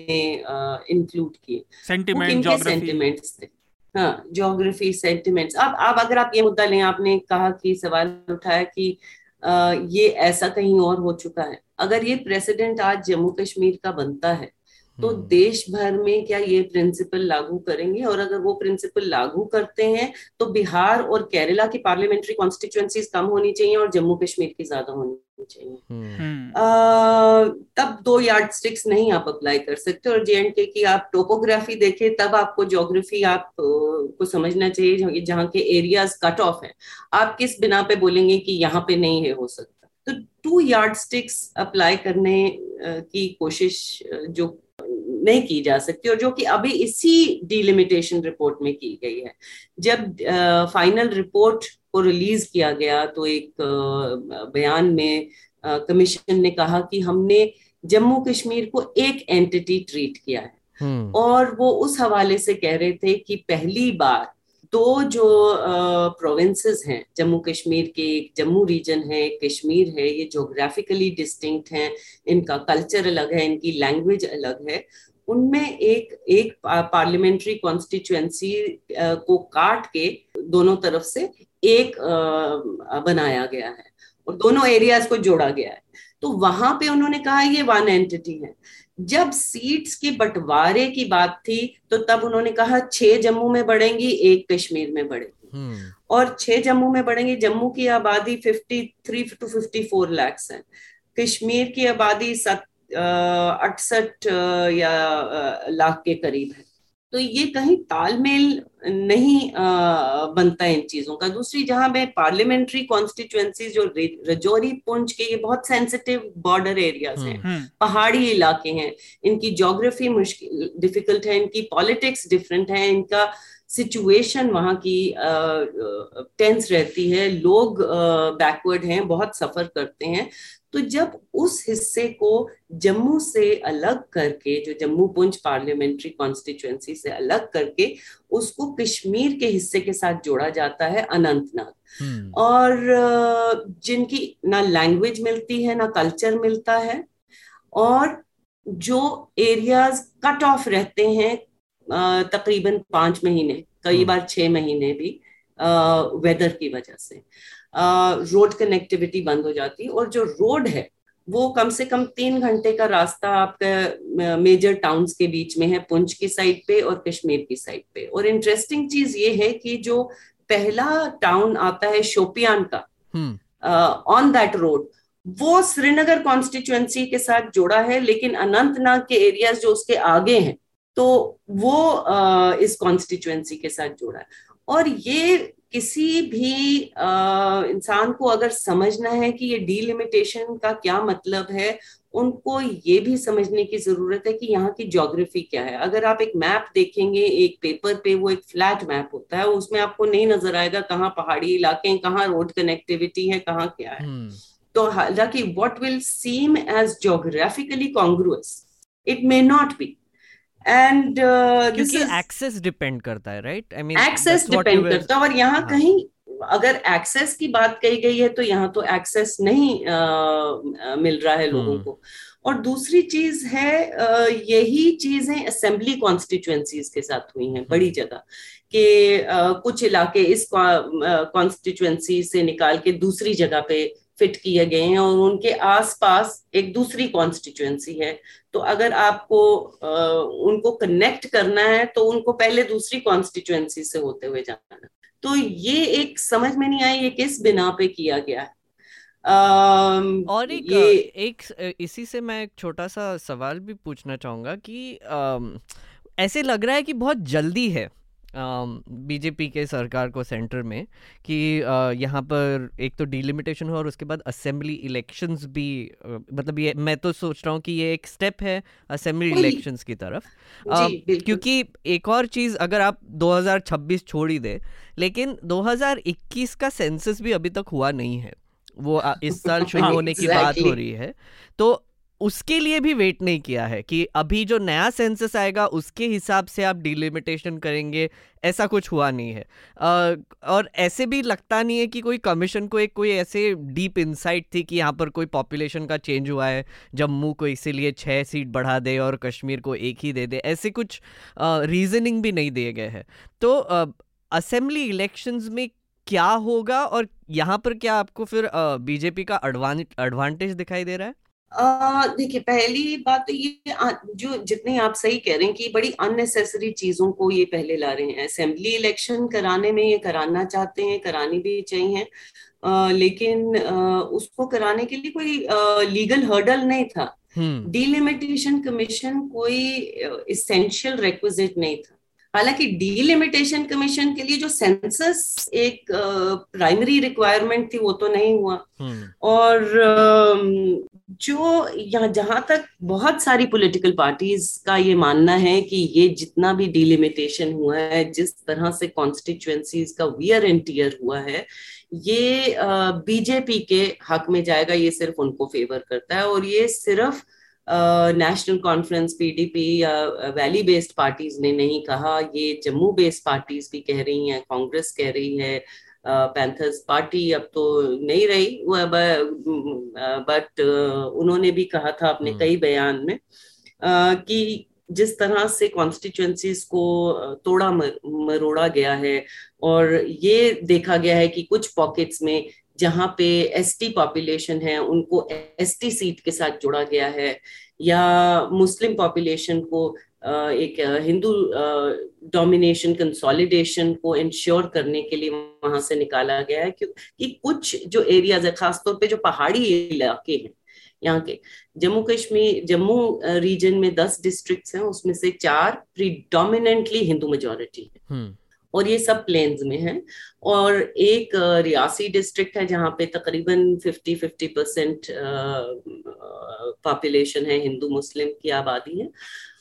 इंक्लूड किए। सेंटिमेंट सेंटिमेंट्स थे। हाँ जोग्राफी सेंटिमेंट्स अब आप अगर आप ये मुद्दा लें आपने कहा कि सवाल उठाया कि आ, ये ऐसा कहीं और हो चुका है। अगर ये प्रेसिडेंट आज जम्मू कश्मीर का बनता है तो हम्म। देश भर में क्या ये प्रिंसिपल लागू करेंगे और अगर वो प्रिंसिपल लागू करते हैं तो बिहार और केरला की पार्लियामेंट्री कॉन्स्टिट्यूएंसीज कम होनी चाहिए और जम्मू कश्मीर की ज़्यादा होनी चाहिए हम्म। हम्म। तब दो यार्ड स्टिक्स नहीं आप अप्लाई कर सकते और जे एंड के की आप टोपोग्राफी देखें तब आपको जोग्राफी आप को समझना चाहिए जहाँ के एरियाज़ कट ऑफ़ है आप किस बिना पे बोलेंगे कि यहाँ पे नहीं है हो सकता तो टू यार्ड स्टिक्स अप्लाई करने की कोशिश जो नहीं की जा सकती और जो कि अभी इसी डिलिमिटेशन रिपोर्ट में की गई है जब फाइनल रिपोर्ट को रिलीज़ किया गया तो एक बयान में कमीशन ने कहा कि हमने जम्मू कश्मीर को एक एंटिटी ट्रीट किया है हम्म। और वो उस हवाले से कह रहे थे कि पहली बार दो जो प्रोविंसेस हैं जम्मू कश्मीर के एक जम्मू रीजन है एक कश्मीर है ये जोग्राफिकली डिस्टिंक्ट हैं इनका कल्चर अलग है इनकी लैंग्वेज अलग है उनमें एक एक पार्लियामेंट्री कॉन्स्टिट्युएंसी को काट के दोनों तरफ़ से एक बनाया गया है और दोनों एरियाज़ को जोड़ा गया है। तो वहाँ पे उन्होंने कहा ये वन एंटिटी है। जब सीट्स के बंटवारे की बात थी तो तब उन्होंने कहा छह जम्मू में बढ़ेंगी एक कश्मीर में बढ़ेगी। हम्म। और छह जम्मू में बढ़ेंगी जम्मू की आबादी fifty three to fifty four lakhs है। कश्मीर की आबादी अड़सठ या लाख के करीब है। तो ये कहीं तालमेल नहीं आ, बनता है इन चीज़ों का। दूसरी जहाँ में पार्लियामेंट्री कॉन्स्टिट्युएंसी जो रजौरी पुंछ के ये बहुत सेंसिटिव बॉर्डर एरियाज़ हैं हम्म। पहाड़ी इलाके हैं इनकी जोग्राफी मुश्किल डिफ़िकल्ट है इनकी पॉलिटिक्स डिफरेंट है इनका सिचुएशन वहाँ की टेंस रहती है। लोग बैकवर्ड हैं बहुत सफ़र करते हैं। तो जब उस हिस्से को जम्मू से अलग करके जो जम्मू पुंछ पार्लियामेंट्री कॉन्स्टिट्युएंसी से अलग करके उसको कश्मीर के हिस्से के साथ जोड़ा जाता है अनंतनाग हम्म। और जिनकी ना लैंग्वेज मिलती है ना कल्चर मिलता है और जो एरियाज़ कट ऑफ़ रहते हैं तकरीबन पाँच महीने कई हम्म। बार छह महीने भी वेदर की वजह से रोड कनेक्टिविटी बंद हो जाती और जो रोड है वो कम से कम तीन घंटे का रास्ता आपका मेजर टाउन्स के बीच में है पुंछ की साइड पे और कश्मीर की साइड पे। और इंटरेस्टिंग चीज़ ये है कि जो पहला टाउन आता है शोपियान का ऑन दैट रोड वो श्रीनगर कॉन्स्टिट्युएंसी के साथ जुड़ा है लेकिन अनंतनाग के एरियाज़ जो उसके आगे हैं तो वो uh, इस कॉन्स्टिट्युएंसी के साथ जुड़ा है। और ये किसी भी इंसान को अगर समझना है कि ये डीलिमिटेशन का क्या मतलब है उनको ये भी समझने की ज़रूरत है कि यहाँ की ज्योग्राफी क्या है। अगर आप एक मैप देखेंगे एक पेपर पे वो एक फ्लैट मैप होता है उसमें आपको नहीं नज़र आएगा कहाँ पहाड़ी इलाके हैं कहाँ रोड कनेक्टिविटी है कहाँ क्या है। hmm. तो हालाँकि what will seem as geographically congruous it may not be and access depend करता है right I mean access depend करता है और यहाँ हाँ. कहीं अगर एक्सेस की बात कही गई है तो यहाँ तो एक्सेस नहीं आ, मिल रहा है लोगों हम्म। को और दूसरी चीज़ है यही चीज़ें असेंबली कॉन्स्टिट्युएंसीज के साथ हुई हैं बड़ी हम्म। जगह कि कुछ इलाके इस कॉन्स्टिट्युएंसी से निकाल के दूसरी जगह पे फिट किए गए हैं और उनके आसपास एक दूसरी कॉन्स्टिट्युएंसी है। तो अगर आपको उनको कनेक्ट करना है तो उनको पहले दूसरी कॉन्स्टिट्युएंसी से होते हुए जाना। तो ये एक समझ में नहीं आई ये किस बिना पे किया गया है। Um, और एक ये एक इसी से मैं एक छोटा सा सवाल भी पूछना चाहूँगा कि आ, ऐसे लग रहा है कि बहुत जल्दी है। बीजेपी के सरकार को सेंटर में कि यहाँ पर एक तो डिलिमिटेशन हो और उसके बाद असेंबली इलेक्शंस भी मतलब ये मैं तो सोच रहा हूँ कि ये एक स्टेप है असेंबली इलेक्शंस की तरफ़। क्योंकि एक और चीज़ अगर आप 2026 छोड़ ही दे लेकिन 2021 का सेंसस भी अभी तक हुआ नहीं है। वो इस साल शुरू होने की बात हो रही है। तो उसके लिए भी वेट नहीं किया है कि अभी जो नया सेंसस आएगा उसके हिसाब से आप डिलिमिटेशन करेंगे ऐसा कुछ हुआ नहीं है। आ, और ऐसे भी लगता नहीं है कि कोई कमीशन को एक कोई ऐसे डीप इंसाइट थी कि यहाँ पर कोई पॉपुलेशन का चेंज हुआ है जम्मू को इसीलिए छः सीट बढ़ा दे और कश्मीर को एक ही दे दे ऐसे कुछ रीजनिंग भी नहीं दिए गए हैं। तो असेंबली इलेक्शंस में क्या होगा और यहाँ पर क्या आपको फिर बीजेपी का एडवांटेज दिखाई दे रहा है? देखिए पहली बात तो ये जो जितने आप सही कह रहे हैं कि बड़ी अननेसेसरी चीज़ों को ये पहले ला रहे हैं। असेंबली इलेक्शन कराने में ये कराना चाहते हैं करानी भी चाहिए। आ, लेकिन आ, उसको कराने के लिए कोई आ, लीगल हर्डल नहीं था। डिलिमिटेशन हम्म। कमीशन कोई इसेंशियल रिक्विजिट नहीं था। हालाँकि डीलिमिटेशन कमीशन के लिए जो सेंसस एक प्राइमरी uh, रिक्वायरमेंट थी वो तो नहीं हुआ hmm. और uh, जो यहाँ जहाँ तक बहुत सारी पॉलिटिकल पार्टीज़ का ये मानना है कि ये जितना भी डीलिमिटेशन हुआ है जिस तरह से कॉन्स्टिट्युएंसीज का वियर एंड टीयर हुआ है ये बीजेपी के हक में जाएगा ये सिर्फ़ उनको फेवर करता है और ये सिर्फ़ नेशनल कॉन्फ्रेंस पीडीपी या वैली बेस्ड पार्टीज़ ने नहीं कहा ये जम्मू बेस्ड पार्टीज़ भी कह रही हैं कांग्रेस कह रही है पैंथर्स uh, पार्टी अब तो नहीं रही बट uh, उन्होंने भी कहा था अपने हम्म। कई बयान में uh, कि जिस तरह से कॉन्स्टिट्युएंसीज को तोड़ा मरोड़ा गया है और ये देखा गया है कि कुछ पॉकेट्स में जहाँ पे एसटी पॉपुलेशन है, उनको एसटी सीट के साथ जोड़ा गया है, या मुस्लिम पॉपुलेशन को एक हिंदू डोमिनेशन कंसोलिडेशन को इंश्योर करने के लिए वहाँ से निकाला गया है क्योंकि कुछ जो एरियाज़ है, खासतौर पे जो पहाड़ी इलाके हैं, यहाँ के, जम्मू कश्मीर, जम्मू रीजन में दस डिस्ट्रिक्ट्स हैं, उसमें से चार प्रीडोमिनेंटली हिंदू मेजोरिटी है हम्म। और ये सब प्लेन्स में है। और एक रियासी डिस्ट्रिक्ट है जहाँ पे तकरीबन 50 50 परसेंट पॉपुलेशन है हिंदू मुस्लिम की आबादी है।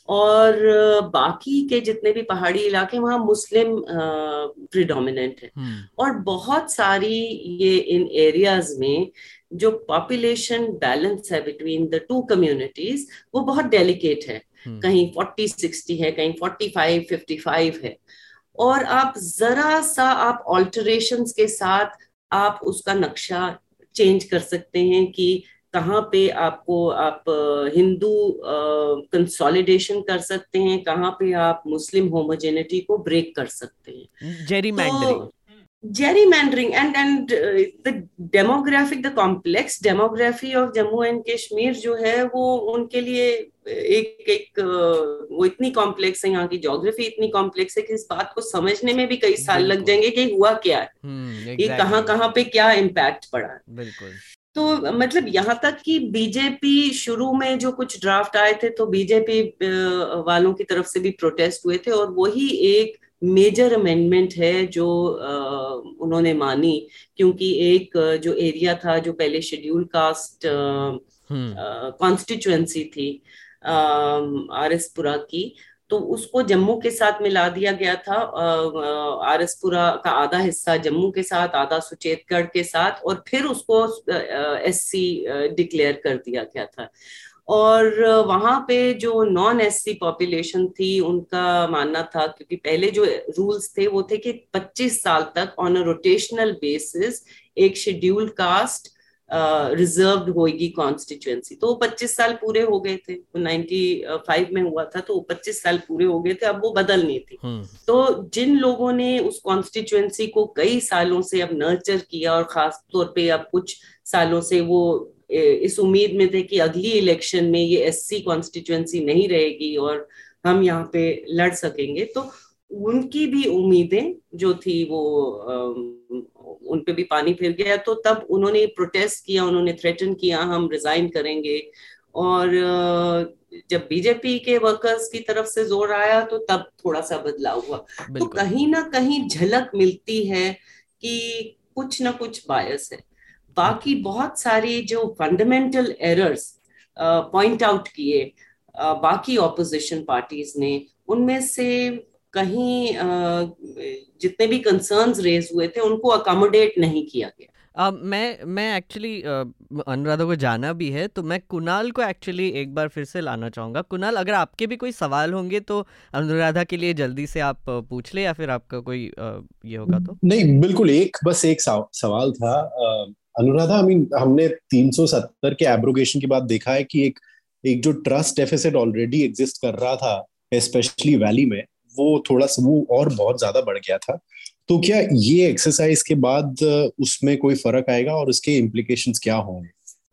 और बाकी के जितने भी पहाड़ी इलाके वहाँ मुस्लिम प्रिडोमिनेंट है। हम्म। और बहुत सारी ये इन एरियाज़ में जो पॉपुलेशन बैलेंस है बिटवीन द टू कम्युनिटीज वो बहुत डेलिकेट है। हम्म। कहीं 40 60 है कहीं 45 55 है। और आप जरा सा आप ऑल्टरेशन के साथ आप उसका नक्शा चेंज कर सकते हैं कि कहाँ पे आपको आप हिंदू कंसोलिडेशन कर सकते हैं कहाँ पे आप मुस्लिम होमोजेनिटी को ब्रेक कर सकते हैं। जेरी तो, gerrymandering and and uh, the demographic the complex demography of Jammu and Kashmir जो है वो उनके लिए एक एक वो इतनी कॉम्प्लेक्स है यहाँ की जोग्राफी इतनी कॉम्प्लेक्स है कि इस बात को समझने में भी कई साल लग जाएँगे कि हुआ क्या है। hmm, कि कहाँ कहाँ पे क्या इम्पैक्ट पड़ा है। बिल्कुल। तो मतलब यहाँ तक कि बीजेपी शुरू में जो कुछ ड्राफ्ट आए थे तो बीजेपी वालों की तरफ़ से भी प्रोटेस्ट हुए थे और वही एक मेजर अमेंडमेंट है जो उन्होंने मानी क्योंकि एक जो एरिया था जो पहले शेड्यूल कास्ट कॉन्स्टिट्युएंसी थी आर एस पुरा की तो उसको जम्मू के साथ मिला दिया गया था आर एस पुरा का आधा हिस्सा जम्मू के साथ आधा सुचेतगढ़ के साथ और फिर उसको एस सी डिक्लेयर कर दिया गया था। और वहाँ पे जो नॉन एससी पॉपुलेशन थी उनका मानना था क्योंकि पहले जो रूल्स थे वो थे कि 25 साल तक ऑन अ रोटेशनल बेसिस एक शेड्यूल्ड कास्ट रिज़र्व होगी कॉन्स्टिट्युएंसी तो 25 साल पूरे हो गए थे। वो फाइव में हुआ था तो 25 साल पूरे हो गए थे। अब वो बदलनी थी। हम्म। तो जिन लोगों ने उस कॉन्स्टिट्युएंसी को कई सालों से अब नर्चर किया और खास तौर पे अब कुछ सालों से वो इस उम्मीद में थे कि अगली इलेक्शन में ये एससी कॉन्स्टिट्युएंसी नहीं रहेगी और हम यहाँ पे लड़ सकेंगे। तो उनकी भी उम्मीदें जो थी वो उन पे भी पानी फिर गया। तो तब उन्होंने प्रोटेस्ट किया उन्होंने थ्रेटन किया हम रिजाइन करेंगे। और जब बीजेपी के वर्कर्स की तरफ़ से ज़ोर आया तो तब थोड़ा सा बदलाव हुआ। तो कहीं ना कहीं झलक मिलती है कि कुछ ना कुछ बायस है। बाकी बहुत सारी जो फंडामेंटल एरर्स पॉइंट आउट किए बाकी ऑपोजिशन पार्टीज़ ने उनमें से कहीं जितने भी कंसर्न्स रेज हुए थे उनको अकोमोडेट नहीं किया गया। Uh, मैं मैं एक्चुअली uh, अनुराधा को जाना भी है तो मैं कुणाल को एक्चुअली एक बार फिर से लाना चाहूँगा। कुणाल अगर आपके भी कोई सवाल होंगे तो अनुराधा के लिए जल्दी से आप पूछ ले या फिर आपका कोई uh, ये होगा तो? नहीं बिल्कुल एक बस एक सवाल था अनुराधा आई मीन हमने 370 के एब्रोगेशन के बाद देखा है कि एक एक जो ट्रस्ट डेफिसिट ऑलरेडी एग्जिस्ट कर रहा था स्पेशली वैली में, वो थोड़ा सा वो और बहुत ज़्यादा बढ़ गया था। तो क्या ये एक्सरसाइज के बाद उसमें कोई फ़र्क आएगा और उसके इम्प्लीकेशन क्या होंगे?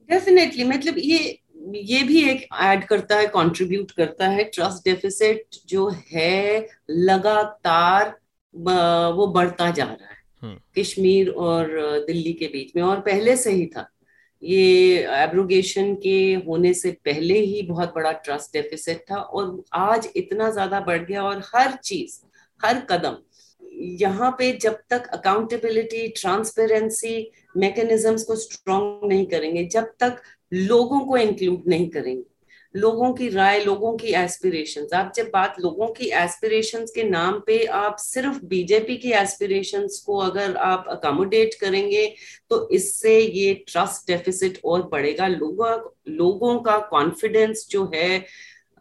डेफिनेटली मतलब ये ये भी एक ऐड करता है कंट्रीब्यूट करता है। ट्रस्ट डेफिसिट जो है, लगातार वो बढ़ता जा रहा है। कश्मीर और दिल्ली के बीच में, और पहले से ही था। ये एब्रोगेशन के होने से पहले ही बहुत बड़ा ट्रस्ट डेफिसिट था और आज इतना ज़्यादा बढ़ गया और हर चीज़, हर कदम, यहाँ पे जब तक अकाउंटेबिलिटी ट्रांसपेरेंसी मैकेनिज्म्स को स्ट्रॉन्ग नहीं करेंगे, जब तक लोगों को इंक्लूड नहीं करेंगे लोगों की राय लोगों की एस्पिरेशन आप जब बात लोगों की एस्पिरेशन के नाम पे आप सिर्फ़ बीजेपी की एस्पिरेशन को अगर आप अकोमोडेट करेंगे तो इससे ये ट्रस्ट डेफिसिट और बढ़ेगा। लोगों लोगों का कॉन्फिडेंस जो है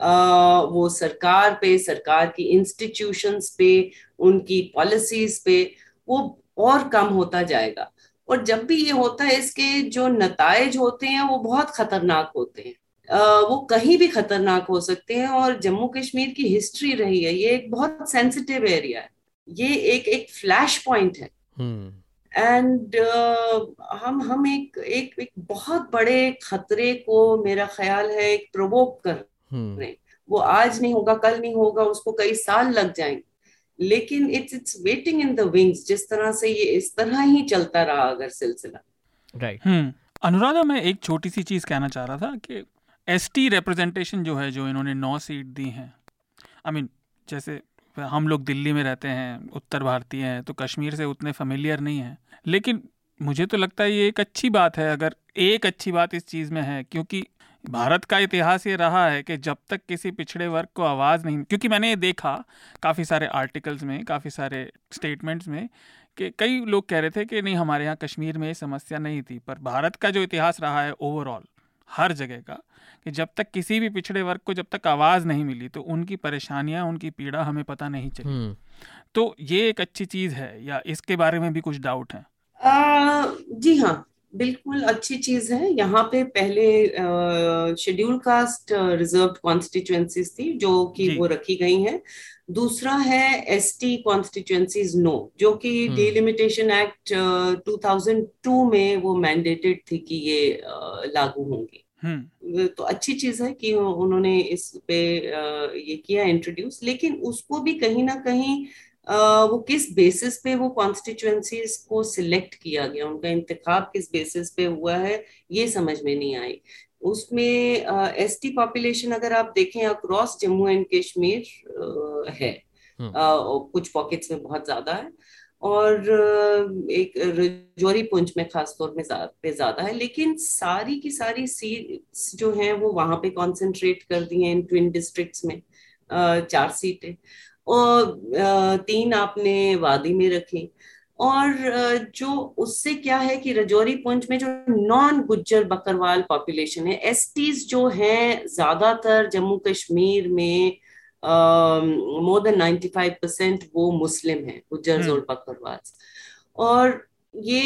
आ, वो सरकार पे सरकार की इंस्टीट्यूशंस पे उनकी पॉलिसीज़ पे वो और कम होता जाएगा। और जब भी ये होता है इसके जो नतज होते हैं वो बहुत खतरनाक होते हैं। वो कहीं भी खतरनाक हो सकते हैं और जम्मू कश्मीर की हिस्ट्री रही है ये एक बहुत सेंसिटिव एरिया है ये एक एक फ्लैश पॉइंट है एंड हम्म। uh, हम हम एक एक एक बहुत बड़े खतरे को मेरा ख्याल है एक प्रोवोक कर हम्म। रहे वो आज नहीं होगा कल नहीं होगा उसको कई साल लग जाएँगे लेकिन it's it's waiting in the wings जिस तरह से ये इस तरह ही चलता रहा अगर सिलसिला राइट right. हम्म अनुराधा मैं एक छोटी सी चीज़ कहना चाह रहा था कि एस टी रिप्रेजेंटेशन जो है, जो इन्होंने नौ सीट दी हैं। आई मीन जैसे हम लोग दिल्ली में रहते हैं, उत्तर भारतीय हैं तो कश्मीर से उतने फेमिलियर नहीं हैं। लेकिन मुझे तो लगता है ये एक अच्छी बात है, अगर एक अच्छी बात इस चीज़ में है, क्योंकि भारत का इतिहास ये रहा है कि जब तक किसी पिछड़े वर्ग को आवाज़ नहीं, क्योंकि मैंने ये देखा काफ़ी सारे आर्टिकल्स में, काफ़ी सारे स्टेटमेंट्स में, कि कई लोग कह रहे थे कि नहीं, हमारे यहाँ कश्मीर में ये समस्या नहीं थी, पर भारत का जो इतिहास रहा है ओवरऑल हर जगह का कि जब तक किसी भी पिछड़े वर्ग को जब तक आवाज़ नहीं मिली तो उनकी परेशानियाँ उनकी पीड़ा हमें पता नहीं चली। हम्म। तो ये एक अच्छी चीज़ है या इसके बारे में भी कुछ डाउट है? आ, जी हाँ बिल्कुल अच्छी चीज़ है। यहाँ पे पहले शेड्यूल कास्ट रिज़र्व कॉन्स्टिट्युएंसीज थी जो कि वो रखी गई हैं। दूसरा है एस टी कॉन्स्टिट्युएंसीज नो जो कि डिलिमिटेशन एक्ट 2002 में वो मैंडेटेड थी कि ये लागू होंगी। हम्म। तो अच्छी चीज़ है कि उन्होंने इस पे ये किया इंट्रोड्यूस लेकिन उसको भी कहीं ना कहीं वो किस बेसिस पे वो कॉन्स्टिट्युएंसीज को सिलेक्ट किया गया उनका इंतखाब किस बेसिस पे हुआ है ये समझ में नहीं आई। उसमें एस टी पॉपुलेशन अगर आप देखें अक्रॉस जम्मू एंड कश्मीर है। हम्म। कुछ पॉकेट्स में बहुत ज़्यादा है। और एक रजौरी पुंछ में खासतौर में पे ज़्यादा है। लेकिन सारी की सारी सीट्स जो हैं वो वहाँ पे कंसंट्रेट कर दी हैं इन ट्विन डिस्ट्रिक्ट्स में। चार सीटें और तीन आपने वादी में रखी। और जो उससे क्या है कि रजौरी पुंज में जो नॉन गुज्जर बकरवाल पॉपुलेशन है एसटीज जो हैं ज़्यादातर जम्मू कश्मीर में मोर देन 95 परसेंट वो मुस्लिम हैं गुज्जर हम्म। और बकरवाल और ये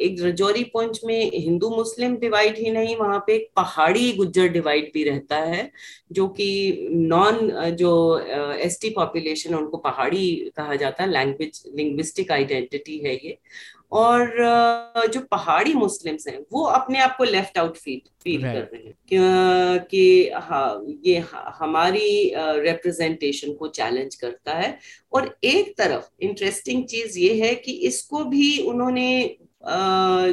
एक रजौरी पुंछ में हिंदू मुस्लिम डिवाइड ही नहीं, वहाँ पे एक पहाड़ी गुज्जर डिवाइड भी रहता है, जो कि नॉन जो एसटी पॉपुलेशन उनको पहाड़ी कहा जाता है लैंग्वेज लिंग्विस्टिक आइडेंटिटी है ये। और जो पहाड़ी मुस्लिम्स हैं वो अपने आप को लेफ़्ट आउट फील फील कर रहे हैं। कि हाँ ये हमारी रिप्रेजेंटेशन को चैलेंज करता है। और एक तरफ़ इंटरेस्टिंग चीज़ ये है कि इसको भी उन्होंने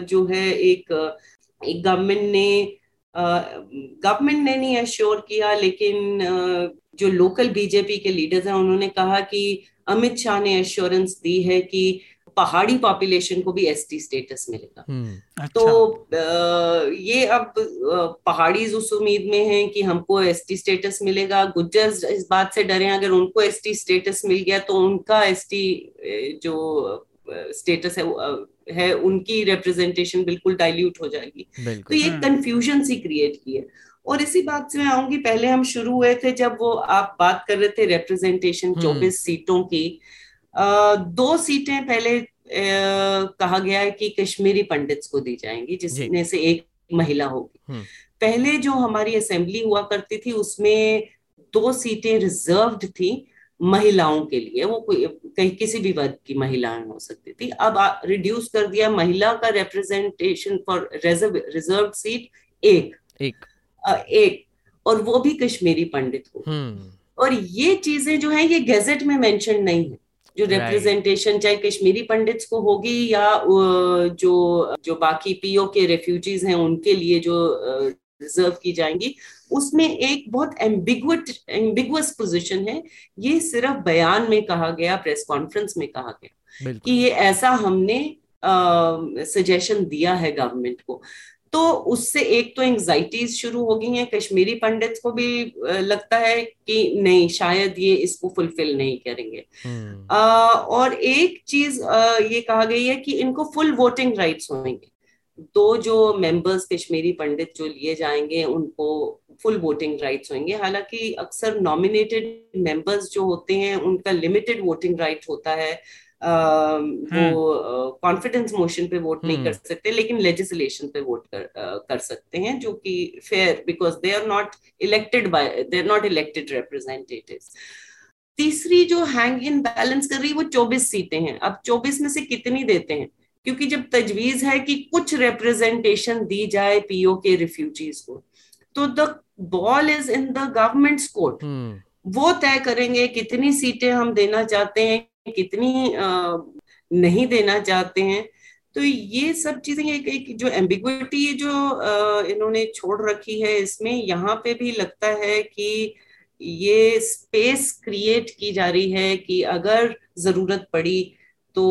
जो है एक एक गवर्नमेंट ने गवर्नमेंट ने नहीं अश्योर किया लेकिन जो लोकल बीजेपी के लीडर्स हैं उन्होंने कहा कि अमित शाह ने एश्योरेंस दी है कि पहाड़ी पॉपुलेशन को भी एसटी स्टेटस मिलेगा हम्म, तो अच्छा। ये अब पहाड़ी उस उम्मीद में हैं कि हमको एसटी स्टेटस मिलेगा गुज्जर इस बात से डरे हैं अगर उनको एसटी स्टेटस मिल गया तो उनका एसटी जो स्टेटस है है उनकी रिप्रेजेंटेशन बिल्कुल डाइल्यूट हो जाएगी तो ये कंफ्यूजन हम्म। सी क्रिएट की है और इसी बात से मैं आऊँगी पहले हम शुरू हुए थे जब वो आप बात कर रहे थे रिप्रेजेंटेशन हम्म। चौबीस सीटों की दो सीटें पहले कहा गया है कि कश्मीरी पंडित्स को दी जाएँगी जिसमें से एक महिला होगी। हम्म। पहले जो हमारी असेंबली हुआ करती थी उसमें दो सीटें रिजर्व्ड थी महिलाओं के लिए। वो कोई कहीं किसी भी वर्ग की महिलाएँ हो सकती थी। अब रिड्यूस कर दिया। महिला का representation for reserve reserve seat एक। एक। आ, एक। और वो भी कश्मीरी पंडित को हम्म। और ये चीज़ें जो है ये गैजेट में मेंशन नहीं है। जो रिप्रेजेंटेशन चाहे कश्मीरी पंडित्स को होगी या जो जो बाकी पीओ के रेफ्यूजीज हैं उनके लिए जो रिज़र्व की जाएँगी उसमें एक बहुत एम्बिगुट एम्बिगुअस पोजीशन है। ये सिर्फ़ बयान में कहा गया प्रेस कॉन्फ्रेंस में कहा गया। कि ये ऐसा हमने सजेशन दिया है गवर्नमेंट को। तो उससे एक तो एंजाइटीज शुरू हो गई हैं कश्मीरी पंडित को भी लगता है कि नहीं शायद ये इसको फुलफिल नहीं करेंगे। hmm. आ, और एक चीज़ आ, ये कहा गई है कि इनको फुल वोटिंग राइट्स होंगे। दो जो मेंबर्स कश्मीरी पंडित जो लिए जाएँगे उनको फुल वोटिंग राइट्स होंगे। हालाँकि अक्सर नॉमिनेटेड मेंबर्स जो होते हैं उनका लिमिटेड वोटिंग राइट होता है। वो कॉन्फिडेंस मोशन पे वोट नहीं कर हम्म। सकते लेकिन लेजिस्लेशन पे वोट कर कर सकते हैं जो कि fair because they are not elected by they are not elected representatives तीसरी जो हैंग इन बैलेंस कर रही है वो चौबीस सीटें हैं। अब चौबीस में से कितनी देते हैं? क्योंकि जब तजवीज है कि कुछ रिप्रेजेंटेशन दी जाए पीओ के रिफ्यूजीज को तो the ball is in the government court वो तय करेंगे कितनी सीटें हम देना चाहते हैं कितनी नहीं देना चाहते हैं। तो ये सब चीज़ें एक, एक जो एम्बिग्विटी जो इन्होंने छोड़ रखी है इसमें यहाँ पे भी लगता है कि ये स्पेस क्रिएट की जा रही है कि अगर ज़रूरत पड़ी तो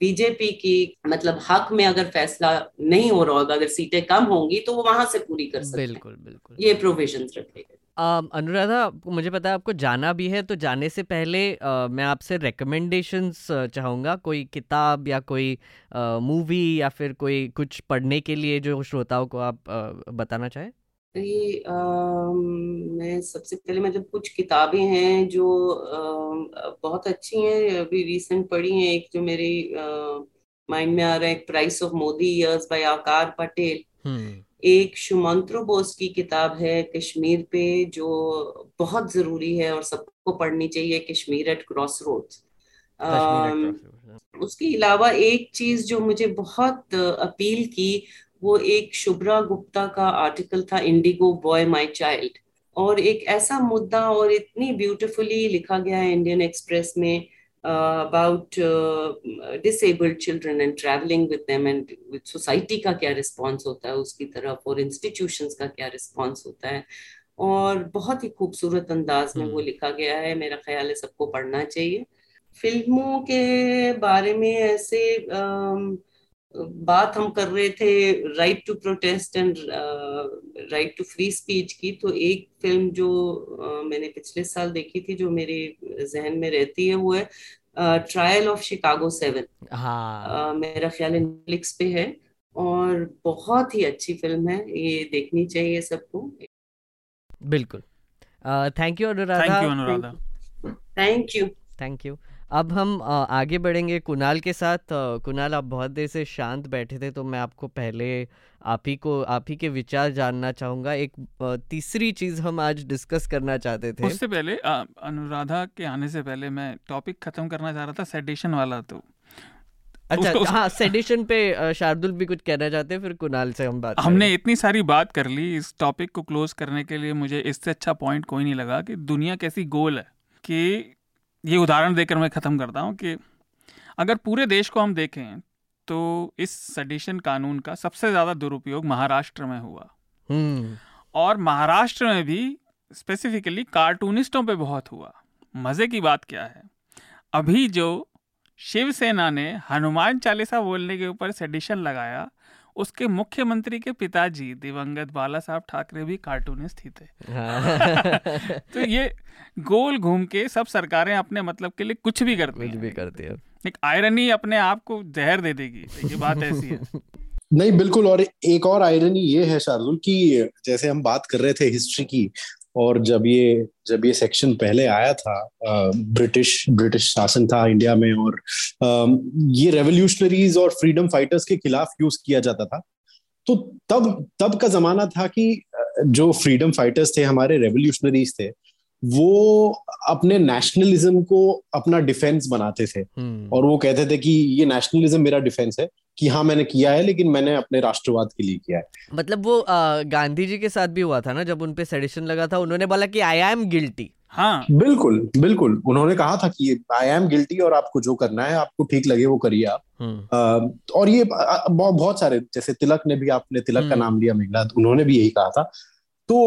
बीजेपी की मतलब हक में अगर फैसला नहीं हो रहा होगा अगर सीटें कम होंगी तो वो वहाँ से पूरी कर सकते बिल्कुल बिल्कुल। ये प्रोविज़न रखे गए। अनुराधा मुझे पता है आपको जाना भी है तो जाने से पहले आ, मैं आपसे रिकमेंडेशंस चाहूँगा कोई किताब या कोई मूवी या फिर कोई कुछ पढ़ने के लिए जो श्रोताओं को आप आ, बताना चाहें ये आ, मैं सबसे पहले मतलब कुछ किताबें हैं जो आ, बहुत अच्छी हैं अभी रिसेंट पढ़ी हैं एक जो मेरी माइंड में आ रहा है price of Modi years by Aakar Patel. एक शुमंत्रो बोस की किताब है कश्मीर पे जो बहुत ज़रूरी है और सबको पढ़नी चाहिए कश्मीर एट क्रॉस रोड्स उसके अलावा एक चीज़ जो मुझे बहुत अपील की वो एक शुभ्रा गुप्ता का आर्टिकल था इंडिगो बॉय माय चाइल्ड। और एक ऐसा मुद्दा और इतनी ब्यूटिफुली लिखा गया है इंडियन एक्सप्रेस में about disabled children and traveling with them and with society का क्या response होता है उसकी तरफ़ और institutions का क्या response होता है और बहुत ही खूबसूरत अंदाज में वो hmm. लिखा गया है मेरा ख्याल है सबको पढ़ना चाहिए फ़िल्मों के बारे में ऐसे uh, बात हम कर रहे थे right to protest and right to free speech की तो एक फ़िल्म जो uh, मैंने पिछले साल देखी थी जो मेरे जहन में रहती है वो है ट्रायल ऑफ़ शिकागो सेवन हाँ। मेरा ख्याल नेटफ्लिक्स पे है और बहुत ही अच्छी फ़िल्म है ये देखनी चाहिए सबको। बिल्कुल। Thank you Anuradha. Thank you Anuradha. Thank you thank you अब हम आगे बढ़ेंगे कुणाल के साथ। कुणाल आप बहुत देर से शांत बैठे थे तो मैं आपको पहले आप ही को आप ही के विचार जानना चाहूँगा। एक तीसरी चीज़ हम आज डिस्कस करना चाहते थे। उससे पहले अनुराधा के आने से पहले मैं टॉपिक खत्म करना चाह रहा था सेडिशन वाला तो। अच्छा उसको- हाँ सेडिशन पे शार्दुल भी कुछ कहना चाहते हैं फिर कुणाल से हम बात हमने इतनी सारी बात कर ली इस टॉपिक को क्लोज करने के लिए मुझे इससे अच्छा पॉइंट कोई नहीं लगा कि दुनिया कैसी गोल है कि ये उदाहरण देकर मैं ख़त्म करता हूँ कि अगर पूरे देश को हम देखें तो इस सडिशन कानून का सबसे ज़्यादा दुरुपयोग महाराष्ट्र में हुआ। हम्म। और महाराष्ट्र में भी स्पेसिफिकली कार्टूनिस्टों पे बहुत हुआ। मज़े की बात क्या है? अभी जो शिवसेना ने हनुमान चालीसा बोलने के ऊपर सेडिशन लगाया उसके मुख्यमंत्री के पिताजी दिवंगत बाला साहब ठाकरे भी कार्टूनिस्ट ही थे हाँ। तो ये गोल घूम के सब सरकारें अपने मतलब के लिए कुछ भी करती कुछ भी करती है। एक आयरनी अपने आप को जहर दे देगी ये बात ऐसी है। नहीं बिल्कुल और एक और आयरनी ये है शार्दुल कि जैसे हम बात कर रहे थे हिस्ट्री की और जब ये जब ये सेक्शन पहले आया था ब्रिटिश ब्रिटिश शासन था इंडिया में और ये रेवोल्यूशनरीज और फ्रीडम फाइटर्स के खिलाफ यूज़ किया जाता था तो तब तब का जमाना था कि जो फ्रीडम फाइटर्स थे हमारे रेवोल्यूशनरीज थे वो अपने नेशनलिज्म को अपना डिफेंस बनाते थे। हम्म। और वो कहते थे कि ये नेशनलिज्म मेरा डिफेंस है कि हाँ मैंने किया है लेकिन मैंने अपने राष्ट्रवाद के लिए किया है। मतलब वो गांधी जी के साथ भी हुआ था ना जब उन पे सेडिशन लगा था उन्होंने बोला कि आई एम गिल्टी हाँ। बिल्कुल बिल्कुल। उन्होंने कहा था कि आई एम गिल्टी और आपको जो करना है आपको ठीक लगे वो करिए आप। हम्म। अ, और ये बहुत सारे जैसे तिलक ने भी आपने तिलक का हम्म। नाम लिया मेघनाथ उन्होंने भी यही कहा था। तो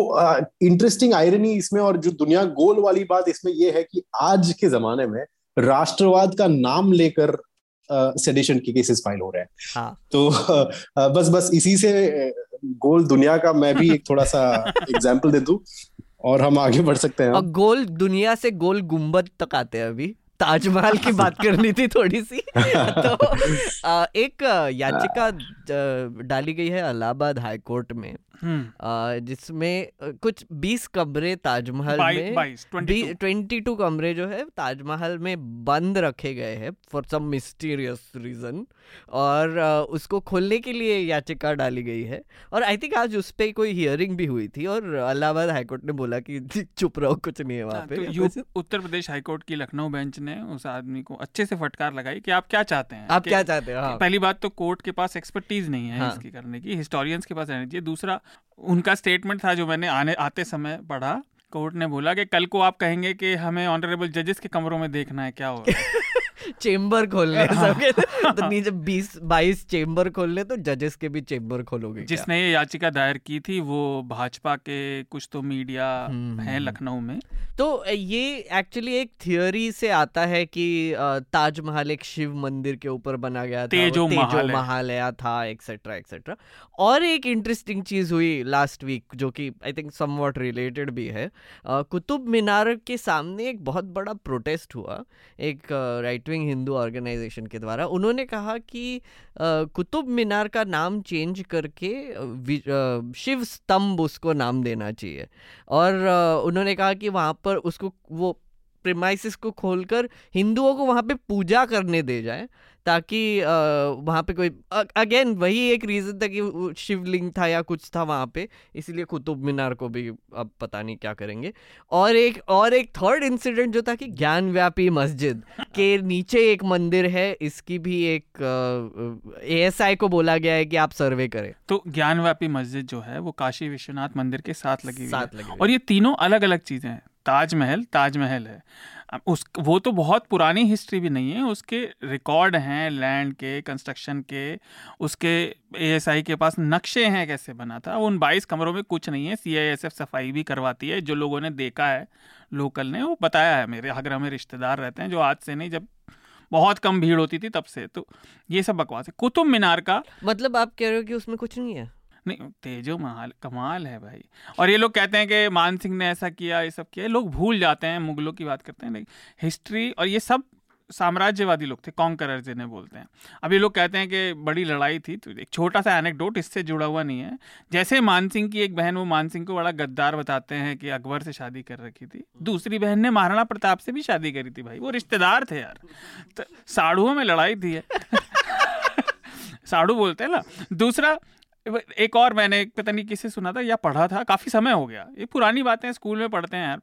इंटरेस्टिंग आयरनी इसमें और जो दुनिया गोल वाली बात इसमें ये है कि आज के जमाने में राष्ट्रवाद का नाम लेकर सेडिशन के केसेस फ़ाइल हो रहे हैं। हाँ। तो अ, बस बस इसी से गोल दुनिया का मैं भी एक थोड़ा सा एग्ज़ाम्पल दे दूँ और हम आगे बढ़ सकते हैं। और गोल दुनिया से गोल गुंबद तक आते हैं अभी। ताजमहल की बात करनी थी थोड़ी सी। तो एक याचिका डाली गई है इलाहाबाद हाई कोर्ट में। जिसमें कुछ 20 कमरे ताजमहल में ट्वेंटी टू। कमरे जो है ताजमहल में बंद रखे गए हैं फॉर सम मिस्टीरियस रीजन और उसको खोलने के लिए याचिका डाली गई है। और आई थिंक आज उस पर कोई हियरिंग भी हुई थी। और इलाहाबाद हाईकोर्ट ने बोला कि चुप रहो कुछ नहीं है वहाँ हाँ, पे। तो उत्तर प्रदेश हाईकोर्ट की लखनऊ बेंच ने उस आदमी को अच्छे से फटकार लगाई कि आप क्या चाहते हैं? आप क्या चाहते हो? हाँ। पहली बात तो कोर्ट के पास एक्सपर्टीज नहीं है हाँ। इसकी करने की हिस्टोरियंस के पास रहनी चाहिए। दूसरा उनका स्टेटमेंट था जो मैंने आने, आते समय पढ़ा। कोर्ट ने बोला कि कल को आप कहेंगे कि हमें ऑनरेबल जजेस के कमरों में देखना है, क्या हो? चेम्बर खोलने हाँ। सबके तो नीचे बीस बाईस चेम्बर खोलने तो जजेस के भी चेम्बर खोलोगे जिसने ये याचिका दायर की थी वो भाजपा के कुछ तो मीडिया हम्म, हैं हम्म। लखनऊ में तो ये एक्चुअली एक थियोरी से आता है कि ताजमहल एक शिव मंदिर के ऊपर बना गया था तेजो तेजो महल। महालया था एक्सेट्रा एक्सेट्रा और एक इंटरेस्टिंग चीज़ हुई लास्ट वीक जो कि आई थिंक समवॉट रिलेटेड भी है कुतुब मीनार के सामने एक बहुत बड़ा प्रोटेस्ट हुआ एक राइट विंग हिंदू ऑर्गेनाइजेशन के द्वारा, उन्होंने कहा कि कुतुब मीनार का नाम चेंज करके शिव स्तंभ उसको नाम देना चाहिए। और उन्होंने कहा कि वहाँ पर उसको वो प्रेमाइसिस को खोलकर हिंदुओं को वहाँ पे पूजा करने दे जाए ताकि वहाँ पे कोई अगेन वही एक रीज़न था कि शिवलिंग था या कुछ था वहाँ पे इसीलिए कुतुब मीनार को भी अब पता नहीं क्या करेंगे। और एक और एक थर्ड इंसिडेंट जो था कि ज्ञान व्यापी मस्जिद के नीचे एक मंदिर है इसकी भी एक एएसआई को बोला गया है कि आप सर्वे करें। तो ज्ञानव्यापी मस्जिद जो है वो काशी विश्वनाथ मंदिर के साथ लगी हुई है। साथ लगे। और ये तीनों अलग अलग चीज़ें हैं। ताजमहल ताजमहल है। उस, वो तो बहुत पुरानी हिस्ट्री भी नहीं है, उसके रिकॉर्ड हैं लैंड के, कंस्ट्रक्शन के, उसके एएसआई के पास नक्शे हैं कैसे बना था, उन 22 कमरों में कुछ नहीं है, सीआईएसएफ सफ़ाई भी करवाती है, जो लोगों ने देखा है, लोकल ने, वो बताया है मेरे आगरा में रिश्तेदार रहते हैं, जो आज से नहीं, जब बहुत कम भीड़ होती थी तब से तो ये सब बकवास है। कुतुब मीनार का मतलब आप कह रहे हो कि उसमें कुछ नहीं है? नहीं, तेजो महाल, कमाल है भाई। और ये लोग कहते हैं कि मान सिंह ने ऐसा किया, ये सब किया। लोग भूल जाते हैं, मुगलों की बात करते हैं, लेकिन हिस्ट्री और ये सब साम्राज्यवादी लोग थे, कॉन्करर जिन्हें बोलते हैं। अब ये लोग कहते हैं कि बड़ी लड़ाई थी तो एक छोटा सा एनेक्डोट इससे जुड़ा हुआ नहीं है। जैसे मानसिंह की एक बहन, वो मानसिंह को बड़ा गद्दार बताते हैं कि अकबर से शादी कर रखी थी। दूसरी बहन ने महाराणा प्रताप से भी शादी करी थी भाई। वो रिश्तेदार थे यार। तो साढ़ुओं में लड़ाई थी। साड़ू बोलते हैं ना। दूसरा एक और मैंने, पता नहीं किसे सुना था या पढ़ा था, काफ़ी समय हो गया। ये पुरानी बातें स्कूल में पढ़ते हैं यार।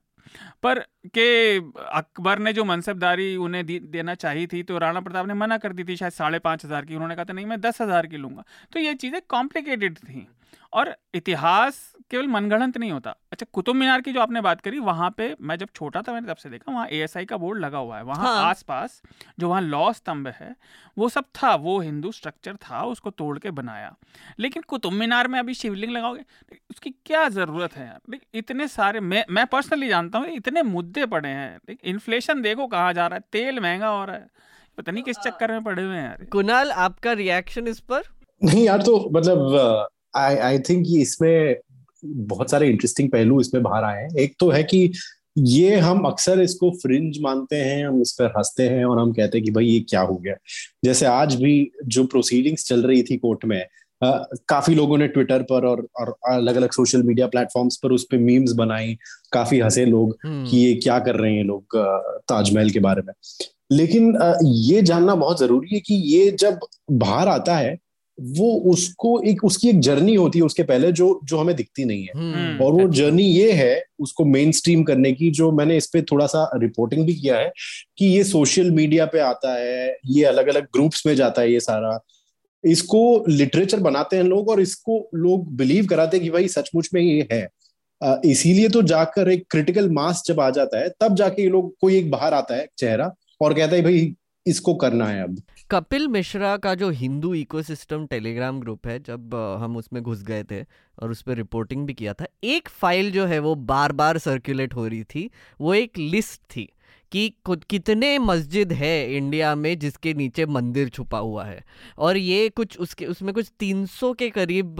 पर के अकबर ने जो मनसबदारी उन्हें देना चाहिए थी तो राणा प्रताप ने मना कर दी थी शायद साढ़े पाँच हज़ार की। उन्होंने कहा था, नहीं, मैं दस हज़ार की लूँगा। तो ये चीज़ें कॉम्प्लिकेटेड थी। और इतिहास केवल मनगढ़ंत नहीं होता। अच्छा कुतुब मीनार की जो आपने बात करी वहाँ पे मैं जब छोटा था मैंने तब से देखा वहाँ एएसआई का बोर्ड लगा हुआ है। वहाँ हाँ। आसपास जो वहाँ लॉ स्तंभ है वो सब था वो हिंदू स्ट्रक्चर था उसको तोड़ के बनाया। लेकिन कुतुब मीनार में अभी शिवलिंग लगाओगे उसकी क्या ज़रूरत है यार? इतने सारे मैं मैं पर्सनली जानता हूँ इतने मुद्दे पड़े हैं। इन्फ्लेशन देखो कहाँ जा रहा है तेल महँगा हो रहा है। पता नहीं किस चक्कर में पड़े हुए हैं यार। कुणाल आपका रिएक्शन इस पर? नहीं यार तो मतलब आई आई थिंक इसमें बहुत सारे इंटरेस्टिंग पहलू इसमें बाहर आए हैं। एक तो है कि ये हम अक्सर इसको फ्रिंज मानते हैं हम इस पर हँसते हैं और हम कहते हैं कि भाई ये क्या हो गया। जैसे आज भी जो प्रोसीडिंग्स चल रही थी कोर्ट में आ, काफ़ी लोगों ने ट्विटर पर और और अलग अलग सोशल मीडिया प्लेटफॉर्म्स पर उस पर मीम्स बनाई काफ़ी हंसे लोग हम्म। कि ये क्या कर रहे हैं लोग ताजमहल के बारे में। लेकिन ये जानना बहुत ज़रूरी है कि ये जब बाहर आता है वो उसको एक उसकी एक जर्नी होती है उसके पहले जो जो हमें दिखती नहीं है। हम्म। और वो जर्नी ये है उसको मेन स्ट्रीम करने की जो मैंने इस पर थोड़ा सा रिपोर्टिंग भी किया है कि ये सोशल मीडिया पे आता है ये अलग अलग ग्रुप्स में जाता है ये सारा। इसको लिटरेचर बनाते हैं लोग और इसको लोग बिलीव कराते हैं कि भाई सचमुच में ये है। इसीलिए तो जाकर एक क्रिटिकल मास जब आ जाता है तब जाके ये लोग कोई एक बाहर आता है चेहरा और कहता है भाई इसको करना है अब। कपिल मिश्रा का जो हिंदू इकोसिस्टम टेलीग्राम ग्रुप है जब हम उसमें घुस गए थे और उस पर रिपोर्टिंग भी किया था एक फ़ाइल जो है वो बार बार सर्कुलेट हो रही थी वो एक लिस्ट थी कि कितने मस्जिद है इंडिया में जिसके नीचे मंदिर छुपा हुआ है। और ये कुछ उसके उसमें कुछ 300 के करीब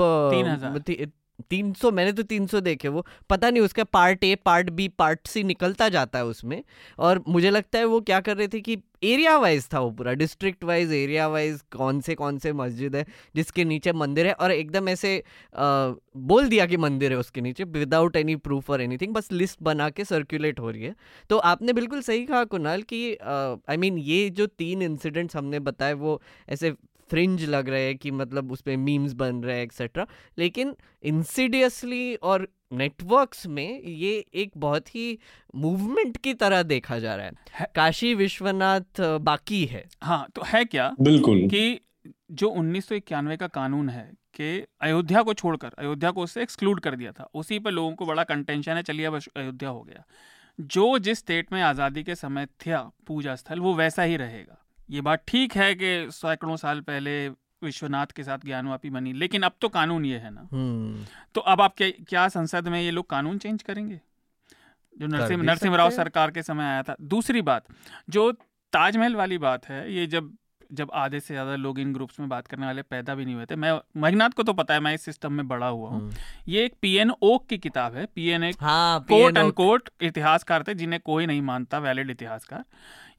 तीन सौ मैंने तो तीन सौ देखे वो। पता नहीं उसका part A part B part C निकलता जाता है उसमें। और मुझे लगता है वो क्या कर रहे थे कि एरिया वाइज था वो पूरा डिस्ट्रिक्ट वाइज एरिया वाइज कौन से कौन से मस्जिद है जिसके नीचे मंदिर है। और एकदम ऐसे आ, बोल दिया कि मंदिर है उसके नीचे विदाउट एनी प्रूफ और एनीथिंग बस लिस्ट बना के सर्कुलेट हो रही है। तो आपने बिल्कुल सही कहा कुणाल कि आई मीन I mean, ये जो तीन इंसिडेंट्स हमने बताए वो ऐसे फ्रिंज लग रहे हैं कि मतलब उस पर मीम्स बन रहे हैं एक्सेट्रा लेकिन इंसिडियसली और नेटवर्क्स में ये एक बहुत ही मूवमेंट की तरह देखा जा रहा है, है काशी विश्वनाथ बाकी है। हाँ तो है क्या? बिल्कुल। कि जो उन्नीस सौ इक्यानवे का कानून है कि अयोध्या को छोड़कर अयोध्या को उससे एक्सक्लूड कर दिया था उसी पर लोगों को बड़ा कंटेंशन है चलिए अब अयोध्या हो गया। जो जिस स्टेट में आज़ादी के समय था पूजा स्थल वो वैसा ही रहेगा। ये बात ठीक है कि सैकड़ों साल पहले विश्वनाथ के साथ ज्ञानवापी बनी लेकिन अब तो कानून ये है ना। हम्म। तो अब आप क्या क्या संसद में ये लोग कानून चेंज करेंगे? जो नरसिंह नरसिंह राव सरकार के समय आया था। दूसरी बात जो ताजमहल वाली बात है ये जब जब आधे से ज़्यादा लोग इन ग्रुप्स में बात करने वाले पैदा भी नहीं हुए थे मैं मेघनाथ को तो पता है मैं इस सिस्टम में बड़ा हुआ हूँ। हम्म। ये एक पी एन ओक की किताब है। P N a quote end quote इतिहासकार थे जिन्हें कोई नहीं मानता वैलिड इतिहासकार।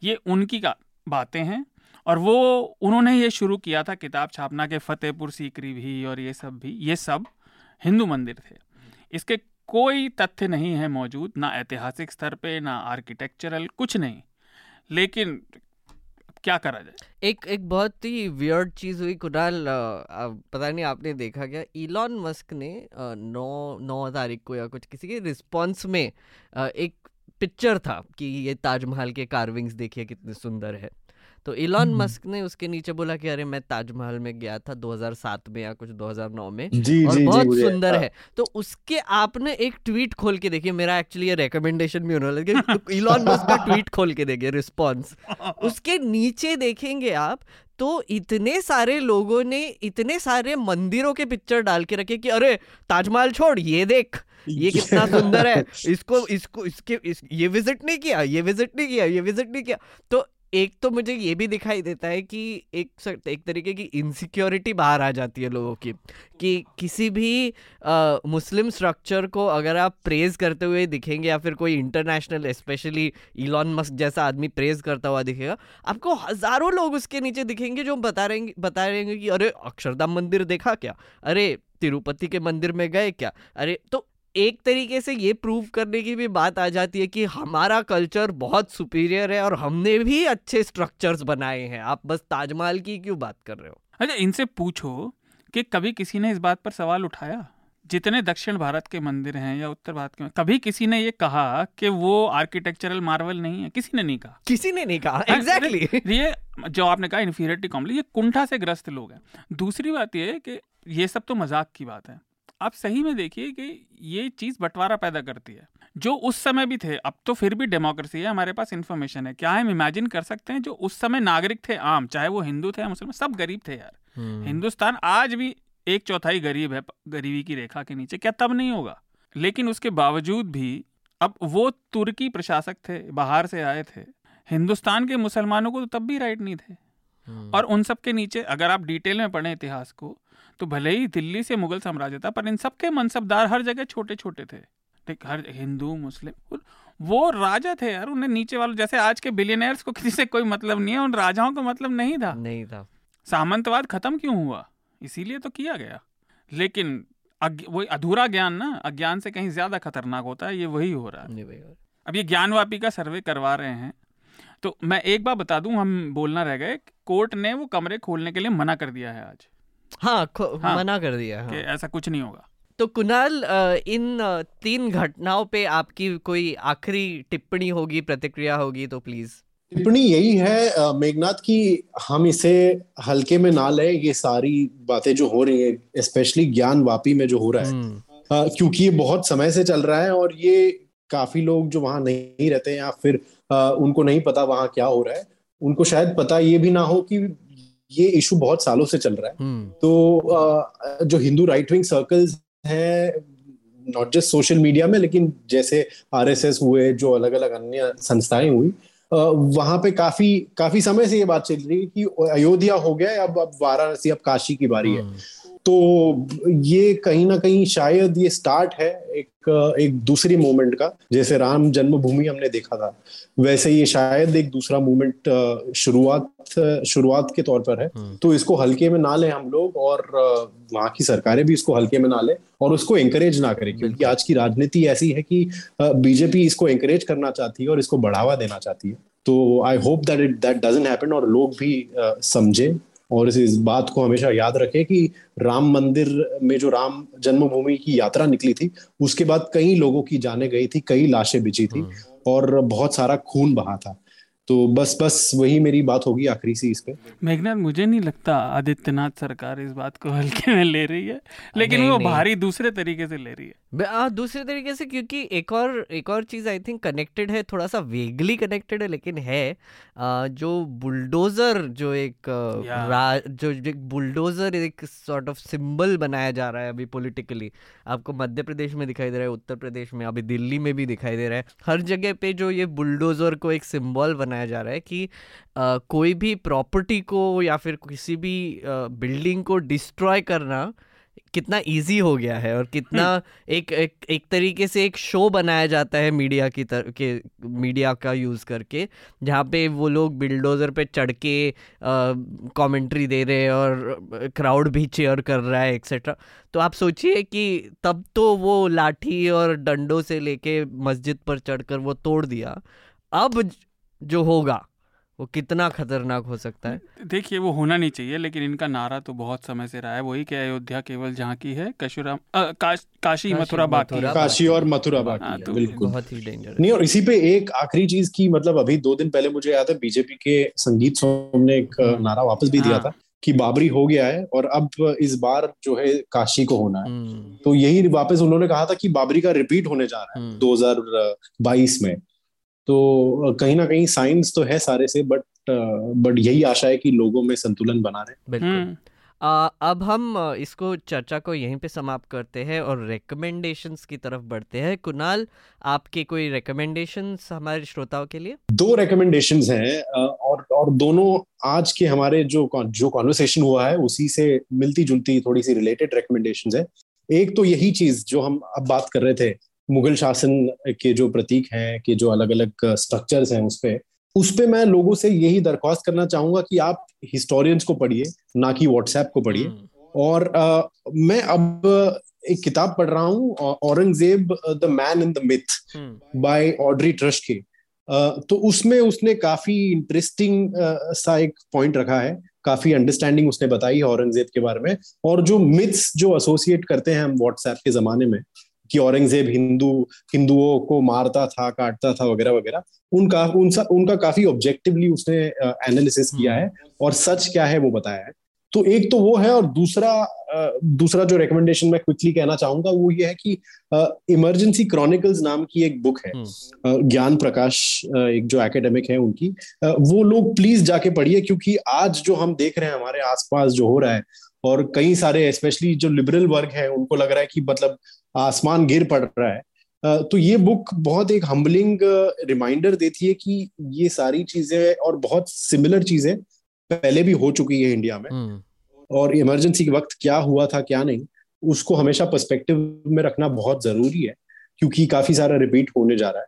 ये उनकी का बातें हैं, और वो, उन्होंने ये शुरू किया था किताब छापना के फतेहपुर सीकरी भी और ये सब भी, ये सब हिंदू मंदिर थे। इसके कोई तथ्य नहीं है मौजूद, ना ऐतिहासिक स्तर पे, ना आर्किटेक्चरल, कुछ नहीं। लेकिन, क्या करा जाए? एक एक बहुत ही वियर्ड चीज़ हुई, कुणाल पता नहीं आपने देखा क्या? इलॉन मस्क ने नौ नौ तारीख को या कुछ किसी के रिस्पॉन्स में एक पिक्चर था कि ये ताजमहल के कार्विंग्स देखिए कितने सुंदर है। तो इलॉन मस्क हम्म। ने उसके नीचे बोला कि अरे मैं ताजमहल में गया था 2007 में या कुछ 2009 में जी, और जी, बहुत जी, सुंदर हाँ। है तो उसके आपने एक ट्वीट खोल के देखिए मेरा एक्चुअली ये रिकमेंडेशन भी होने लगे इलॉन मस्क का ट्वीट खोल के देखिए रिस्पॉन्स उसके नीचे देखेंगे आप तो इतने सारे लोगों ने इतने सारे मंदिरों के पिक्चर डाल के रखे कि अरे ताजमहल छोड़ ये देख ये कितना सुंदर है इसको इसको इसके इस, ये विज़िट नहीं किया ये विज़िट नहीं किया ये विज़िट नहीं किया तो एक तो मुझे ये भी दिखाई देता है कि एक एक तरीके की इनसिक्योरिटी बाहर आ जाती है लोगों की कि किसी भी आ, मुस्लिम स्ट्रक्चर को अगर आप प्रेज करते हुए दिखेंगे या फिर कोई इंटरनेशनल स्पेशली इलॉन मस्क जैसा आदमी प्रेज करता हुआ दिखेगा आपको हज़ारों लोग उसके नीचे दिखेंगे जो बता रहेंगे बता रहेंगे कि अरे अक्षरधाम मंदिर देखा क्या? अरे तिरुपति के मंदिर में गए क्या? अरे तो एक तरीके से ये प्रूव करने की भी बात आ जाती है कि हमारा कल्चर बहुत सुपीरियर है और हमने भी अच्छे स्ट्रक्चर्स बनाए हैं। आप बस ताजमहल की क्यों बात कर रहे हो? अच्छा इनसे पूछो कि कभी किसी ने इस बात पर सवाल उठाया? जितने दक्षिण भारत के मंदिर हैं या उत्तर भारत के कभी किसी ने ये कहा कि वो आर्किटेक्चरल मार्वल नहीं है? किसी ने नहीं कहा। किसी ने नहीं कहा। Exactly exactly. ये जो आपने कहा इन्फीरियरिटी कॉम्प्लेक्स ये कुंठा से ग्रस्त लोग हैं। दूसरी बात ये कि ये सब तो मज़ाक की बात है। आप सही में देखिए कि ये चीज़ बंटवारा पैदा करती है। जो उस समय भी थे अब तो फिर भी डेमोक्रेसी है हमारे पास इन्फॉर्मेशन है। क्या हम इमेजिन कर सकते हैं जो उस समय नागरिक थे आम चाहे वो हिंदू थे या मुसलमान सब गरीब थे यार। हम्म। हिंदुस्तान आज भी एक चौथाई गरीब है गरीबी की रेखा के नीचे क्या तब नहीं होगा? लेकिन उसके बावजूद भी अब वो तुर्की प्रशासक थे बाहर से आए थे। हिंदुस्तान के मुसलमानों को तो तब भी राइट नहीं थे। हम्म। और उन सब के नीचे अगर आप डिटेल में पढ़ें इतिहास को तो भले ही दिल्ली से मुगल साम्राज्य था पर इन सबके मनसबदार हर जगह छोटे छोटे थे। ठीक हर हिंदू मुस्लिम वो राजा थे यार उन्हें नीचे वाले जैसे आज के बिलियनर्स को किसी से कोई मतलब नहीं है उन राजाओं को मतलब नहीं था। नहीं था। सामंतवाद खत्म क्यों हुआ? इसीलिए तो किया गया। लेकिन वही अधूरा ज्ञान ना अज्ञान से कहीं ज़्यादा खतरनाक होता है ये वही हो रहा है। अब ये ज्ञानवापी का सर्वे करवा रहे हैं। तो मैं एक बार बता दूँ हम बोलना रह गए कोर्ट ने वो कमरे खोलने के लिए मना कर दिया है आज। हाँ, हाँ। मना कर दिया हाँ. कि ऐसा कुछ नहीं होगा। तो कुणाल इन तीन घटनाओं पे आपकी कोई आखिरी टिप्पणी होगी प्रतिक्रिया होगी तो प्लीज़ टिप्पणी यही है मेघनाथ की हम इसे हल्के में ना लें ये सारी बातें जो हो रही है स्पेशली ज्ञान वापी में जो हो रहा है। हम्म। क्योंकि ये बहुत समय से चल रहा है और ये काफ़ी लोग जो वहाँ नहीं रहते हैं या फिर आ, उनको नहीं पता वहाँ क्या हो रहा है। उनको शायद पता ये भी ना हो कि ये इशू बहुत सालों से चल रहा है hmm. तो जो हिंदू राइट विंग सर्कल्स हैं नॉट जस्ट सोशल मीडिया में लेकिन जैसे आरएसएस हुए जो अलग अलग अन्य संस्थाएँ हुई वहाँ पे काफ़ी काफ़ी समय से ये बात चल रही है कि अयोध्या हो गया अब अब वाराणसी अब काशी की बारी है हम्म। तो ये कहीं ना कहीं शायद ये स्टार्ट है एक एक दूसरी मूवमेंट का। जैसे राम जन्मभूमि हमने देखा था वैसे ये शायद एक दूसरा मूवमेंट शुरुआत शुरुआत के तौर पर है। हम्म। तो इसको हल्के में ना लें हम लोग और वहाँ की सरकारें भी इसको हल्के में ना लें और उसको एंकरेज ना करें क्योंकि आज की राजनीति ऐसी है कि बीजेपी इसको एंकरेज करना चाहती है और इसको बढ़ावा देना चाहती है। तो I hope that it that doesn't happen और लोग भी समझे। और इस, इस बात को हमेशा याद रखें कि राम मंदिर में जो राम जन्मभूमि की यात्रा निकली थी उसके बाद कई लोगों की जाने गई थी कई लाशें बिछी थी हम्म। और बहुत सारा खून बहा था तो बस बस वही मेरी बात होगी आखिरी सी इस पे। मेघनाथ मुझे नहीं लगता आदित्यनाथ सरकार इस बात को हल्के में ले रही है लेकिन नहीं, वो नहीं। भारी दूसरे तरीके से ले रही है। आ, दूसरे तरीके से क्योंकि एक और एक और चीज़ आई थिंक कनेक्टेड है थोड़ा सा वेगली कनेक्टेड है लेकिन है आ, जो बुलडोजर जो एक रा, जो एक बुलडोजर एक सॉर्ट ऑफ़ सिंबल बनाया जा रहा है अभी पोलिटिकली आपको मध्य प्रदेश में दिखाई दे रहा है उत्तर प्रदेश में अभी दिल्ली में भी दिखाई दे रहा है। हर जगह पे जो ये बुलडोजर को एक सिम्बॉल बनाया बनाया जा रहा है कि आ, कोई भी प्रॉपर्टी को या फिर किसी भी आ, बिल्डिंग को डिस्ट्रॉय करना कितना इजी हो गया है और कितना हम्म। एक एक एक तरीके से एक शो बनाया जाता है मीडिया की तरह के मीडिया का यूज़ करके जहाँ पे वो लोग बिल्डोज़र पे चढ़ के कमेंट्री दे रहे हैं और क्राउड भी चेयर कर रहा है एक्सेट्रा तो आप सोचिए कि तब तो वो लाठी और डंडों से लेके मस्जिद पर चढ़कर वो तोड़ दिया अब जो होगा वो कितना खतरनाक हो सकता है देखिए वो होना नहीं चाहिए लेकिन इनका नारा तो बहुत समय से रहा है वही कि अयोध्या केवल जहाँ की है कशुरा काश, काशी मथुरा बाकी काशी और मथुरा बाकी हाँ, तो बिल्कुल बहुत ही डेंजर नहीं और इसी पे एक आखिरी चीज़ की मतलब अभी दो दिन पहले मुझे याद है बीजेपी के संगीत सोम ने एक हम्म। नारा वापस भी दिया हाँ। था कि बाबरी हो गया है और अब इस बार जो है काशी को होना है हम्म। तो यही वापस उन्होंने कहा था कि बाबरी का रिपीट होने जा रहा है 2022 हम्म। में तो कहीं ना कहीं साइंस तो है सारे से बट बट यही आशा है कि लोगों में संतुलन बना रहे। बिल्कुल। हम्म। आ, अब हम इसको चर्चा को यहीं पे समाप्त करते हैं और रिकमेंडेशंस की तरफ़ बढ़ते हैं। कुणाल आपके कोई रिकमेंडेशंस हमारे श्रोताओं के लिए? दो रिकमेंडेशंस हैं और और दोनों आज के हमारे जो जो कॉन्वर्सेशन हुआ है उसी से मिलती जुलती थोड़ी सी रिलेटेड रिकमेंडेशंस है। एक तो यही चीज़ जो हम अब बात कर रहे थे मुगल शासन के जो प्रतीक हैं के जो अलग अलग स्ट्रक्चर्स हैं उस पर उस पर मैं लोगों से यही दरख्वास्त करना चाहूँगा कि आप हिस्टोरियंस को पढ़िए ना कि व्हाट्सएप को पढ़िए। हम्म। और आ, मैं अब एक किताब पढ़ रहा हूँ Aurangzeb the man in the myth by Audrey Truschke के। तो उसमें उसने काफ़ी इंटरेस्टिंग सा एक पॉइंट रखा है काफ़ी अंडरस्टैंडिंग उसने बताई है औरंगज़ेब के बारे में। और जो मिथ्स जो एसोसिएट करते हैं हम व्हाट्सएप के जमाने में कि औरंगज़ेब हिंदू हिंदुओं को मारता था काटता था वगैरह वगैरह उनका उनसा उनका काफ़ी ऑब्जेक्टिवली उसने एनालिसिस किया है। और सच क्या है वो बताया है। तो एक तो वो है और दूसरा दूसरा जो रिकमेंडेशन मैं क्विकली कहना चाहूँगा वो ये है कि इमरजेंसी क्रॉनिकल्स नाम की एक बुक है। हम्म। ज्ञान प्रकाश एक जो एकेडमिक है उनकी वो लोग प्लीज़ जाके पढ़िए क्योंकि आज जो हम देख रहे हैं हमारे आसपास जो हो रहा है और कई सारे स्पेशली जो लिबरल वर्ग है उनको लग रहा है कि मतलब आसमान गिर पड़ रहा है। तो ये बुक बहुत एक हम्बलिंग रिमाइंडर देती है कि ये सारी चीज़ें और बहुत सिमिलर चीज़ें पहले भी हो चुकी है इंडिया में। हम्म। और इमरजेंसी के वक्त क्या हुआ था क्या नहीं उसको हमेशा पर्सपेक्टिव में रखना बहुत ज़रूरी है क्योंकि काफ़ी सारा रिपीट होने जा रहा है।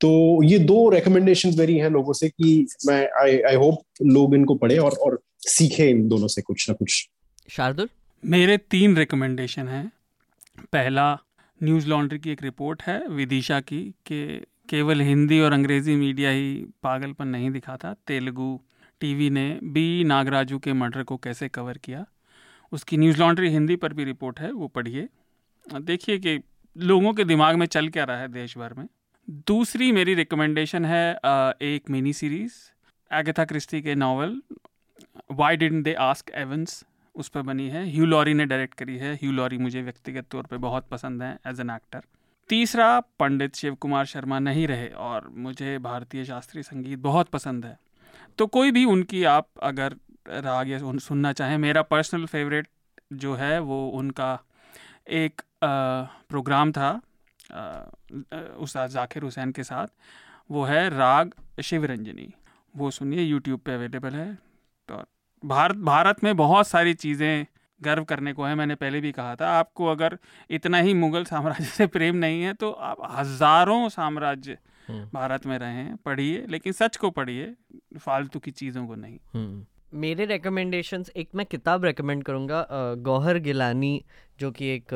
तो ये दो रिकमेंडेशंस मेरी हैं लोगों से कि मैं आई आई होप लोग इनको पढ़े और और सीखे इन दोनों से कुछ ना कुछ। शार्दुल? मेरे तीन रिकमेंडेशन हैं। पहला न्यूज़ लॉन्ड्री की एक रिपोर्ट है, विदिशा की, कि केवल हिंदी और अंग्रेज़ी मीडिया ही पागलपन नहीं दिखाता। तेलुगु टीवी ने बी. नागराजू के मर्डर को कैसे कवर किया? उसकी न्यूज़ लॉन्ड्री हिंदी पर भी रिपोर्ट है, वो पढ़िए। देखिए कि लोगों के दिमाग में चल क्या रहा है देश भर में। दूसरी मेरी रिकमेंडेशन है एक मिनी सीरीज़ एगथा क्रिस्टी के novel why didn't they ask Evans उस पर बनी है। ह्यू लॉरी ने डायरेक्ट करी है। ह्यू लॉरी मुझे व्यक्तिगत तौर पे बहुत पसंद है एज एन एक्टर तीसरा, पंडित शिव कुमार शर्मा नहीं रहे और मुझे भारतीय शास्त्रीय संगीत बहुत पसंद है। तो कोई भी उनकी आप अगर राग या सुनना चाहें, मेरा पर्सनल फेवरेट जो है वो उनका एक प्रोग्राम था उस जाकिर हुसैन के साथ। वो है राग शिवरंजनी। वो सुनिए यूट्यूब पे अवेलेबल है। भारत भारत में बहुत सारी चीज़ें गर्व करने को है मैंने पहले भी कहा था आपको अगर इतना ही मुगल साम्राज्य से प्रेम नहीं है तो आप हज़ारों साम्राज्य हम्म। भारत में रहे हैं पढ़िए लेकिन सच को पढ़िए फालतू की चीज़ों को नहीं हम्म। मेरे रिकमेंडेशंस एक मैं किताब रेकमेंड करूँगा गौहर गिलानी जो कि एक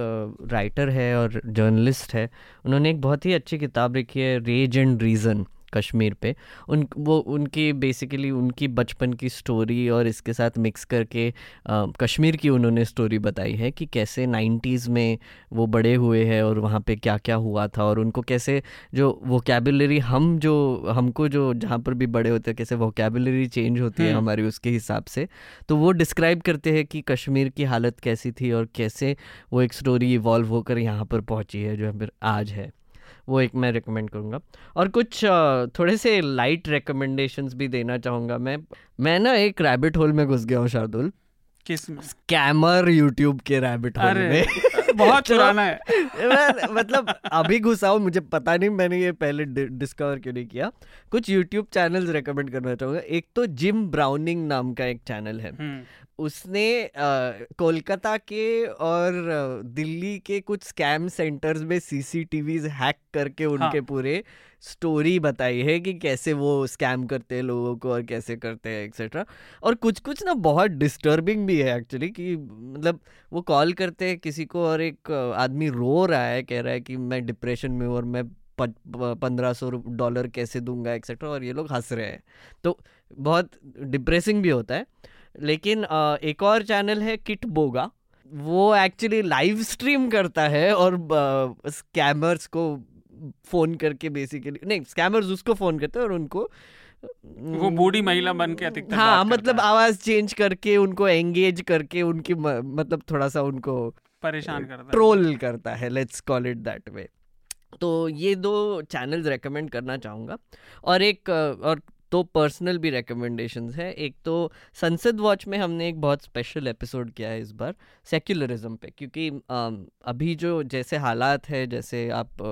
राइटर है और जर्नलिस्ट है उन्होंने एक बहुत ही अच्छी किताब लिखी है रेज एंड रीज़न कश्मीर पे। उन वो उनकी बेसिकली उनकी बचपन की स्टोरी और इसके साथ मिक्स करके आ, कश्मीर की उन्होंने स्टोरी बताई है कि कैसे नाइन्टीज़ में वो बड़े हुए हैं और वहाँ पे क्या क्या हुआ था और उनको कैसे जो वोकेबलरी हम जो हमको जो जहाँ पर भी बड़े होते हैं कैसे वोकेबलरी चेंज होती है हम्म। हमारी उसके हिसाब से। तो वो डिस्क्राइब करते हैं कि कश्मीर की हालत कैसी थी और कैसे वो एक स्टोरी इवॉल्व होकर यहाँ पर पहुँची है जो फिर आज है। वो एक मैं रिकमेंड करूँगा। और कुछ थोड़े से लाइट रिकमेंडेशंस भी देना चाहूँगा मैं। मैं ना एक रैबिट होल में घुस गया हूँ शार्दुल। किस स्कैमर यूट्यूब के रैबिट होल में। बहुत पुराना है। मतलब अभी घुसा हूँ मुझे पता नहीं मैंने ये पहले डिस्कवर क्यों नहीं किया। कुछ यूट्यूब चैनल्स रेकमेंड करना चाहूँगा। एक तो जिम ब्राउनिंग नाम का एक चैनल है। हम्म। उसने कोलकाता के और दिल्ली के कुछ स्कैम सेंटर्स में सीसीटीवी हैक करके उनके हाँ. पूरे स्टोरी बताई है कि कैसे वो स्कैम करते हैं लोगों को और कैसे करते हैं एक्सेट्रा और कुछ कुछ ना बहुत डिस्टर्बिंग भी है एक्चुअली कि मतलब वो कॉल करते हैं किसी को और एक आदमी रो रहा है कह रहा है कि मैं डिप्रेशन में हूँ और मैं पंद्रह सौ डॉलर कैसे दूँगा एक्सेट्रा और ये लोग हंस रहे हैं। तो बहुत डिप्रेसिंग भी होता है। लेकिन एक और चैनल है किट बोगा वो एक्चुअली लाइव स्ट्रीम करता है और स्कैमर्स को फ़ोन करके बेसिकली नहीं स्कैमर्स उसको फ़ोन करते हैं और उनको वो बूढ़ी महिला बन के अधिकतर हाँ मतलब आवाज़ चेंज करके उनको एंगेज करके उनकी मतलब थोड़ा सा उनको परेशान करता ट्रोल करता है let's call it that way तो ये दो चैनल्स रेकमेंड करना चाहूँगा। और एक और दो पर्सनल भी रिकमेंडेशन है। एक तो संसद वॉच में हमने एक बहुत स्पेशल एपिसोड किया है इस बार सेक्युलरिज्म पे, क्योंकि अभी जो जैसे हालात है, जैसे आप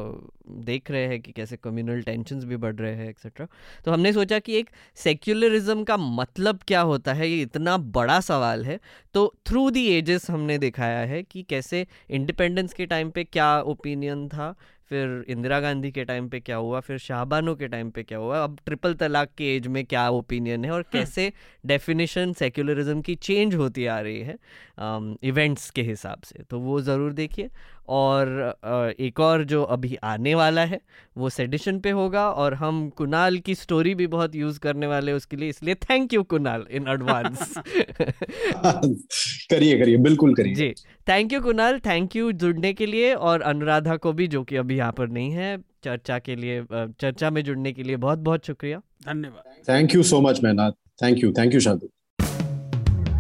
देख रहे हैं कि कैसे कम्युनल टेंशन भी बढ़ रहे हैं एक्सेट्रा तो हमने सोचा कि एक सेक्युलरिज्म का मतलब क्या होता है, ये इतना बड़ा सवाल है। तो थ्रू दी एजेस हमने दिखाया है कि कैसे इंडिपेंडेंस के टाइम पे क्या ओपिनियन था फिर इंदिरा गांधी के टाइम पे क्या हुआ फिर शाहबानो के टाइम पे क्या हुआ अब ट्रिपल तलाक के एज में क्या ओपिनियन है और हम्म। कैसे डेफिनेशन सेक्युलरिज्म की चेंज होती आ रही है इवेंट्स um, के हिसाब से तो वो ज़रूर देखिए और एक और जो अभी आने वाला है वो सेडिशन पे होगा और हम कुणाल की स्टोरी भी बहुत यूज़ करने वाले उसके लिए इसलिए thank you Kunal in advance करिए करिए बिल्कुल करिए। जी thank you Kunal thank you जुड़ने के लिए और अनुराधा को भी जो कि अभी यहाँ पर नहीं है चर्चा के लिए चर्चा में जुड़ने के लिए बहुत बहुत शुक्रिया। धन्यवाद। Thank you so much Mehnath thank you thank you Shanti